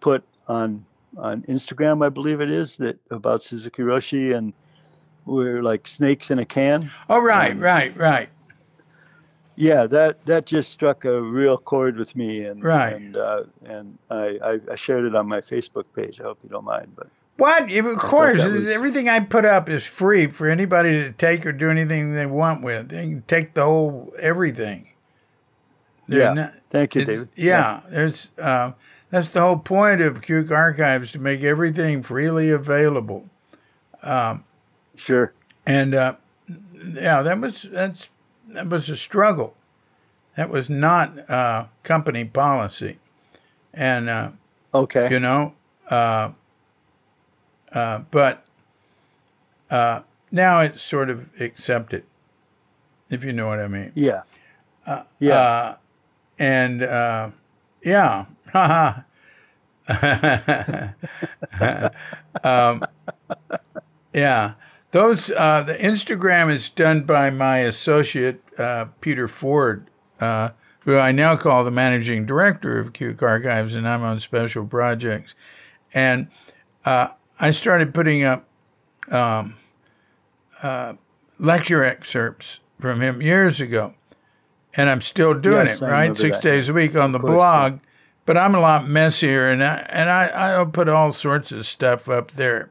Speaker 2: put on on Instagram, I believe it is that about Suzuki Roshi and we're like snakes in a can.
Speaker 1: Oh, right,
Speaker 2: Um,
Speaker 1: right, right.
Speaker 2: Yeah, that that just struck a real chord with me, and
Speaker 1: Right.
Speaker 2: and uh, and I, I I shared it on my Facebook page. I hope you don't mind, but
Speaker 1: What? Of course,
Speaker 2: was-
Speaker 1: everything I put up is free for anybody to take or do anything they want with. They can take the whole everything. They're
Speaker 2: yeah.
Speaker 1: not-
Speaker 2: Thank you, David.
Speaker 1: Yeah, there's uh, that's the whole point of Cuke Archives to make everything freely available.
Speaker 2: Sure.
Speaker 1: And uh, yeah, that was that's that was a struggle. That was not uh, company policy. and uh,
Speaker 2: Okay.
Speaker 1: you know, uh, uh, but uh, now it's sort of accepted, if you know what I mean.
Speaker 2: Yeah. yeah.
Speaker 1: Uh, and uh, yeah, um, yeah, those uh, the Instagram is done by my associate uh, Peter Ford, uh, who I now call the managing director of Cuke Archives, and I'm on special projects. And uh, I started putting up um, uh, lecture excerpts from him years ago, and I'm still doing
Speaker 2: Yes,
Speaker 1: it right six
Speaker 2: that.
Speaker 1: days a week on the
Speaker 2: course, yeah.
Speaker 1: blog. But I'm a lot messier, and I and I I'll put all sorts of stuff up there.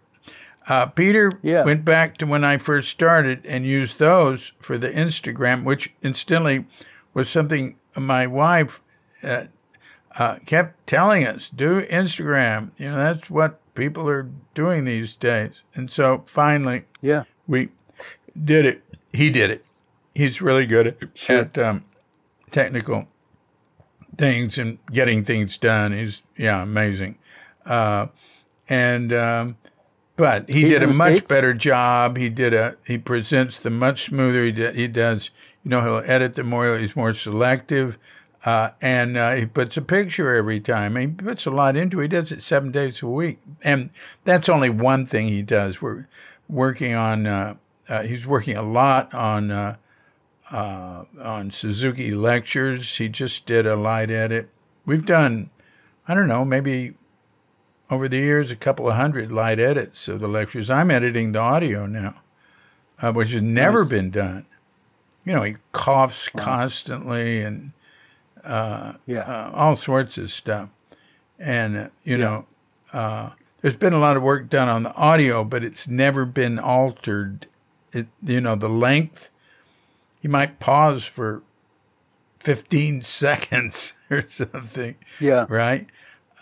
Speaker 1: Uh, Peter
Speaker 2: Yeah.
Speaker 1: went back to when I first started and used those for the Instagram, which instantly was something my wife uh, uh, kept telling us do Instagram. You know, that's what people are doing these days. And so finally,
Speaker 2: yeah.
Speaker 1: we did it. He did it. He's really good at,
Speaker 2: Sure.
Speaker 1: at um, technical things and getting things done. He's yeah, amazing. Uh, and um, but he
Speaker 2: He's
Speaker 1: did a much
Speaker 2: States?
Speaker 1: better job. He did a he presents them much smoother. He, d- he does you know he'll edit them more. He's more selective. Uh, and uh, he puts a picture every time. He puts a lot into it. He does it seven days a week, and that's only one thing he does. We're working on. Uh, uh, he's working a lot on uh, uh, on Suzuki lectures. He just did a light edit. We've done, I don't know, maybe over the years a couple of hundred light edits of the lectures. I'm editing the audio now, uh, which has never
Speaker 2: Nice.
Speaker 1: been done. You know, he coughs constantly and
Speaker 2: Yeah.
Speaker 1: uh, all sorts of stuff. And, uh, you know, uh, there's been a lot of work done on the audio, but it's never been altered. It, you know, the length, you might pause for 15 seconds or something,
Speaker 2: yeah.
Speaker 1: right?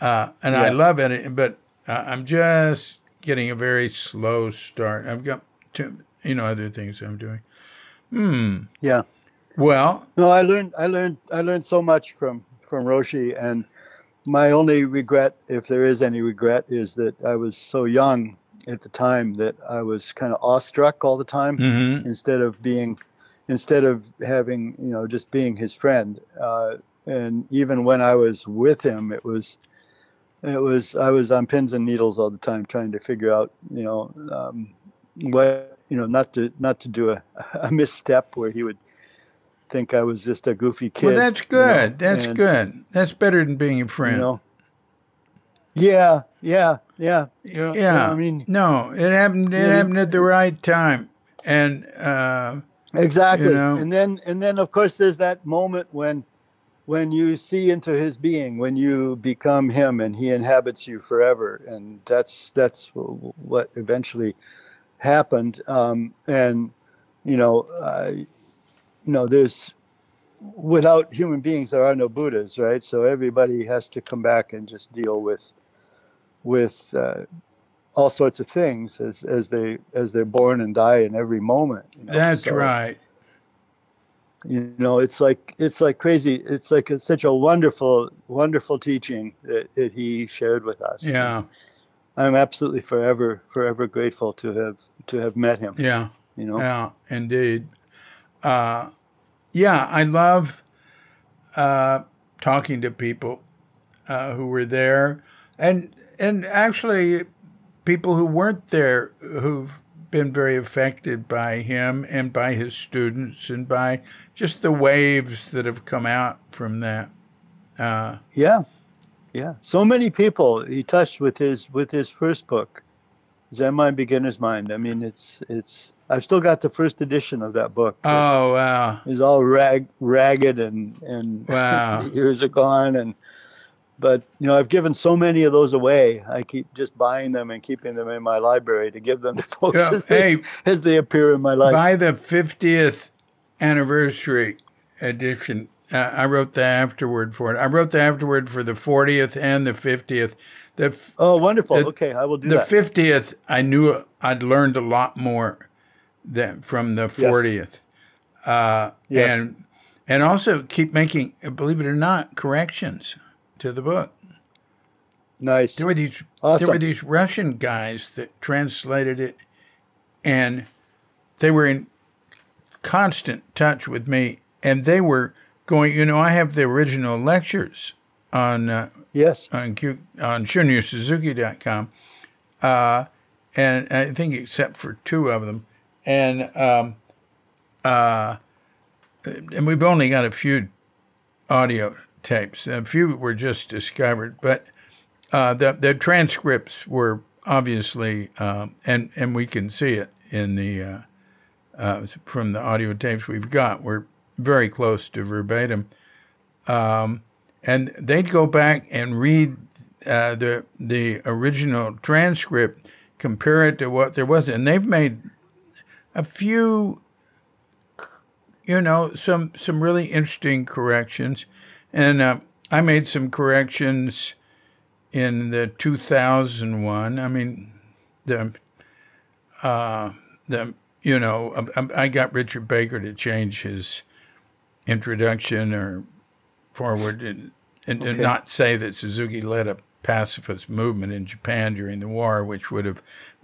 Speaker 1: Uh, and I love it, but uh, I'm just getting a very slow start. I've got, two, you know, other things I'm doing. Hmm.
Speaker 2: Yeah.
Speaker 1: Well,
Speaker 2: No, I learned I learned I learned so much from from Roshi and my only regret, if there is any regret, is that I was so young at the time that I was kind of awestruck all the time
Speaker 1: mhm.
Speaker 2: instead of being instead of having you know just being his friend uh, and even when I was with him it was it was I was on pins and needles all the time trying to figure out you know um, what you know not to not to do a, a misstep where he would think I was just a goofy kid
Speaker 1: well, that's
Speaker 2: you know,
Speaker 1: good. that's
Speaker 2: and,
Speaker 1: good. That's better than being a friend.
Speaker 2: you know yeah yeah yeah you know,
Speaker 1: Yeah.
Speaker 2: I mean
Speaker 1: no, it happened. It
Speaker 2: Yeah.
Speaker 1: happened at the right time, and uh,
Speaker 2: exactly
Speaker 1: you know?
Speaker 2: and then and then of course there's that moment when when you see into his being when you become him and he inhabits you forever and that's that's what eventually happened um, and you know uh, you know there's without human beings there are no buddhas right so everybody has to come back and just deal with with uh, all sorts of things as as they as they're born and die in every moment you know?
Speaker 1: that's
Speaker 2: So,
Speaker 1: right.
Speaker 2: you know it's like it's like crazy it's like such a wonderful wonderful teaching that, that he shared with us
Speaker 1: Yeah,
Speaker 2: i'm absolutely forever forever grateful to have to have met him
Speaker 1: yeah.
Speaker 2: you know
Speaker 1: Yeah, indeed. Uh, yeah, I love uh, talking to people uh, who were there, and and actually people who weren't there who've been very affected by him and by his students and by just the waves that have come out from that. Uh,
Speaker 2: yeah. Yeah. So many people he touched with his with his first book zen mind beginner's mind. I mean it's it's i've still got the first edition of that book
Speaker 1: oh wow!
Speaker 2: It's all rag, ragged and and
Speaker 1: Wow.
Speaker 2: the ears are gone and but you know I've given so many of those away. I keep just buying them and keeping them in my library to give them to folks
Speaker 1: Yeah,
Speaker 2: as, they,
Speaker 1: hey,
Speaker 2: as they appear in my life.
Speaker 1: by the 50th anniversary edition, uh, I wrote the afterword for it. I wrote the afterword for the 40th and the 50th. The f-
Speaker 2: Oh, wonderful.
Speaker 1: the-
Speaker 2: okay, I will do
Speaker 1: the
Speaker 2: that.
Speaker 1: 50th, I knew I'd learned a lot more than from the 40th. Uh,
Speaker 2: Yes.
Speaker 1: And and also keep making, believe it or not, corrections to the book.
Speaker 2: Nice.
Speaker 1: There were these
Speaker 2: Awesome.
Speaker 1: there were these Russian guys that translated it, and they were in constant touch with me, and they were going. You know, I have the original lectures on uh,
Speaker 2: Yes.
Speaker 1: on Q, on ShunryuSuzuki.com, uh, and I think except for two of them, and um, uh, and we've only got a few audio tapes. A few were just discovered, but uh, the the transcripts were obviously, um, and and we can see it in the uh, uh, from the audio tapes we've got. We're very close to verbatim, um, and they'd go back and read uh, the the original transcript, compare it to what there was, and they've made a few you know some some really interesting corrections. And uh, i made some corrections in the 2001 i mean the uh the you know I, I got richard baker to change his introduction or forward and, and, and not say that suzuki led a pacifist movement in japan during the war which would have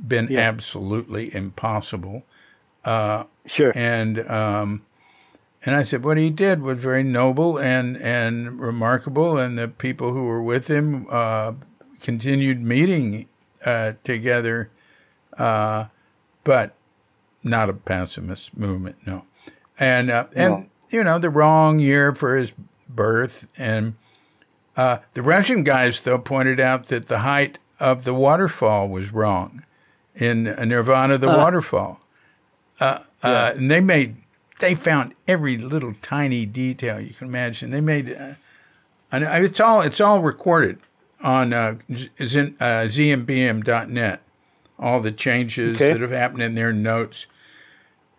Speaker 1: been
Speaker 2: Yeah.
Speaker 1: absolutely impossible
Speaker 2: Sure.
Speaker 1: and um, and I said what he did was very noble and and remarkable, and the people who were with him uh, continued meeting uh, together, uh, but not a pacifist movement, no. And uh, and
Speaker 2: No.
Speaker 1: you know the wrong year for his birth, and uh, the Russian guys though pointed out that the height of the waterfall was wrong in Nirvana, the waterfall uh, and they made they found every little tiny detail you can imagine. They made, uh, and it's all it's all recorded on uh, Z- uh, zmbm.net. All the changes
Speaker 2: Okay.
Speaker 1: that have happened in their notes,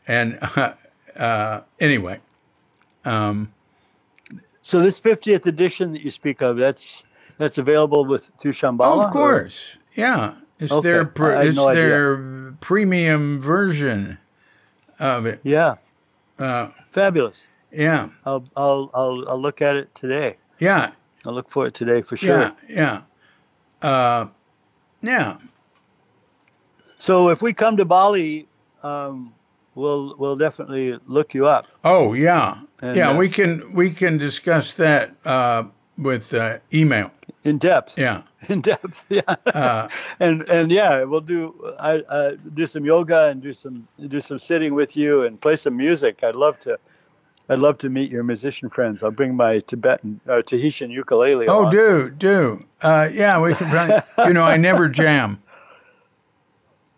Speaker 1: and uh, uh, anyway,
Speaker 2: So this 50th edition that you speak of, that's that's available with through Shambhala.
Speaker 1: oh, of course, yeah, it's
Speaker 2: Okay.
Speaker 1: their pr-
Speaker 2: I had
Speaker 1: it's
Speaker 2: no idea.
Speaker 1: their premium version of it.
Speaker 2: Yeah.
Speaker 1: Uh,
Speaker 2: Fabulous.
Speaker 1: yeah,
Speaker 2: I'll I'll I'll I'll look at it today.
Speaker 1: yeah,
Speaker 2: I'll look for it today for sure.
Speaker 1: yeah, yeah, uh, yeah.
Speaker 2: So if we come to Bali, um, we'll we'll definitely look you up.
Speaker 1: Oh yeah,
Speaker 2: And,
Speaker 1: yeah.
Speaker 2: uh,
Speaker 1: we can we can discuss that uh, with uh, email.
Speaker 2: in depth.
Speaker 1: Yeah,
Speaker 2: In depth, yeah.
Speaker 1: uh,
Speaker 2: and and yeah, we'll do I uh, do some yoga and do some do some sitting with you and play some music. I'd love to. I'd love to meet your musician friends. I'll bring my Tibetan uh, Tahitian ukulele.
Speaker 1: oh,
Speaker 2: along.
Speaker 1: do do. Uh, yeah, we can. Probably, you know, I never jam.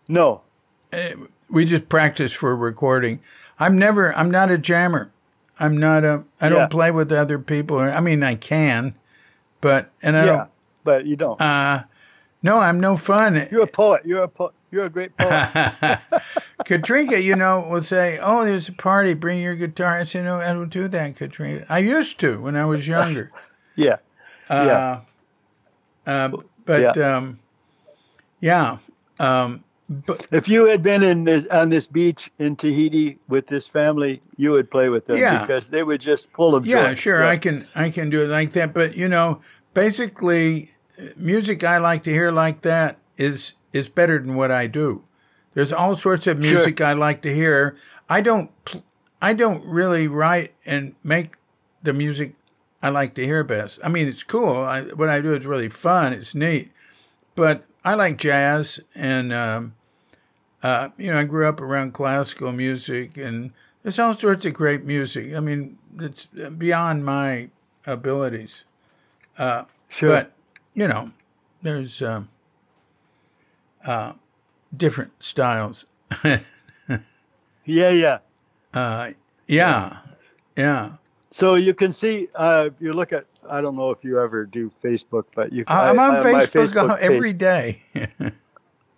Speaker 2: No,
Speaker 1: We just practice for recording. I'm never. I'm not a jammer. I'm not a. I
Speaker 2: Yeah.
Speaker 1: don't play with other people. I mean, I can, but and I
Speaker 2: yeah, don't. but you don't.
Speaker 1: Uh, no, I'm no fun.
Speaker 2: You're a poet. You're a poet. You're a great poet.
Speaker 1: Katrina, you know, will say, "Oh, there's a party. Bring your guitar." I say, "No, I don't do that, Katrina. I used to when I was younger."
Speaker 2: yeah.
Speaker 1: Uh, uh, but
Speaker 2: Yeah.
Speaker 1: um, yeah, um, but
Speaker 2: If you had been in this, on this beach in Tahiti with this family, you would play with them
Speaker 1: Yeah.
Speaker 2: because they were just full of joy.
Speaker 1: yeah,
Speaker 2: joy.
Speaker 1: sure, I can I can do it like that. But you know, basically, music I like to hear like that is is better than what I do. There's all sorts of
Speaker 2: Sure.
Speaker 1: music I like to hear. I don't I don't really write and make the music I like to hear best. I mean, it's cool. I, what I do is really fun. It's neat. But I like jazz, and um, uh, you know, I grew up around classical music, and there's all sorts of great music. I mean, it's beyond my abilities.
Speaker 2: Sure.
Speaker 1: But you know, there's um, uh, different styles.
Speaker 2: yeah, yeah.
Speaker 1: Uh, yeah, yeah.
Speaker 2: So you can see, uh, you look at, I don't know if you ever do Facebook, but you
Speaker 1: I, I'm on
Speaker 2: I- my
Speaker 1: Facebook, every day.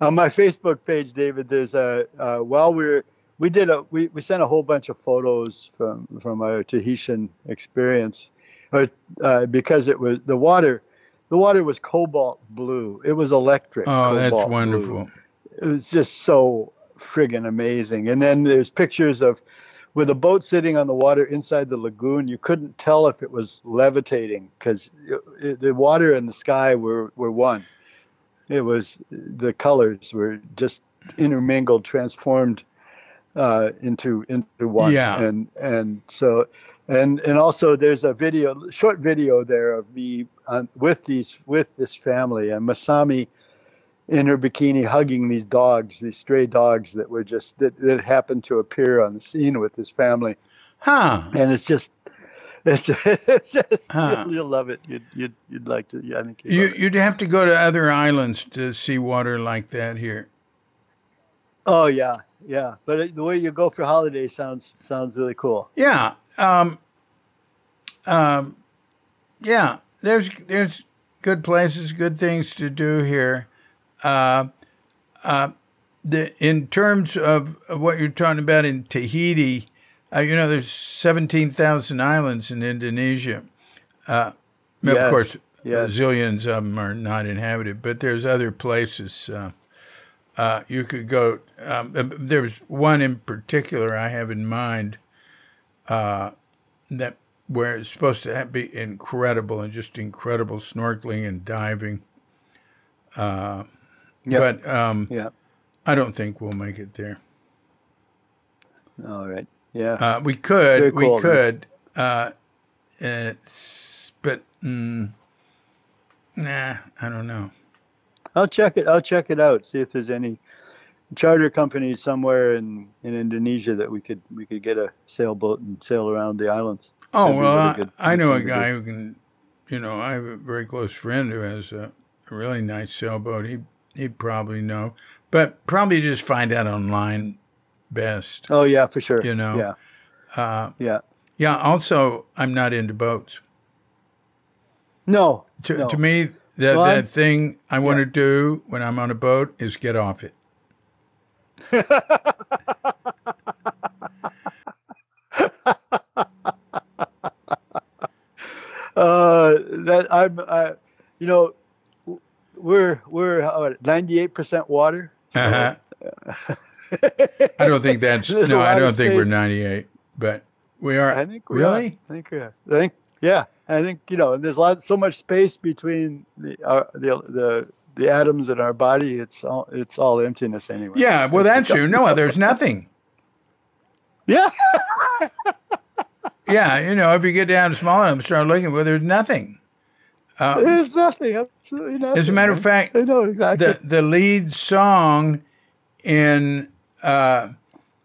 Speaker 2: on my Facebook page, David, there's a uh, while we were we did a we, we sent a whole bunch of photos from from our Tahitian experience, uh, uh, because it was the water, the water was cobalt blue. It was electric.
Speaker 1: oh, that's
Speaker 2: cobalt blue.
Speaker 1: wonderful.
Speaker 2: It was just so friggin' amazing. And then there's pictures of with a boat sitting on the water inside the lagoon, you couldn't tell if it was levitating because the water and the sky were, were one. It was the colors were just intermingled, transformed uh, into into one.
Speaker 1: Yeah.
Speaker 2: And and so and and also there's a video, short video there of me on, with these with this family and Masami in her bikini hugging these dogs, these stray dogs that were just that, that happened to appear on the scene with this family,
Speaker 1: Huh.
Speaker 2: and it's just. It's, it's just
Speaker 1: Huh.
Speaker 2: you'll, you'll love it. You'd, you'd you'd like to. Yeah, I think you'd
Speaker 1: You, you'd have to go to other islands to see water like that here.
Speaker 2: Oh yeah, yeah. But it, the way you go for holiday sounds sounds really cool.
Speaker 1: Yeah. Um, um, yeah. There's there's good places, good things to do here. Uh, uh, the in terms of, of what you're talking about in Tahiti, uh, you know, there's seventeen thousand islands in Indonesia. Uh, of course,
Speaker 2: yes.
Speaker 1: zillions of them are not inhabited, but there's other places. Uh, uh, you could go. Um, uh, there's one in particular I have in mind uh, that where it's supposed to be incredible and just incredible snorkeling and diving. Uh,
Speaker 2: Yeah.
Speaker 1: But um,
Speaker 2: Yeah.
Speaker 1: I don't think we'll make it there.
Speaker 2: All right. Yeah.
Speaker 1: Uh, we could, we could, uh, it's, but mm, nah, I don't know.
Speaker 2: I'll check it. I'll check it out. See if there's any charter companies somewhere in, in Indonesia that we could we could get a sailboat and sail around the islands.
Speaker 1: Oh
Speaker 2: That'd
Speaker 1: well,
Speaker 2: really
Speaker 1: I,
Speaker 2: good-
Speaker 1: I know a guy who can. You know, I have a very close friend who has a, a really nice sailboat. He he'd probably know, but probably just find out online best.
Speaker 2: Oh yeah, for sure.
Speaker 1: You know.
Speaker 2: Yeah.
Speaker 1: Uh,
Speaker 2: Yeah.
Speaker 1: yeah. Also, I'm not into boats.
Speaker 2: No.
Speaker 1: To,
Speaker 2: no.
Speaker 1: to me, the,
Speaker 2: Well,
Speaker 1: the
Speaker 2: I'm-
Speaker 1: thing I want to do when I'm on a boat is get off it.
Speaker 2: Uh, that I'm. I, you know, we're we're ninety eight percent water. so-
Speaker 1: Uh-huh. I don't think that's no. I don't think we're 98, but we are.
Speaker 2: I think we
Speaker 1: really.
Speaker 2: Are. I think we are. I think yeah. I think you know. There's a lot, so much space between the uh, the the the atoms in our body. It's all it's all emptiness anyway.
Speaker 1: Yeah, well, that's true. No, there's nothing.
Speaker 2: Yeah.
Speaker 1: Yeah, you know, if you get down small enough and start looking, well, there's nothing. Uh,
Speaker 2: There's nothing. Absolutely nothing.
Speaker 1: as a matter of fact,
Speaker 2: I know exactly.
Speaker 1: the the lead song in uh,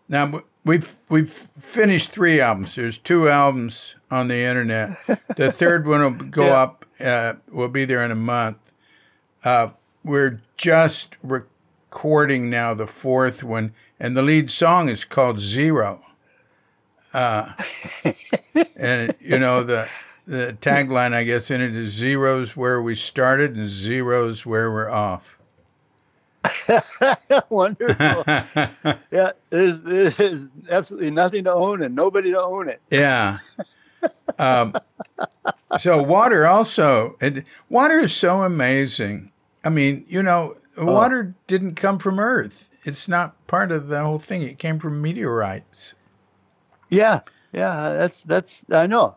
Speaker 1: now we've we've finished three albums. There's two albums on the internet. The third one will go
Speaker 2: Yeah.
Speaker 1: up. Uh, will be there in a month. Uh, we're just recording now the fourth one, and the lead song is called Zero. Uh, and you know the the tagline, I guess, in it is zeros where we started and zeros where we're off.
Speaker 2: Wonderful. yeah, there's, there's absolutely nothing to own and nobody to own it.
Speaker 1: Yeah. Um, so water also, and water is so amazing. I mean, you know, water didn't come from Earth. It's not part of the whole thing. It came from meteorites.
Speaker 2: Yeah, yeah, that's that's I know.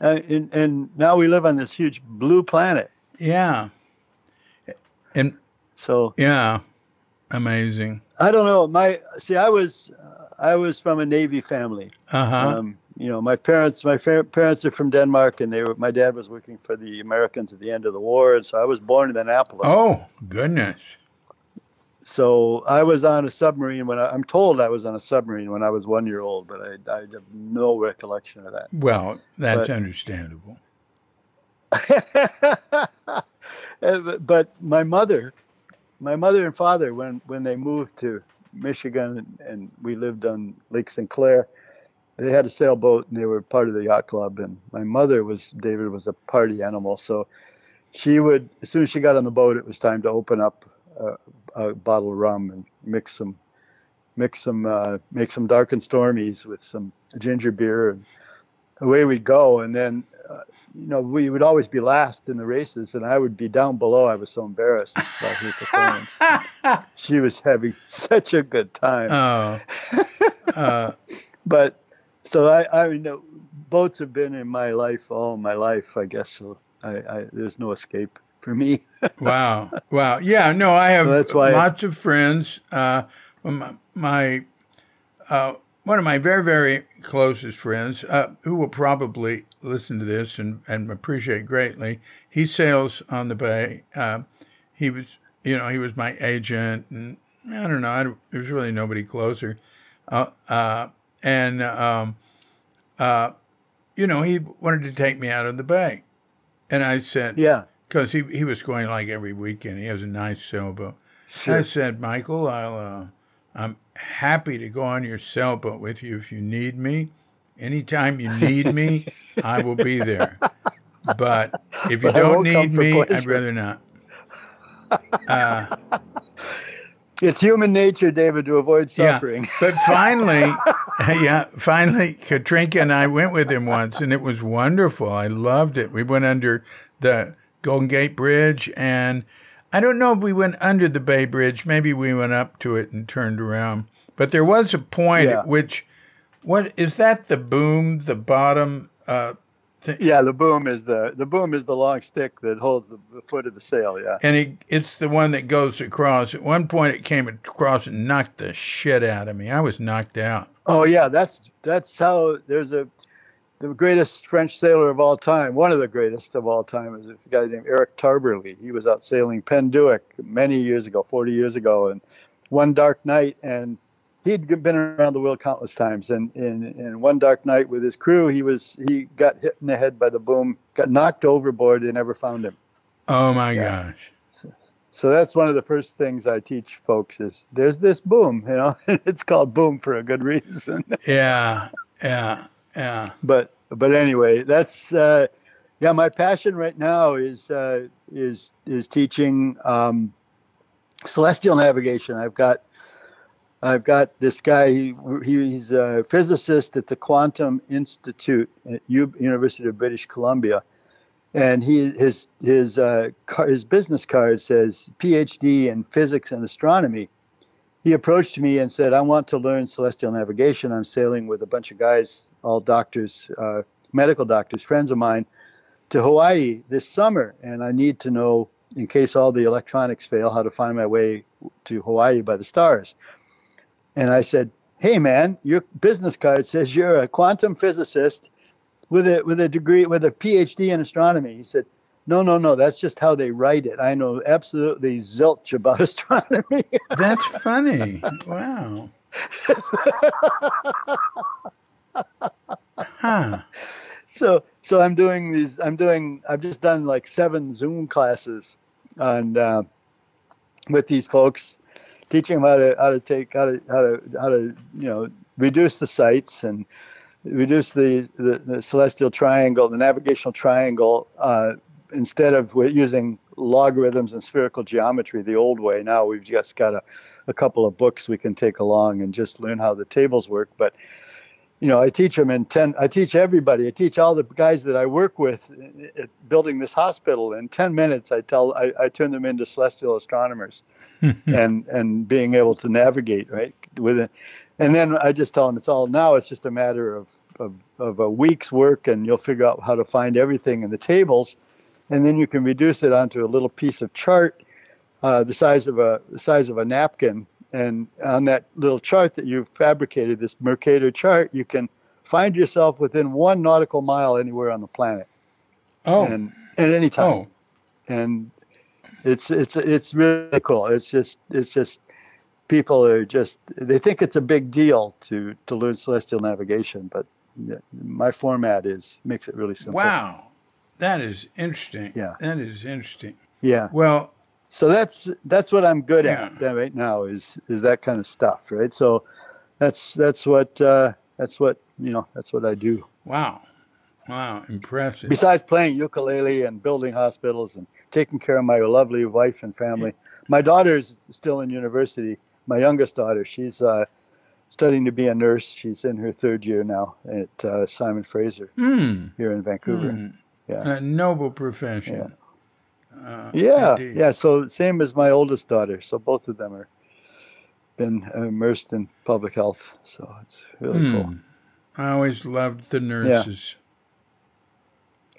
Speaker 2: Uh, and, and now we live on this huge blue planet.
Speaker 1: Yeah. And
Speaker 2: So
Speaker 1: yeah, amazing.
Speaker 2: I don't know. My see, I was uh, I was from a Navy family.
Speaker 1: Uh huh.
Speaker 2: Um, you know, my parents my fa- parents are from Denmark, and they were my dad was working for the Americans at the end of the war, and so I was born in Annapolis.
Speaker 1: oh goodness.
Speaker 2: So I was on a submarine when I, I'm told I was on a submarine when I was one year old, but I, I have no recollection of that.
Speaker 1: Well, that's
Speaker 2: But-
Speaker 1: understandable.
Speaker 2: But- but my mother, my mother and father, when when they moved to Michigan and, we lived on Lake St. Clair, they had a sailboat and they were part of the yacht club. And my mother was David was a party animal, so she would as soon as she got on the boat, it was time to open up a, a bottle of rum and mix some mix some uh, make some dark and stormies with some ginger beer and away we'd go and then you know we would always be last in the races and i would be down below i was so embarrassed about her performance she was having such a good time
Speaker 1: Oh. Uh,
Speaker 2: but so I, I mean, uh, boats have been in my life all my life, I guess. So I, I there's no escape for me.
Speaker 1: wow, wow, yeah. No, I have
Speaker 2: So that's why-
Speaker 1: lots of friends. Uh, my, my uh, one of my very very closest friends, uh, who will probably listen to this and, and appreciate greatly. He sails on the bay. Uh, he was, you know, he was my agent, and I don't know. I, there was really nobody closer. Uh, uh, and um, uh, you know, he wanted to take me out of the bay, and I said,
Speaker 2: yeah,
Speaker 1: because he he was going like every weekend. He has a nice sailboat.
Speaker 2: sure.
Speaker 1: I said, Michael, I'll uh, I'm happy to go on your sailboat with you if you need me. Anytime you need me, I will be there. But if you
Speaker 2: But
Speaker 1: don't need me, I'd rather not. Uh,
Speaker 2: It's human nature, David, to avoid
Speaker 1: Yeah.
Speaker 2: suffering.
Speaker 1: But finally, yeah, finally, Katrinka and I went with him once, and it was wonderful. I loved it. We went under the Golden Gate Bridge, and I don't know if we went under the Bay Bridge. Maybe we went up to it and turned around. But there was a point
Speaker 2: Yeah.
Speaker 1: at which, what is that? The boom, the bottom. Uh,
Speaker 2: Yeah, the boom is the the boom is the long stick that holds the, the foot of the sail. Yeah.
Speaker 1: and it, it's the one that goes across. At one point, it came across and knocked the shit out of me. I was knocked out.
Speaker 2: Oh yeah, that's that's how there's a the greatest French sailor of all time. One of the greatest of all time is a guy named Eric Tabarly. He was out sailing Pen Duick many years ago, 40 years ago, and one dark night, and he'd been around the world countless times. And in, in one dark night with his crew, he was he got hit in the head by the boom, got knocked overboard. They never found him.
Speaker 1: Oh my
Speaker 2: Yeah.
Speaker 1: gosh.
Speaker 2: So, so that's one of the first things I teach folks is there's this boom, you know, it's called boom for a good reason.
Speaker 1: Yeah, yeah, yeah.
Speaker 2: but but anyway, that's uh, yeah. My passion right now is uh, is is teaching um, celestial navigation. I've got I've got this guy. He, he's a physicist at the Quantum Institute at U- University of British Columbia, and he his his uh, car, his business card says PhD in physics and astronomy. He approached me and said, "I want to learn celestial navigation. I'm sailing with a bunch of guys, all doctors, uh, medical doctors, friends of mine, to Hawaii this summer, and I need to know, in case all the electronics fail, how to find my way to Hawaii by the stars." And I said, "Hey, man, your business card says you're a quantum physicist with a with a degree with a PhD in astronomy." He said, "No, no, no. That's just how they write it. I know absolutely zilch about astronomy."
Speaker 1: That's funny. Wow. Huh.
Speaker 2: so so I'm doing these. I'm doing. I've just done like seven Zoom classes, and uh, with these folks, teaching them how to how to take how to how to how to you know reduce the sights and reduce the the, the celestial triangle, the navigational triangle, uh, instead of using logarithms and spherical geometry the old way. Now we've just got a, a couple of books we can take along and just learn how the tables work, but you know, I teach them in 10, I teach everybody, I teach all the guys that I work with uh, building this hospital in 10 minutes. I tell, I, I turn them into celestial astronomers and, and being able to navigate right with it. And then I just tell them it's all now it's just a matter of, of, of a week's work and you'll figure out how to find everything in the tables. And then you can reduce it onto a little piece of chart, uh, the size of a, the size of a napkin and on that little chart that you've fabricated, this Mercator chart, you can find yourself within one nautical mile anywhere on the planet,
Speaker 1: Oh.
Speaker 2: and at any time.
Speaker 1: oh.
Speaker 2: And it's it's it's really cool. It's just it's just people are just they think it's a big deal to to learn celestial navigation, but my format is makes it really simple.
Speaker 1: Wow. That is interesting.
Speaker 2: Yeah.
Speaker 1: That is interesting.
Speaker 2: Yeah.
Speaker 1: Well,
Speaker 2: so that's that's what I'm good
Speaker 1: Yeah.
Speaker 2: at right now is is that kind of stuff, right? So that's that's what uh, that's what you know that's what I do.
Speaker 1: wow. Wow. Impressive.
Speaker 2: Besides playing ukulele and building hospitals and taking care of my lovely wife and family, my daughter's still in university. My youngest daughter, she's uh, studying to be a nurse. She's in her third year now at uh, Simon Fraser
Speaker 1: Hmm.
Speaker 2: here in Vancouver.
Speaker 1: Hmm.
Speaker 2: Yeah.
Speaker 1: A noble profession. Uh,
Speaker 2: Yeah,
Speaker 1: indeed.
Speaker 2: yeah. So same as my oldest daughter. So both of them are been immersed in public health. So it's really
Speaker 1: Hmm.
Speaker 2: cool.
Speaker 1: I always loved the nurses.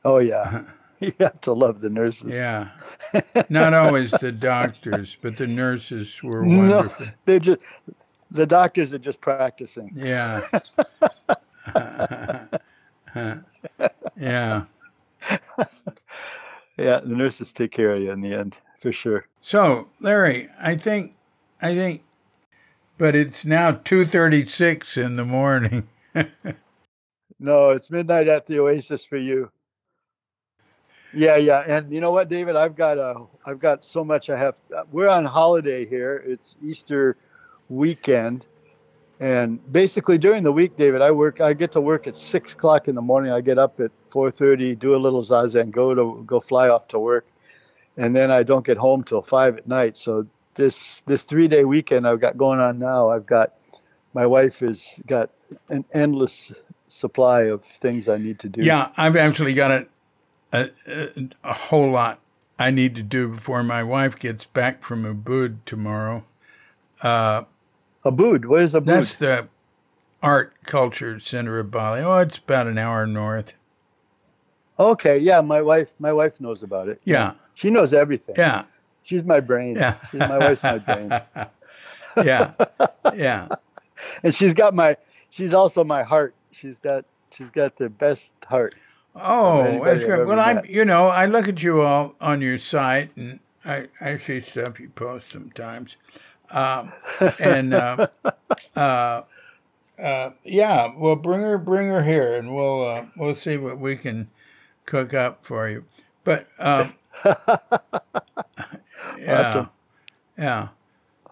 Speaker 2: Oh yeah, uh-huh. you have to love the nurses.
Speaker 1: Yeah. Not always the doctors, but the nurses were
Speaker 2: No,
Speaker 1: wonderful.
Speaker 2: they're just the doctors are just practicing.
Speaker 1: Yeah. yeah.
Speaker 2: Yeah, the nurses take care of you in the end for sure.
Speaker 1: So, Larry, I think, I think, but it's now two thirty-six in the morning.
Speaker 2: No, it's midnight at the Oasis for you. Yeah, yeah, and you know what, David? I've got a, I've got so much. I have. Uh, we're on holiday here. It's Easter weekend, and basically during the week, David, I work. I get to work at six o'clock in the morning. I get up at four thirty, do a little zazen, go to go fly off to work, and then I don't get home till five at night. So this this three day weekend I've got going on now. I've got my wife has got an endless supply of things I need to do.
Speaker 1: yeah, I've actually got a, a, a, a whole lot I need to do before my wife gets back from Ubud tomorrow. Uh,
Speaker 2: Abood, where's Abood?
Speaker 1: that's the art culture center of Bali. Oh, it's about an hour north.
Speaker 2: Okay, yeah, my wife my wife knows about it.
Speaker 1: Yeah,
Speaker 2: She knows everything.
Speaker 1: yeah,
Speaker 2: She's my brain.
Speaker 1: yeah.
Speaker 2: She's my wife's my brain.
Speaker 1: yeah, yeah.
Speaker 2: And she's got my she's also my heart. She's got she's got the best heart.
Speaker 1: Oh, that's good. Well, I'm, you know, I look at you all on your site, and I, I see stuff you post sometimes, um, and uh, uh, uh, yeah, well, bring her, bring her here, and we'll uh, we'll see what we can cook up for you. But um, yeah,
Speaker 2: Awesome.
Speaker 1: yeah,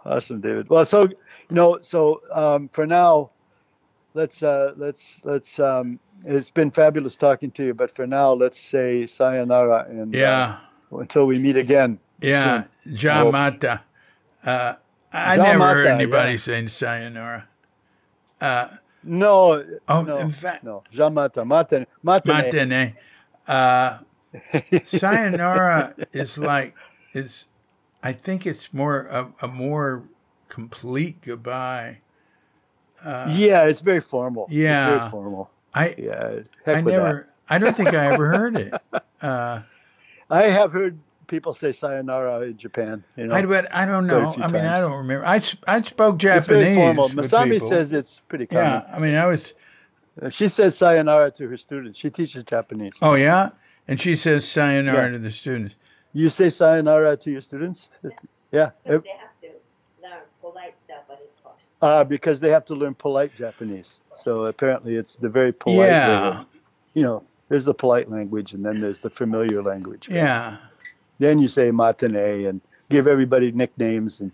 Speaker 2: Awesome, David. Well, so you know, so um, for now, let's uh, let's let's. It's been fabulous talking to you, but for now, let's say sayonara and uh,
Speaker 1: yeah,
Speaker 2: until we meet again.
Speaker 1: yeah. Jamata. Uh, I
Speaker 2: Jamata,
Speaker 1: never heard
Speaker 2: yeah.
Speaker 1: anybody saying sayonara. Uh,
Speaker 2: No,
Speaker 1: oh,
Speaker 2: no,
Speaker 1: in fact,
Speaker 2: no. Jamata, matane, matane.
Speaker 1: Matane. Uh, sayonara is like is I think it's more a, a more complete goodbye.
Speaker 2: yeah, it's very formal. It's
Speaker 1: Yeah.
Speaker 2: very formal.
Speaker 1: I
Speaker 2: Yeah, heck
Speaker 1: I
Speaker 2: with that.
Speaker 1: never I don't think I ever heard it. Uh,
Speaker 2: I have heard people say sayonara in Japan. You know,
Speaker 1: I but I don't know.
Speaker 2: few
Speaker 1: I mean, I don't remember. I, I spoke
Speaker 2: it's
Speaker 1: Japanese.
Speaker 2: very formal.
Speaker 1: with
Speaker 2: Masami
Speaker 1: people.
Speaker 2: says it's pretty common.
Speaker 1: Yeah, I mean, I was.
Speaker 2: Uh, She says sayonara to her students. She teaches Japanese.
Speaker 1: Oh yeah, and she says sayonara
Speaker 2: Yeah.
Speaker 1: to the students.
Speaker 2: You say sayonara to your students? Yeah,
Speaker 3: Because they have to learn polite Japanese first.
Speaker 2: Uh, because they have to learn polite Japanese. So apparently, it's the very polite.
Speaker 1: yeah,
Speaker 2: of- you know, there's the polite language, and then there's the familiar language.
Speaker 1: yeah.
Speaker 2: Then you say matane and give everybody nicknames and.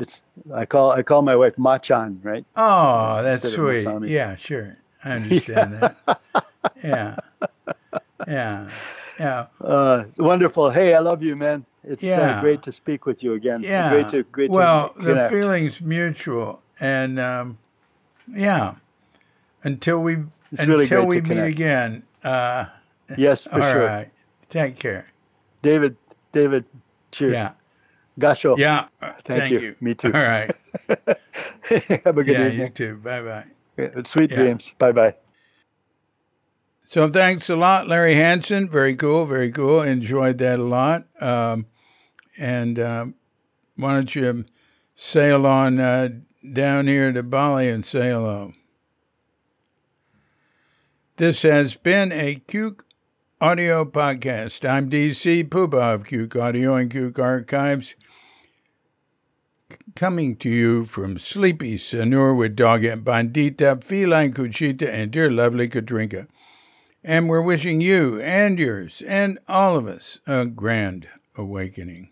Speaker 2: It's, I call I call my wife Machan, right?
Speaker 1: Oh, that's
Speaker 2: Instead
Speaker 1: sweet. Yeah, sure. I understand that. Yeah. Yeah. Yeah.
Speaker 2: Uh, wonderful. Hey, I love you, man. It's
Speaker 1: Yeah.
Speaker 2: uh, great to speak with you again.
Speaker 1: Yeah.
Speaker 2: Great to great
Speaker 1: well,
Speaker 2: to
Speaker 1: the feeling's mutual. And um, yeah. Until we
Speaker 2: It's
Speaker 1: until
Speaker 2: great
Speaker 1: we meet
Speaker 2: connect.
Speaker 1: again. Uh
Speaker 2: yes, for
Speaker 1: all right.
Speaker 2: sure.
Speaker 1: Take care.
Speaker 2: David, David, cheers.
Speaker 1: Yeah.
Speaker 2: Gasho.
Speaker 1: Yeah. Uh,
Speaker 2: Thank you. Me too.
Speaker 1: All right.
Speaker 2: Have a good
Speaker 1: yeah, you
Speaker 2: evening.
Speaker 1: too. Bye bye.
Speaker 2: Sweet
Speaker 1: Yeah.
Speaker 2: dreams. Bye bye.
Speaker 1: So thanks a lot, Larry Hansen. Very cool, very cool. Enjoyed that a lot. Um, and um, why don't you sail on uh, down here to Bali and say hello? This has been a Cuke Audio Podcast. I'm DC Puba of Cuke Audio and Cuke Archives, coming to you from Sleepy Sanur with Dog and Bandita, Feline Cuchita, and dear lovely Katrinka. And we're wishing you and yours and all of us a grand awakening.